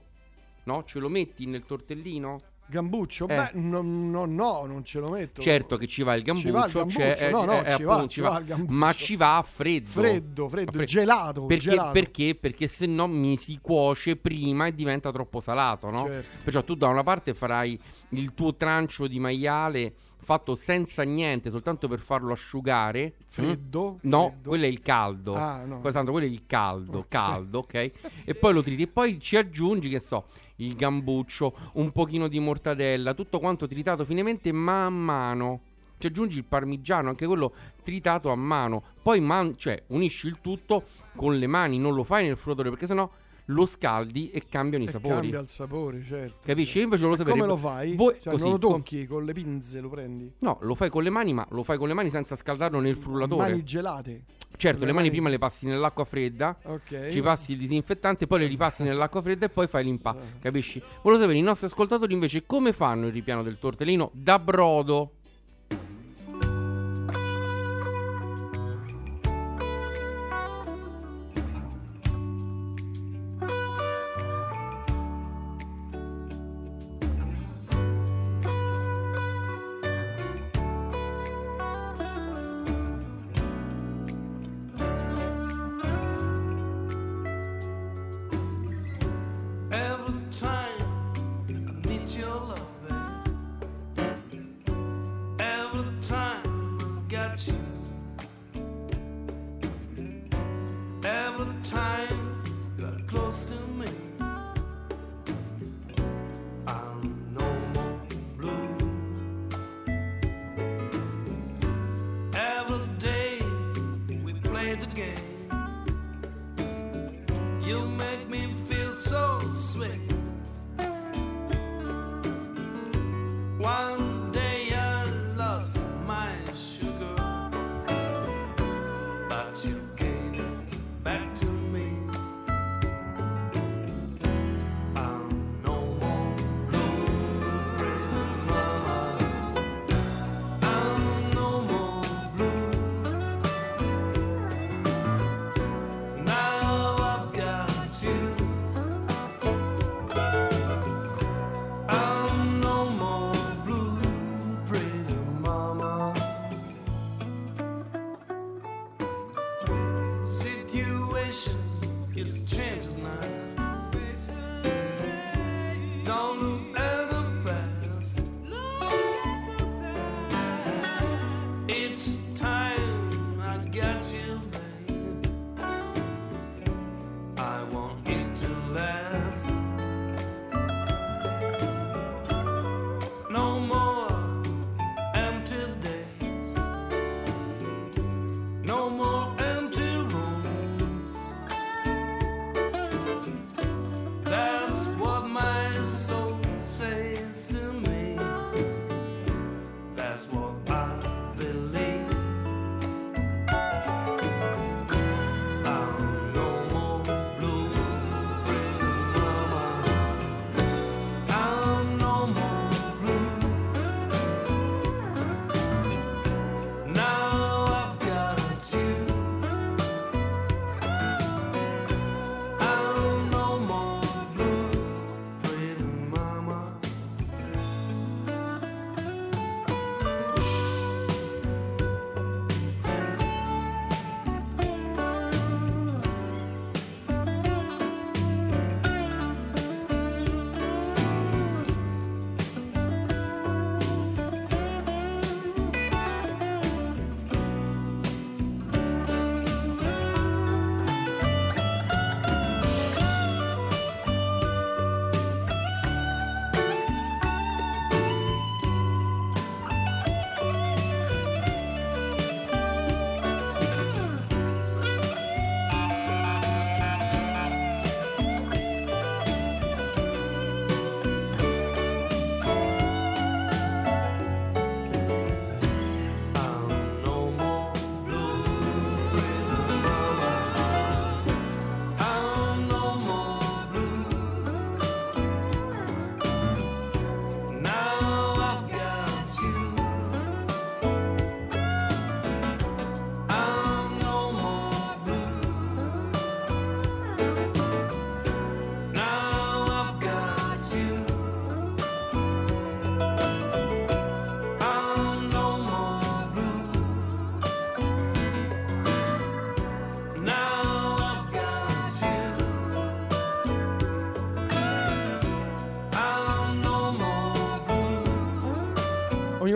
no? Ce lo metti nel tortellino? Gambuccio? Eh. Beh, no, no, no, non ce lo metto. Certo che ci va il gambuccio, Ci va il gambuccio, c'è- no, no, eh, ci va, ci va gambuccio. ma ci va a freddo. Freddo, freddo, A fre- gelato, Perché, gelato. perché? Perché se no mi si cuoce prima e diventa troppo salato, no? Certo. Perciò tu da una parte farai il tuo trancio di maiale fatto senza niente, soltanto per farlo asciugare. Freddo? Mm? No, Freddo. quello è il caldo. Ah, no. Tanto, quello è il caldo, caldo, ok? E poi lo triti e poi ci aggiungi, che so, il gambuccio, un pochino di mortadella, tutto quanto tritato finemente man mano. Ci aggiungi il parmigiano, anche quello tritato a mano. Poi man- cioè, unisci il tutto con le mani, non lo fai nel frullatore perché sennò lo scaldi e cambiano i E sapori. cambia il sapore, certo. Capisci? Io invece lo sapere. come lo fai? Voi, Cioè, così, non lo tocchi con le pinze, lo prendi? No, lo fai con le mani, ma lo fai con le mani senza scaldarlo nel frullatore. Mani gelate. Certo, Le le mani mani- prima le passi nell'acqua fredda, Ok. ci passi il disinfettante, poi le ripassi nell'acqua fredda e poi fai Eh. l'impatto. Capisci? Volevo sapere i nostri ascoltatori invece come fanno il ripiano del tortellino da brodo.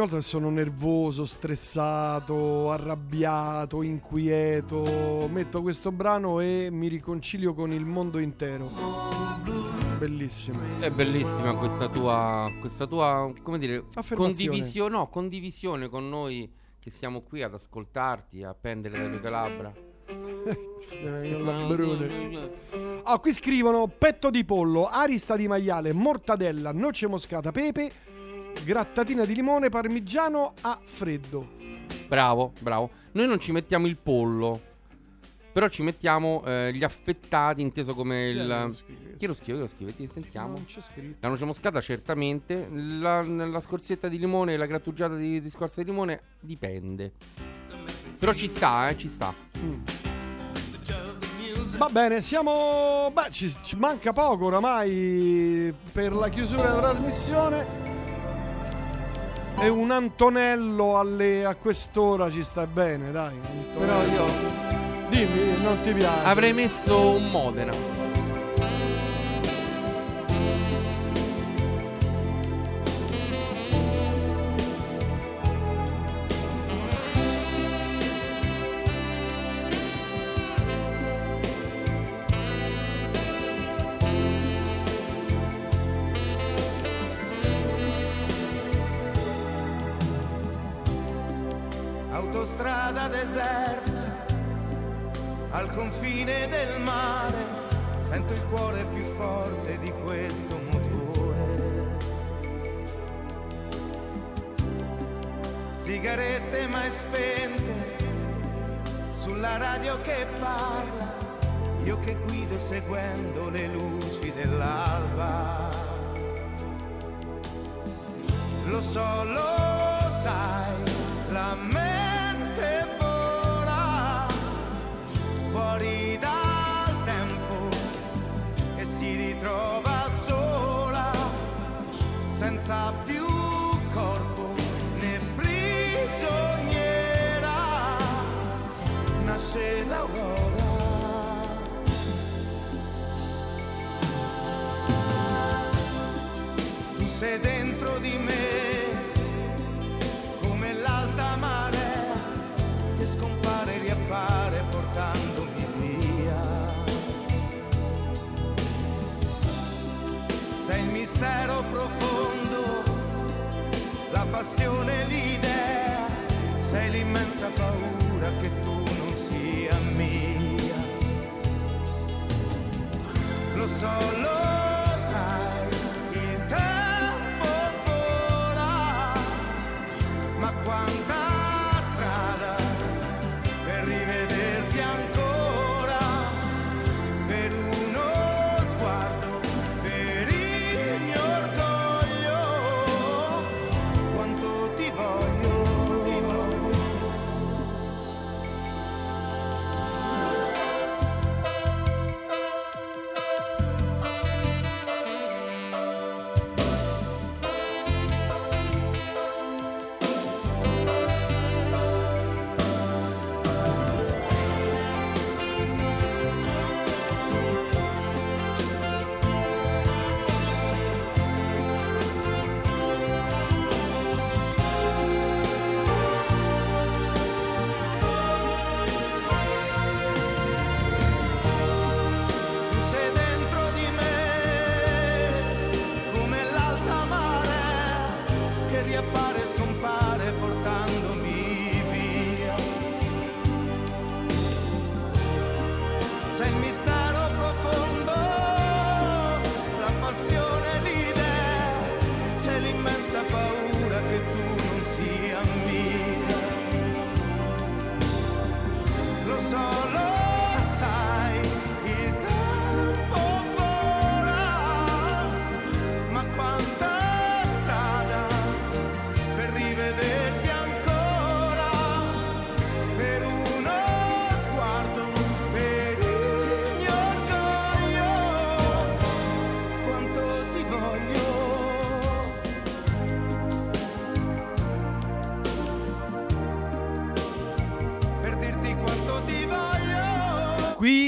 Volta che sono nervoso, stressato, arrabbiato, inquieto, metto questo brano e mi riconcilio con il mondo intero. Bellissimo. È bellissima questa tua, questa tua, come dire, condivisione, no, condivisione con noi che siamo qui ad ascoltarti, a pendere dalle tue labbra. Ah, qui scrivono petto di pollo, arista di maiale, mortadella, noce moscata, pepe, grattatina di limone, parmigiano a freddo. Bravo, bravo. Noi non ci mettiamo il pollo, però ci mettiamo eh, gli affettati, inteso come Chi il... Chi lo scrive? Chi lo scrive? Ti sentiamo. Non c'è scritto. La noce moscata certamente, la, la scorzetta di limone e la grattugiata di, di scorza di limone dipende. Però ci sta, eh, ci sta. Va bene, siamo. Beh, ci, ci manca poco oramai per la chiusura della trasmissione. E un Antonello alle- a quest'ora ci sta bene, dai. Antonello. Però io Dimmi, non ti piace. avrei messo un Modena. Confine del mare, sento il cuore più forte di questo motore. Sigarette mai spente, sulla radio che parla, io che guido seguendo le luci dell'alba. Lo so, lo sai, la mente fuori dal tempo e si ritrova sola, senza più corpo né prigioniera. Nasce l'aurora. Tu sei dentro di me come l'alta marea che scompare e riappare portandomi mistero profondo, la passione, l'idea, sei l'immensa paura che tu non sia mia. Lo so, lo sai,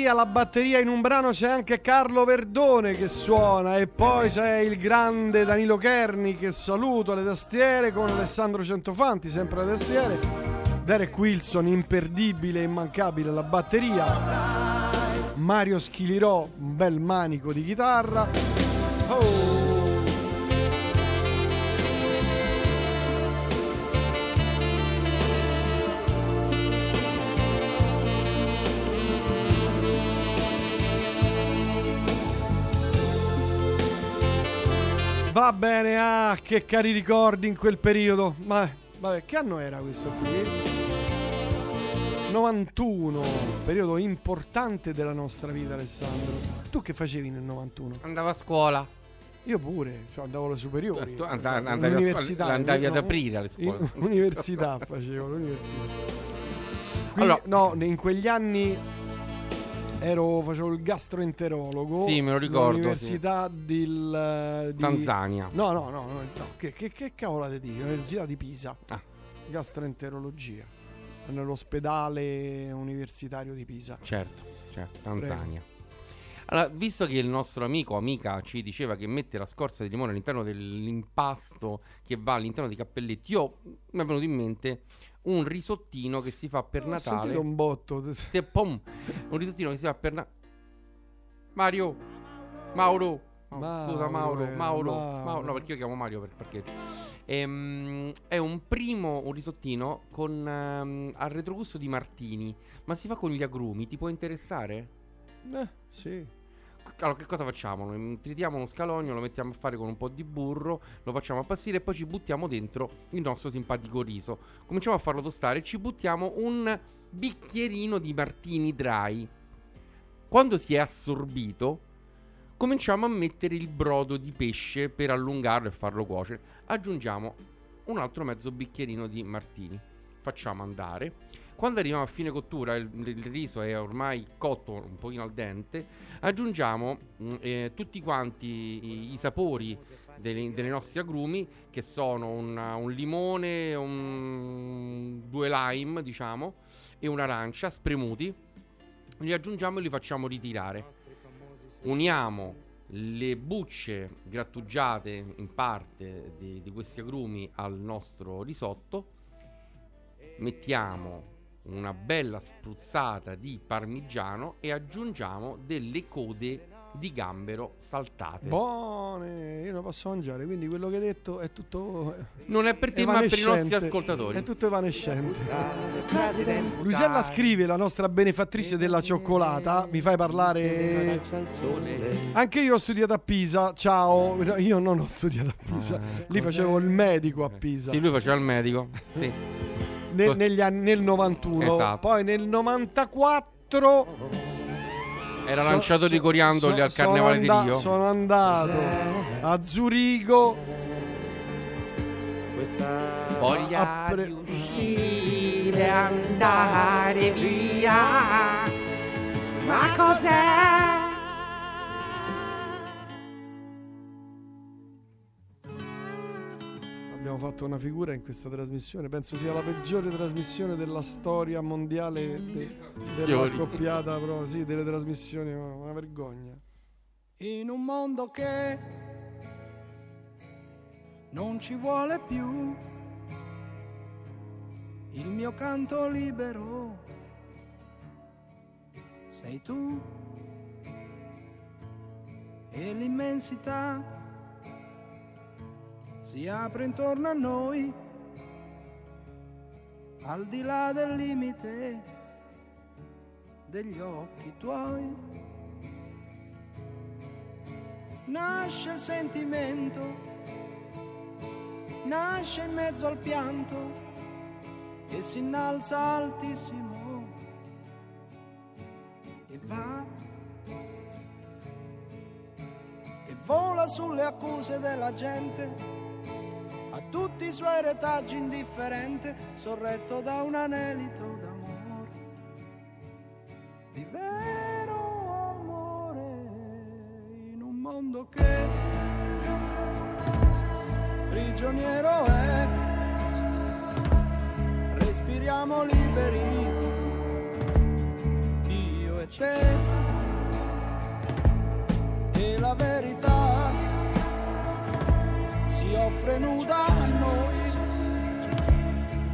Alla batteria in un brano c'è anche Carlo Verdone che suona e poi c'è il grande Danilo Kerni che saluto alle tastiere con Alessandro Centofanti, sempre alle tastiere. Derek Wilson, imperdibile e immancabile alla batteria. Mario Schilirò, un bel manico di chitarra. Oh. Va bene, ah, che cari ricordi in quel periodo. Ma vabbè, che anno era questo qui? 91, periodo importante della nostra vita, Alessandro. Tu che facevi nel 91? Andavo a scuola. Io pure, cioè andavo alle superiori. Tu andavi- andavi a All'università, scuola- andavi ad aprire alle scuole. in- Università facevo, l'università. (laughs) Qui- Allora- no, in quegli anni ero, facevo il gastroenterologo. Sì, me lo ricordo, All'università del, di Tanzania. No, no, no, no, no, Che, che, che cavolo ti dico? Università di Pisa. Ah. Gastroenterologia. Nell'ospedale universitario di Pisa. Certo, certo, Prego. Tanzania. Allora, visto che il nostro amico o amica ci diceva che mette la scorza di limone all'interno dell'impasto che va all'interno dei cappelletti, io mi è venuto in mente un risottino che si fa per Ho Natale. un botto. (laughs) Sì, pom, un risottino che si fa per Natale. Mario, Mauro, Oh, Mauro, scusa Mauro, eh, Mauro, Mauro. Mauro, no perché io chiamo Mario per parcheggio. Ehm, è un primo, un risottino con ehm, al retrogusto di Martini, ma si fa con gli agrumi, ti può interessare? Eh, sì. Allora, che cosa facciamo? Noi tritiamo uno scalogno, lo mettiamo a fare con un po' di burro, lo facciamo appassire e poi ci buttiamo dentro il nostro simpatico riso. Cominciamo a farlo tostare e ci buttiamo un bicchierino di martini dry. Quando si è assorbito, cominciamo a mettere il brodo di pesce per allungarlo e farlo cuocere. Aggiungiamo un altro mezzo bicchierino di martini. Facciamo andare. Quando arriviamo a fine cottura, il, il riso è ormai cotto un pochino al dente, aggiungiamo mm, eh, tutti quanti i, i sapori dei, dei nostri agrumi, che sono un, un limone, un, due lime, diciamo, e un'arancia spremuti. Li aggiungiamo e li facciamo ritirare. Uniamo le bucce grattugiate in parte di, di questi agrumi al nostro risotto. Mettiamo una bella spruzzata di parmigiano e aggiungiamo delle code di gambero saltate. Buone, io lo posso mangiare, quindi quello che hai detto è tutto. Non è per te, ma per i nostri ascoltatori. È tutto evanescente. Luisella scrive, la nostra benefattrice della cioccolata. Mi fai parlare. Anche io ho studiato a Pisa. Ciao. No, Io non ho studiato a Pisa. Lì facevo il medico a Pisa. Sì, lui faceva il medico. Sì. Ne- negli anni, nel 91. Esatto. Poi nel 94. Era So- lanciato di so- coriandoli so- al carnevale anda- di Rio. Sono andato a Zurigo. Voglia a pre- di uscire, andare via. Ma cos'è? Abbiamo fatto una figura in questa trasmissione. Penso sia la peggiore trasmissione della storia mondiale de- della coppiata, proprio, sì, delle trasmissioni. Una vergogna. In un mondo che non ci vuole più il mio canto libero sei tu e l'immensità si apre intorno a noi al di là del limite degli occhi tuoi. Nasce il sentimento, nasce in mezzo al pianto e si innalza altissimo e va e vola sulle accuse della gente a tutti i suoi retaggi indifferente sorretto da un anelito d'amore. Di vero amore in un mondo che prigioniero è. Respiriamo liberi io e te venuta a noi.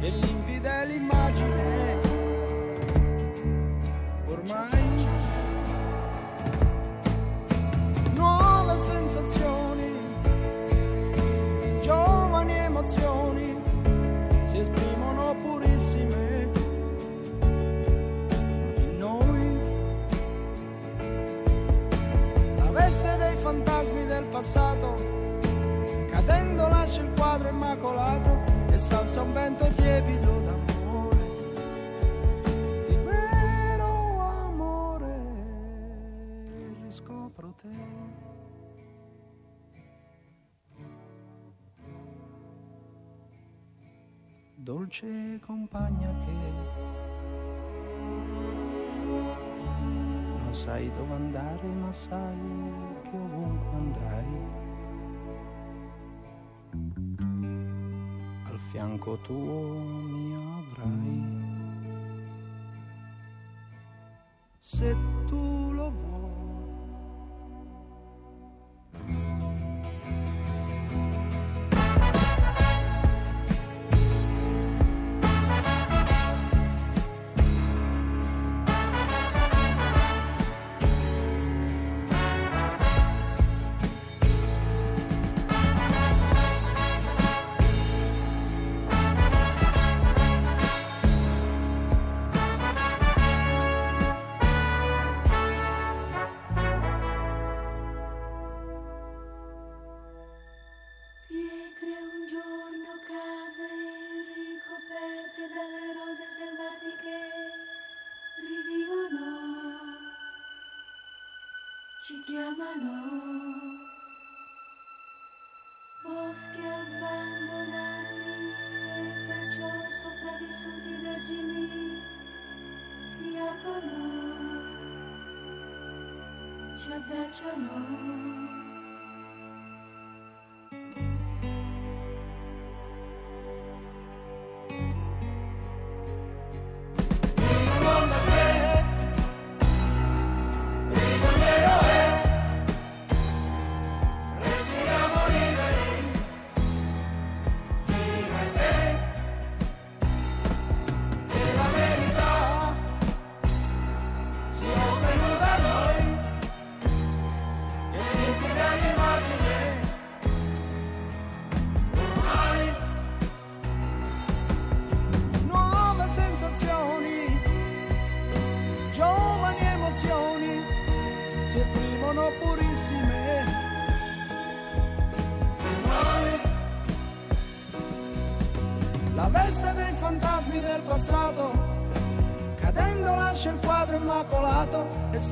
E limpida l'immagine. Ormai nuove sensazioni giovani emozioni si esprimono purissime in noi. La veste dei fantasmi del passato cadendo lascia il quadro immacolato e salza un vento tiepido d'amore. Di vero amore riscopro te. Dolce compagna che non sai dove andare ma sai che ovunque andrai fianco tuo mi avrai. Se tu lo vuoi ci chiamano.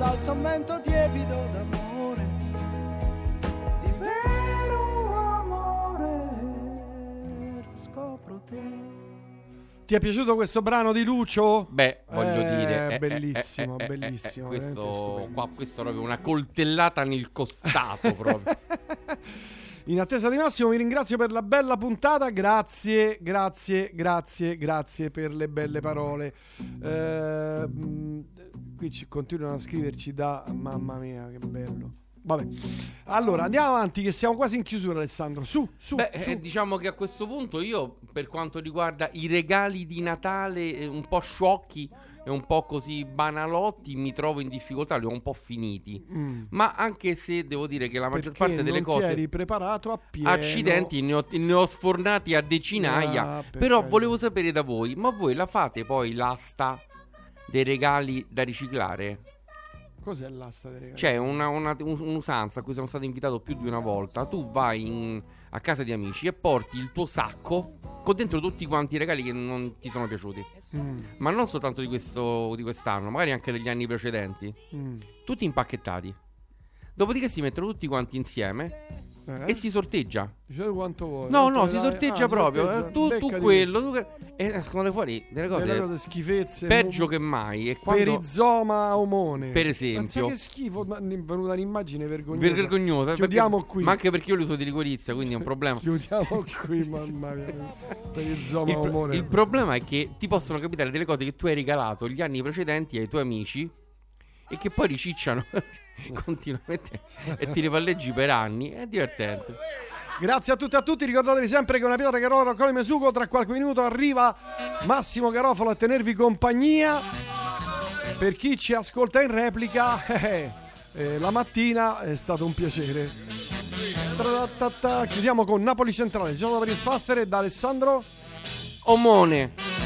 Salza un vento tiepido d'amore. Di vero amore scopro te. Ti è piaciuto questo brano di Lucio? Beh, voglio Eh, dire, eh, bellissimo, eh, eh, eh, bellissimo, eh, questo, qua, questo è proprio una coltellata nel costato (laughs) proprio. In attesa di Massimo, vi ringrazio per la bella puntata. Grazie, grazie, grazie, grazie per le belle parole. Eh, mh, qui ci continuano a scriverci da mamma mia, che bello. Vabbè, allora andiamo avanti, che siamo quasi in chiusura, Alessandro. Su, su, Beh, su. eh, diciamo che a questo punto io, per quanto riguarda i regali di Natale eh, un po' sciocchi e un po' così banalotti, mi trovo in difficoltà, li ho un po' finiti. Mm. Ma anche se devo dire che la maggior Perché parte delle cose... eri preparato a pieno. Accidenti, ne ho, ne ho sfornati a decinaia. Ah, per però volevo sapere da voi, ma voi la fate poi l'asta dei regali da riciclare? Cos'è l'asta dei regali? C'è una- una- un- un'usanza a cui sono stato invitato più di una volta. Tu vai in- a casa di amici e porti il tuo sacco con dentro tutti quanti i regali che non ti sono piaciuti. Mm, Ma non soltanto di, questo, di quest'anno, magari anche degli anni precedenti. mm. Tutti impacchettati. Dopodiché si mettono tutti quanti insieme Eh? e si sorteggia. Dicevo quanto vuoi. No, no, si dai? sorteggia Ah, proprio. sorteggia. eh, Tu, tu quello, tu que- e escono fuori delle cose, Delle cose schifezze. peggio mo- che mai. E quando, Perizoma omone. Per Pensa esempio. che schifo, ma mi è venuta un'immagine vergognosa. vergognosa. Chiudiamo perché- qui. Ma anche perché io lo uso di liquirizia, quindi è un problema. (laughs) Chiudiamo qui, mamma mia. Perizoma Il, omone. il problema è che ti possono capitare delle cose che tu hai regalato gli anni precedenti ai tuoi amici e che poi ricicciano (laughs) continuamente e ti ripalleggi per anni. È divertente. Grazie a tutti e a tutti. Ricordatevi sempre che una pietra che rola raccoglie Mesugo. Tra qualche minuto arriva Massimo Garofalo a tenervi compagnia. Per chi ci ascolta in replica, (laughs) eh, eh, la mattina è stato un piacere. Chiudiamo con Napoli Centrale. Giorno per il Sfastere da Alessandro Omone.